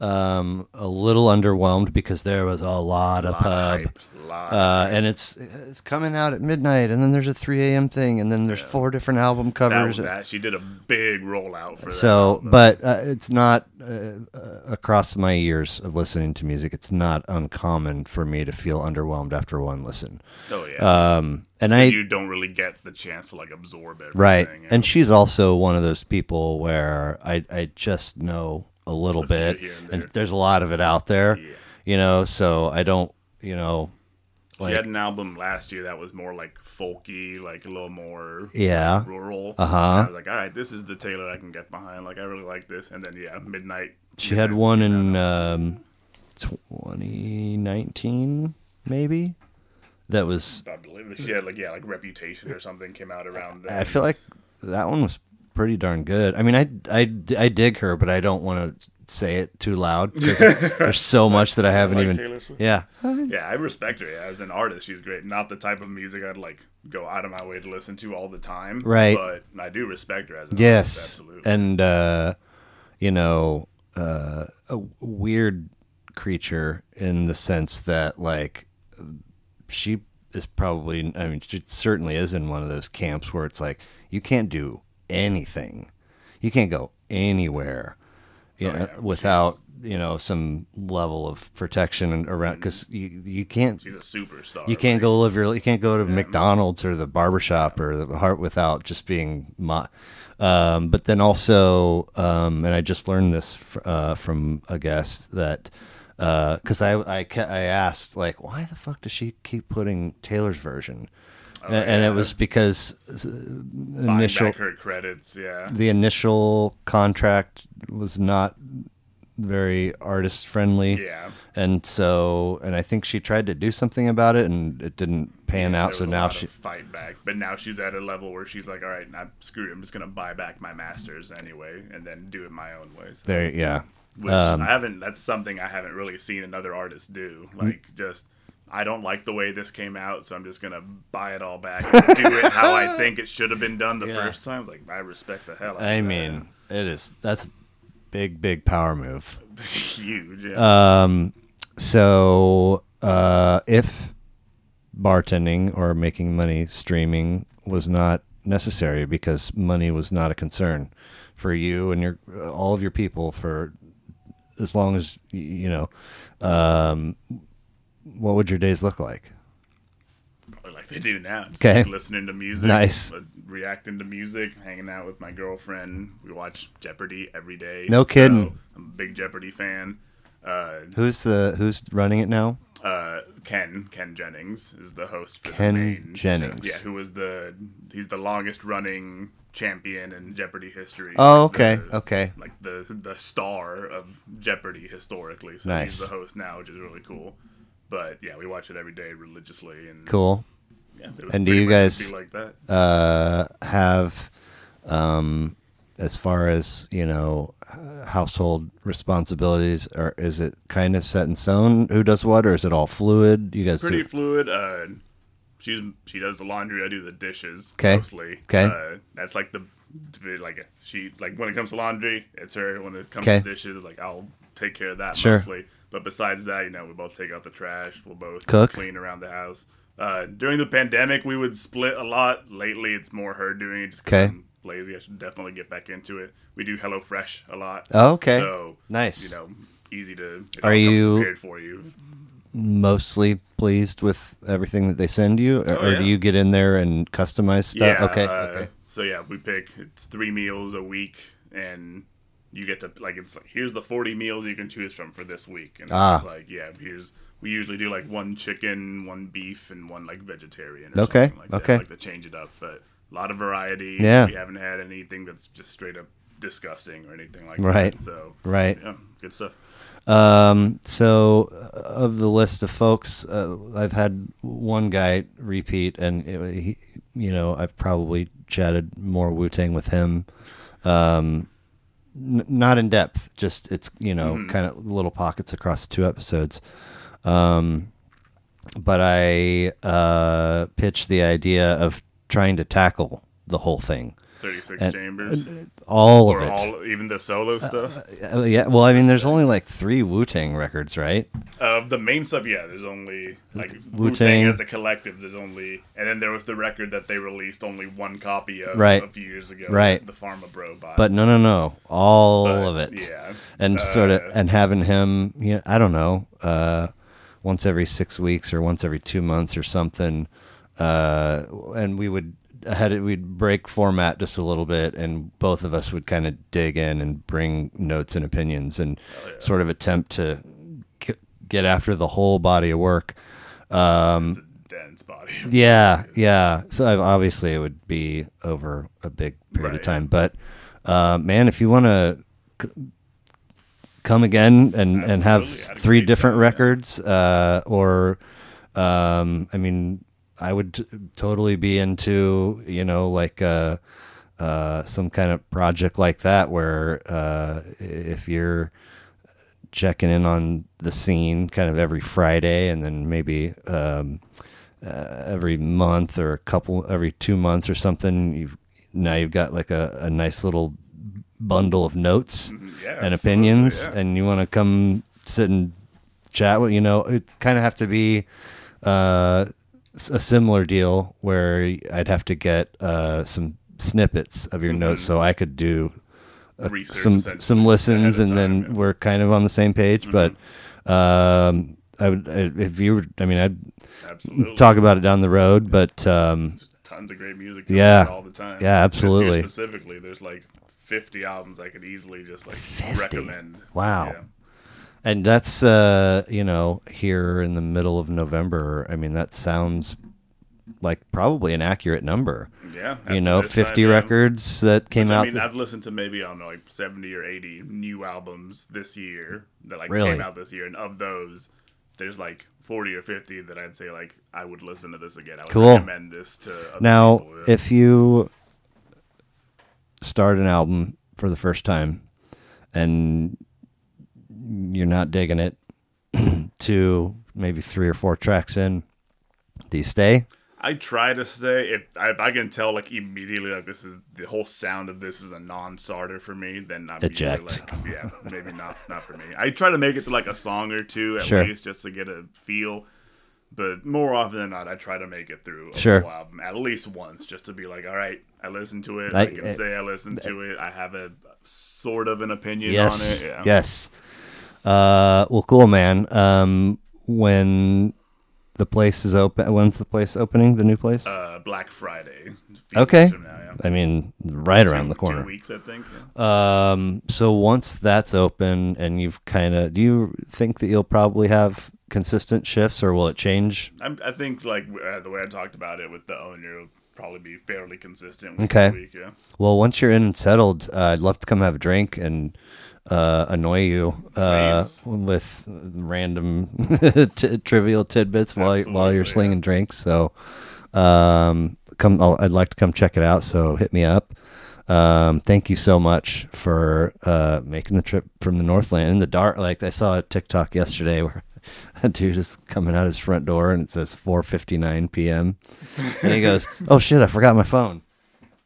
um, a little underwhelmed because there was a lot of Lot of pub. hype, lot Uh, and it's it's coming out at midnight, and then there's a 3 a.m. thing, and then there's four different album covers. that she did a big rollout for that. so, but uh, it's not uh, uh, across my years of listening to music. It's not uncommon for me to feel underwhelmed after one listen. oh yeah, Um, and I you don't really get the chance to like absorb it. right, know? and she's also one of those people where I I just know a little A bit, and and there's a lot of it out there. Yeah. You know, so I don't. You know, she had an album last year that was more like folky, like a little more yeah. rural. Uh-huh. And I was like, all right, this is the Taylor I can get behind. Like, I really like this. And then yeah, Midnight. She had one in um, 2019, maybe. That was. I believe it. she had like yeah, like Reputation or something came out around. Then. I feel like that one was pretty darn good. I mean, I I, I dig her, but I don't want to say it too loud because there's so much that I haven't Like even. Taylor Swift? Yeah. Yeah, I respect her yeah, as an artist. She's great. Not the type of music I'd like go out of my way to listen to all the time. Right. But I do respect her as an artist. Yes. Absolutely. And uh, you know, uh, a weird creature in the sense that like she is probably I mean she certainly is in one of those camps where it's like you can't do anything. You can't go anywhere you Oh, know, yeah. without you know some level of protection and around cuz you you can't She's a superstar. you can't like, go live your you can't go to McDonald's or the barbershop or the heart without just being mo- um, but then also um, and I just learned this fr- uh, from a guest that because I I, I asked like why the fuck does she keep putting Taylor's version And, yeah. it was because initial credits. Yeah. the initial contract was not very artist friendly Yeah. and so and I think she tried to do something about it and it didn't pan There out so now she fight back, but now she's at a level where she's like, "All right, I'm screwed. I'm just gonna buy back my masters anyway, and then do it my own way." So, there yeah which um, I haven't. That's something I haven't really seen another artist do. Like, just I don't like the way this came out, so I'm just gonna buy it all back, and do it how I think it should have been done the Yeah. first time. Like, I respect the hell. out I of mean it is that's a big big power move huge. Yeah. um so uh if bartending or making money streaming was not necessary because money was not a concern for you and your all of your people for as long as you know um what would your days look like Probably like they do now. Just Okay. like listening to music, Nice. uh, reacting to music, hanging out with my girlfriend. We watch Jeopardy every day. No kidding. So, I'm a big Jeopardy fan. Uh, who's the who's running it now uh, Ken Ken Jennings is the host. For Ken the Jennings. yeah, who was the he's the longest running champion in Jeopardy history. oh Like okay the- okay Like the the star of Jeopardy historically. So Nice. he's the host now, which is really cool. But yeah, we watch it every day religiously and cool Yeah, And do you guys- like that? uh, have, um, as far as you know, household responsibilities, or is it kind of set in stone? Who does what, or is it all fluid? You guys Pretty do. fluid. Uh, she's she does the laundry. I do the dishes mostly. 'Kay. Uh, that's like the like she like when it comes to laundry, it's her. When it comes 'Kay. to dishes, like I'll take care of that Sure. mostly. But besides that, you know, we both take out the trash. We'll both Cook? clean around the house. Uh, during the pandemic, we would split a lot. Lately, it's more her doing it. Okay, I'm lazy. I should definitely get back into it. We do Hello Fresh a lot. Oh, okay. So Nice. You know, easy to. Are you- prepared for you? Mostly pleased with everything that they send you, or, Oh, or do you get in there and customize stuff? Yeah. okay. uh, okay. So yeah, we pick it's three meals a week, and you get to like it's like here's the forty meals you can choose from for this week, and Ah. it's like yeah, here's we usually do like one chicken, one beef, and one like vegetarian. Or Okay, something like okay. That, like to change it up, but a lot of variety. Yeah. We haven't had anything that's just straight up disgusting or anything like Right. that. So Right. yeah, good stuff. Um, so uh, of the list of folks, uh, I've had one guy repeat, and it, he, you know, I've probably chatted more Wu Tang with him. Um, n- not in depth, just it's you know kind of little pockets across two episodes. Um, but I uh, pitched the idea of trying to tackle the whole thing, 36 And- chambers. all or of it. all, even the solo stuff. Uh, yeah, well, I mean, there's only like three Wu Tang records, right? Uh, the main stuff, yeah, there's only like Wu-Tang. Wu-Tang as a collective. There's only, and then there was the record that they released only one copy of Right. a few years ago. Right. the Pharma Bro bought. But no, no, no, all But, of it. yeah. and sort of Uh, and having him, you know, I don't know, uh, once every six weeks or once every two months or something, uh, and we would had it, we'd break format just a little bit, and both of us would kind of dig in and bring notes and opinions and sort of attempt to get after the whole body of work. Um, dense body. yeah, yeah. So obviously it would be over a big period of time, but uh, man, if you want to c- come again and and have three different Yeah. records, uh, or um, I mean, I would t- totally be into you know like uh, uh, some kind of project like that where uh, if you're checking in on the scene kind of every Friday and then maybe um, uh, every month or a couple every two months or something you've now you've got like a, a nice little bundle of notes Mm-hmm. Yeah, and opinions yeah. and you want to come sit and chat with you know it kind of have to be uh, a similar deal where I'd have to get uh, some snippets of your notes so I could do uh, Research, some some listens and then yeah. Mm-hmm. we're kind of on the same page but um I would if you were I mean I'd Absolutely. talk about it down the road but um tons of great music. Yeah. Yeah, all the time. Yeah, absolutely. specifically, there's like 50 albums I could easily just like 50? recommend. Wow. Yeah. And that's uh you know here in the middle of November I mean that sounds like probably an accurate number Yeah, you know 50 time, yeah. records that came I out mean, th- I've listened to maybe I don't know, like seventy or eighty new albums this year that like Really? came out this year, and of those, there's like forty or fifty that I'd say like I would listen to this again. I would Cool. recommend this to other Now, people, if you start an album for the first time and you're not digging it, to maybe three or four tracks in, do you stay? I try to stay. If I, if I can tell like immediately like this is the whole sound of this is a non-starter for me, then I'm Eject. like yeah, maybe not not for me. I try to make it to like a song or two at Sure. least just to get a feel. But more often than not, I try to make it through a Sure. full album at least once, just to be like, all right, I listened to it. I- I, can I- say I listened to eh. it. I have a sort of an opinion Yes. on it. Yeah. Yes. Uh, well, cool, man. Um, when the place is open, when's the place opening? The new place? Uh, Black Friday. okay. now, yeah. I mean, right around the corner. Two weeks, I think. yeah. Um, so once that's open and you've kind of, do you think that you'll probably have consistent shifts or will it change? I'm, I think like uh, the way I talked about it with the owner will probably be fairly consistent. Okay. Week, yeah. Well, once you're in and settled, uh, I'd love to come have a drink and uh, annoy you uh, with random t- trivial tidbits while while you're slinging drinks. So, um, come. I'll, I'd like to come check it out. So hit me up. Um, thank you so much for uh, making the trip from the Northland in the dark. Like I saw a TikTok yesterday where a dude is coming out his front door and it says 4:59 p.m. and he goes, "Oh shit, I forgot my phone."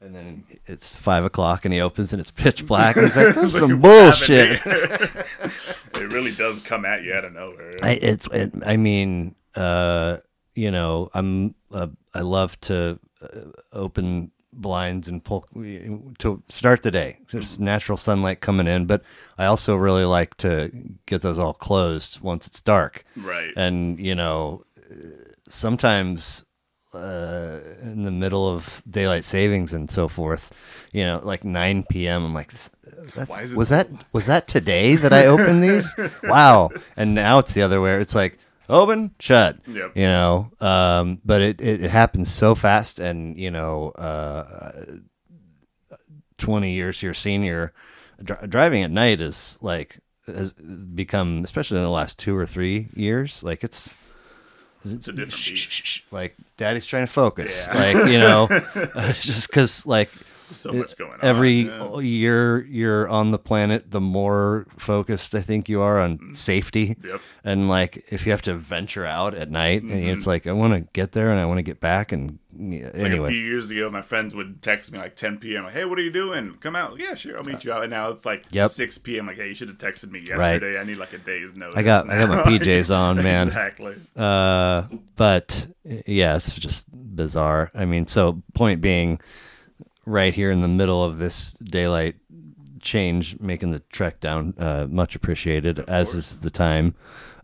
And then it's five o'clock, and he opens, and it's pitch black. And he's like, "This is some bullshit." it really does come at you out of nowhere. I, it's, it, I mean, uh, you know, I'm, uh, I love to uh, open blinds and pull to start the day. There's natural sunlight coming in, but I also really like to get those all closed once it's dark. right. And you know, sometimes uh, in the middle of daylight savings and so forth, you know, like 9 p.m. I'm like, that's, Why is it was so- that was that today that I opened these? wow! And now it's the other way. It's like open, shut. Yep. You know, um, but it, it it happens so fast, and you know, uh, 20 years your senior, dri- driving at night is like has become, especially in the last two or three years, like it's It's a different beast. shh, shh, like daddy's trying to focus, Yeah. like you know, just because like So much going on. every yeah. year you're on the planet, the more focused I think you are on safety. Mm. Yep. And like if you have to venture out at night, and Mm-hmm. it's like I want to get there and I want to get back. And yeah, Like a few years ago, my friends would text me like 10 p.m. Like, "Hey, what are you doing? Come out." Yeah, sure, I'll meet you out. And now it's like Yep. 6 p.m. Like, hey, you should have texted me Right. yesterday. I need like a day's notice. I got I got my. PJs on, man. exactly. Uh, but yeah, it's just bizarre. I mean, so point being, right here in the middle of this daylight change, making the trek down, uh, much appreciated, as is the time.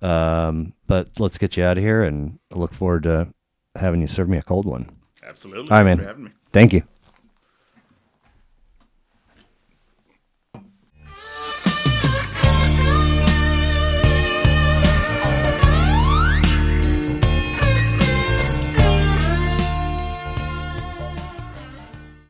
Um, but let's get you out of here, and I look forward to having you serve me a cold one. Absolutely. All right, man. For having me. Thank you.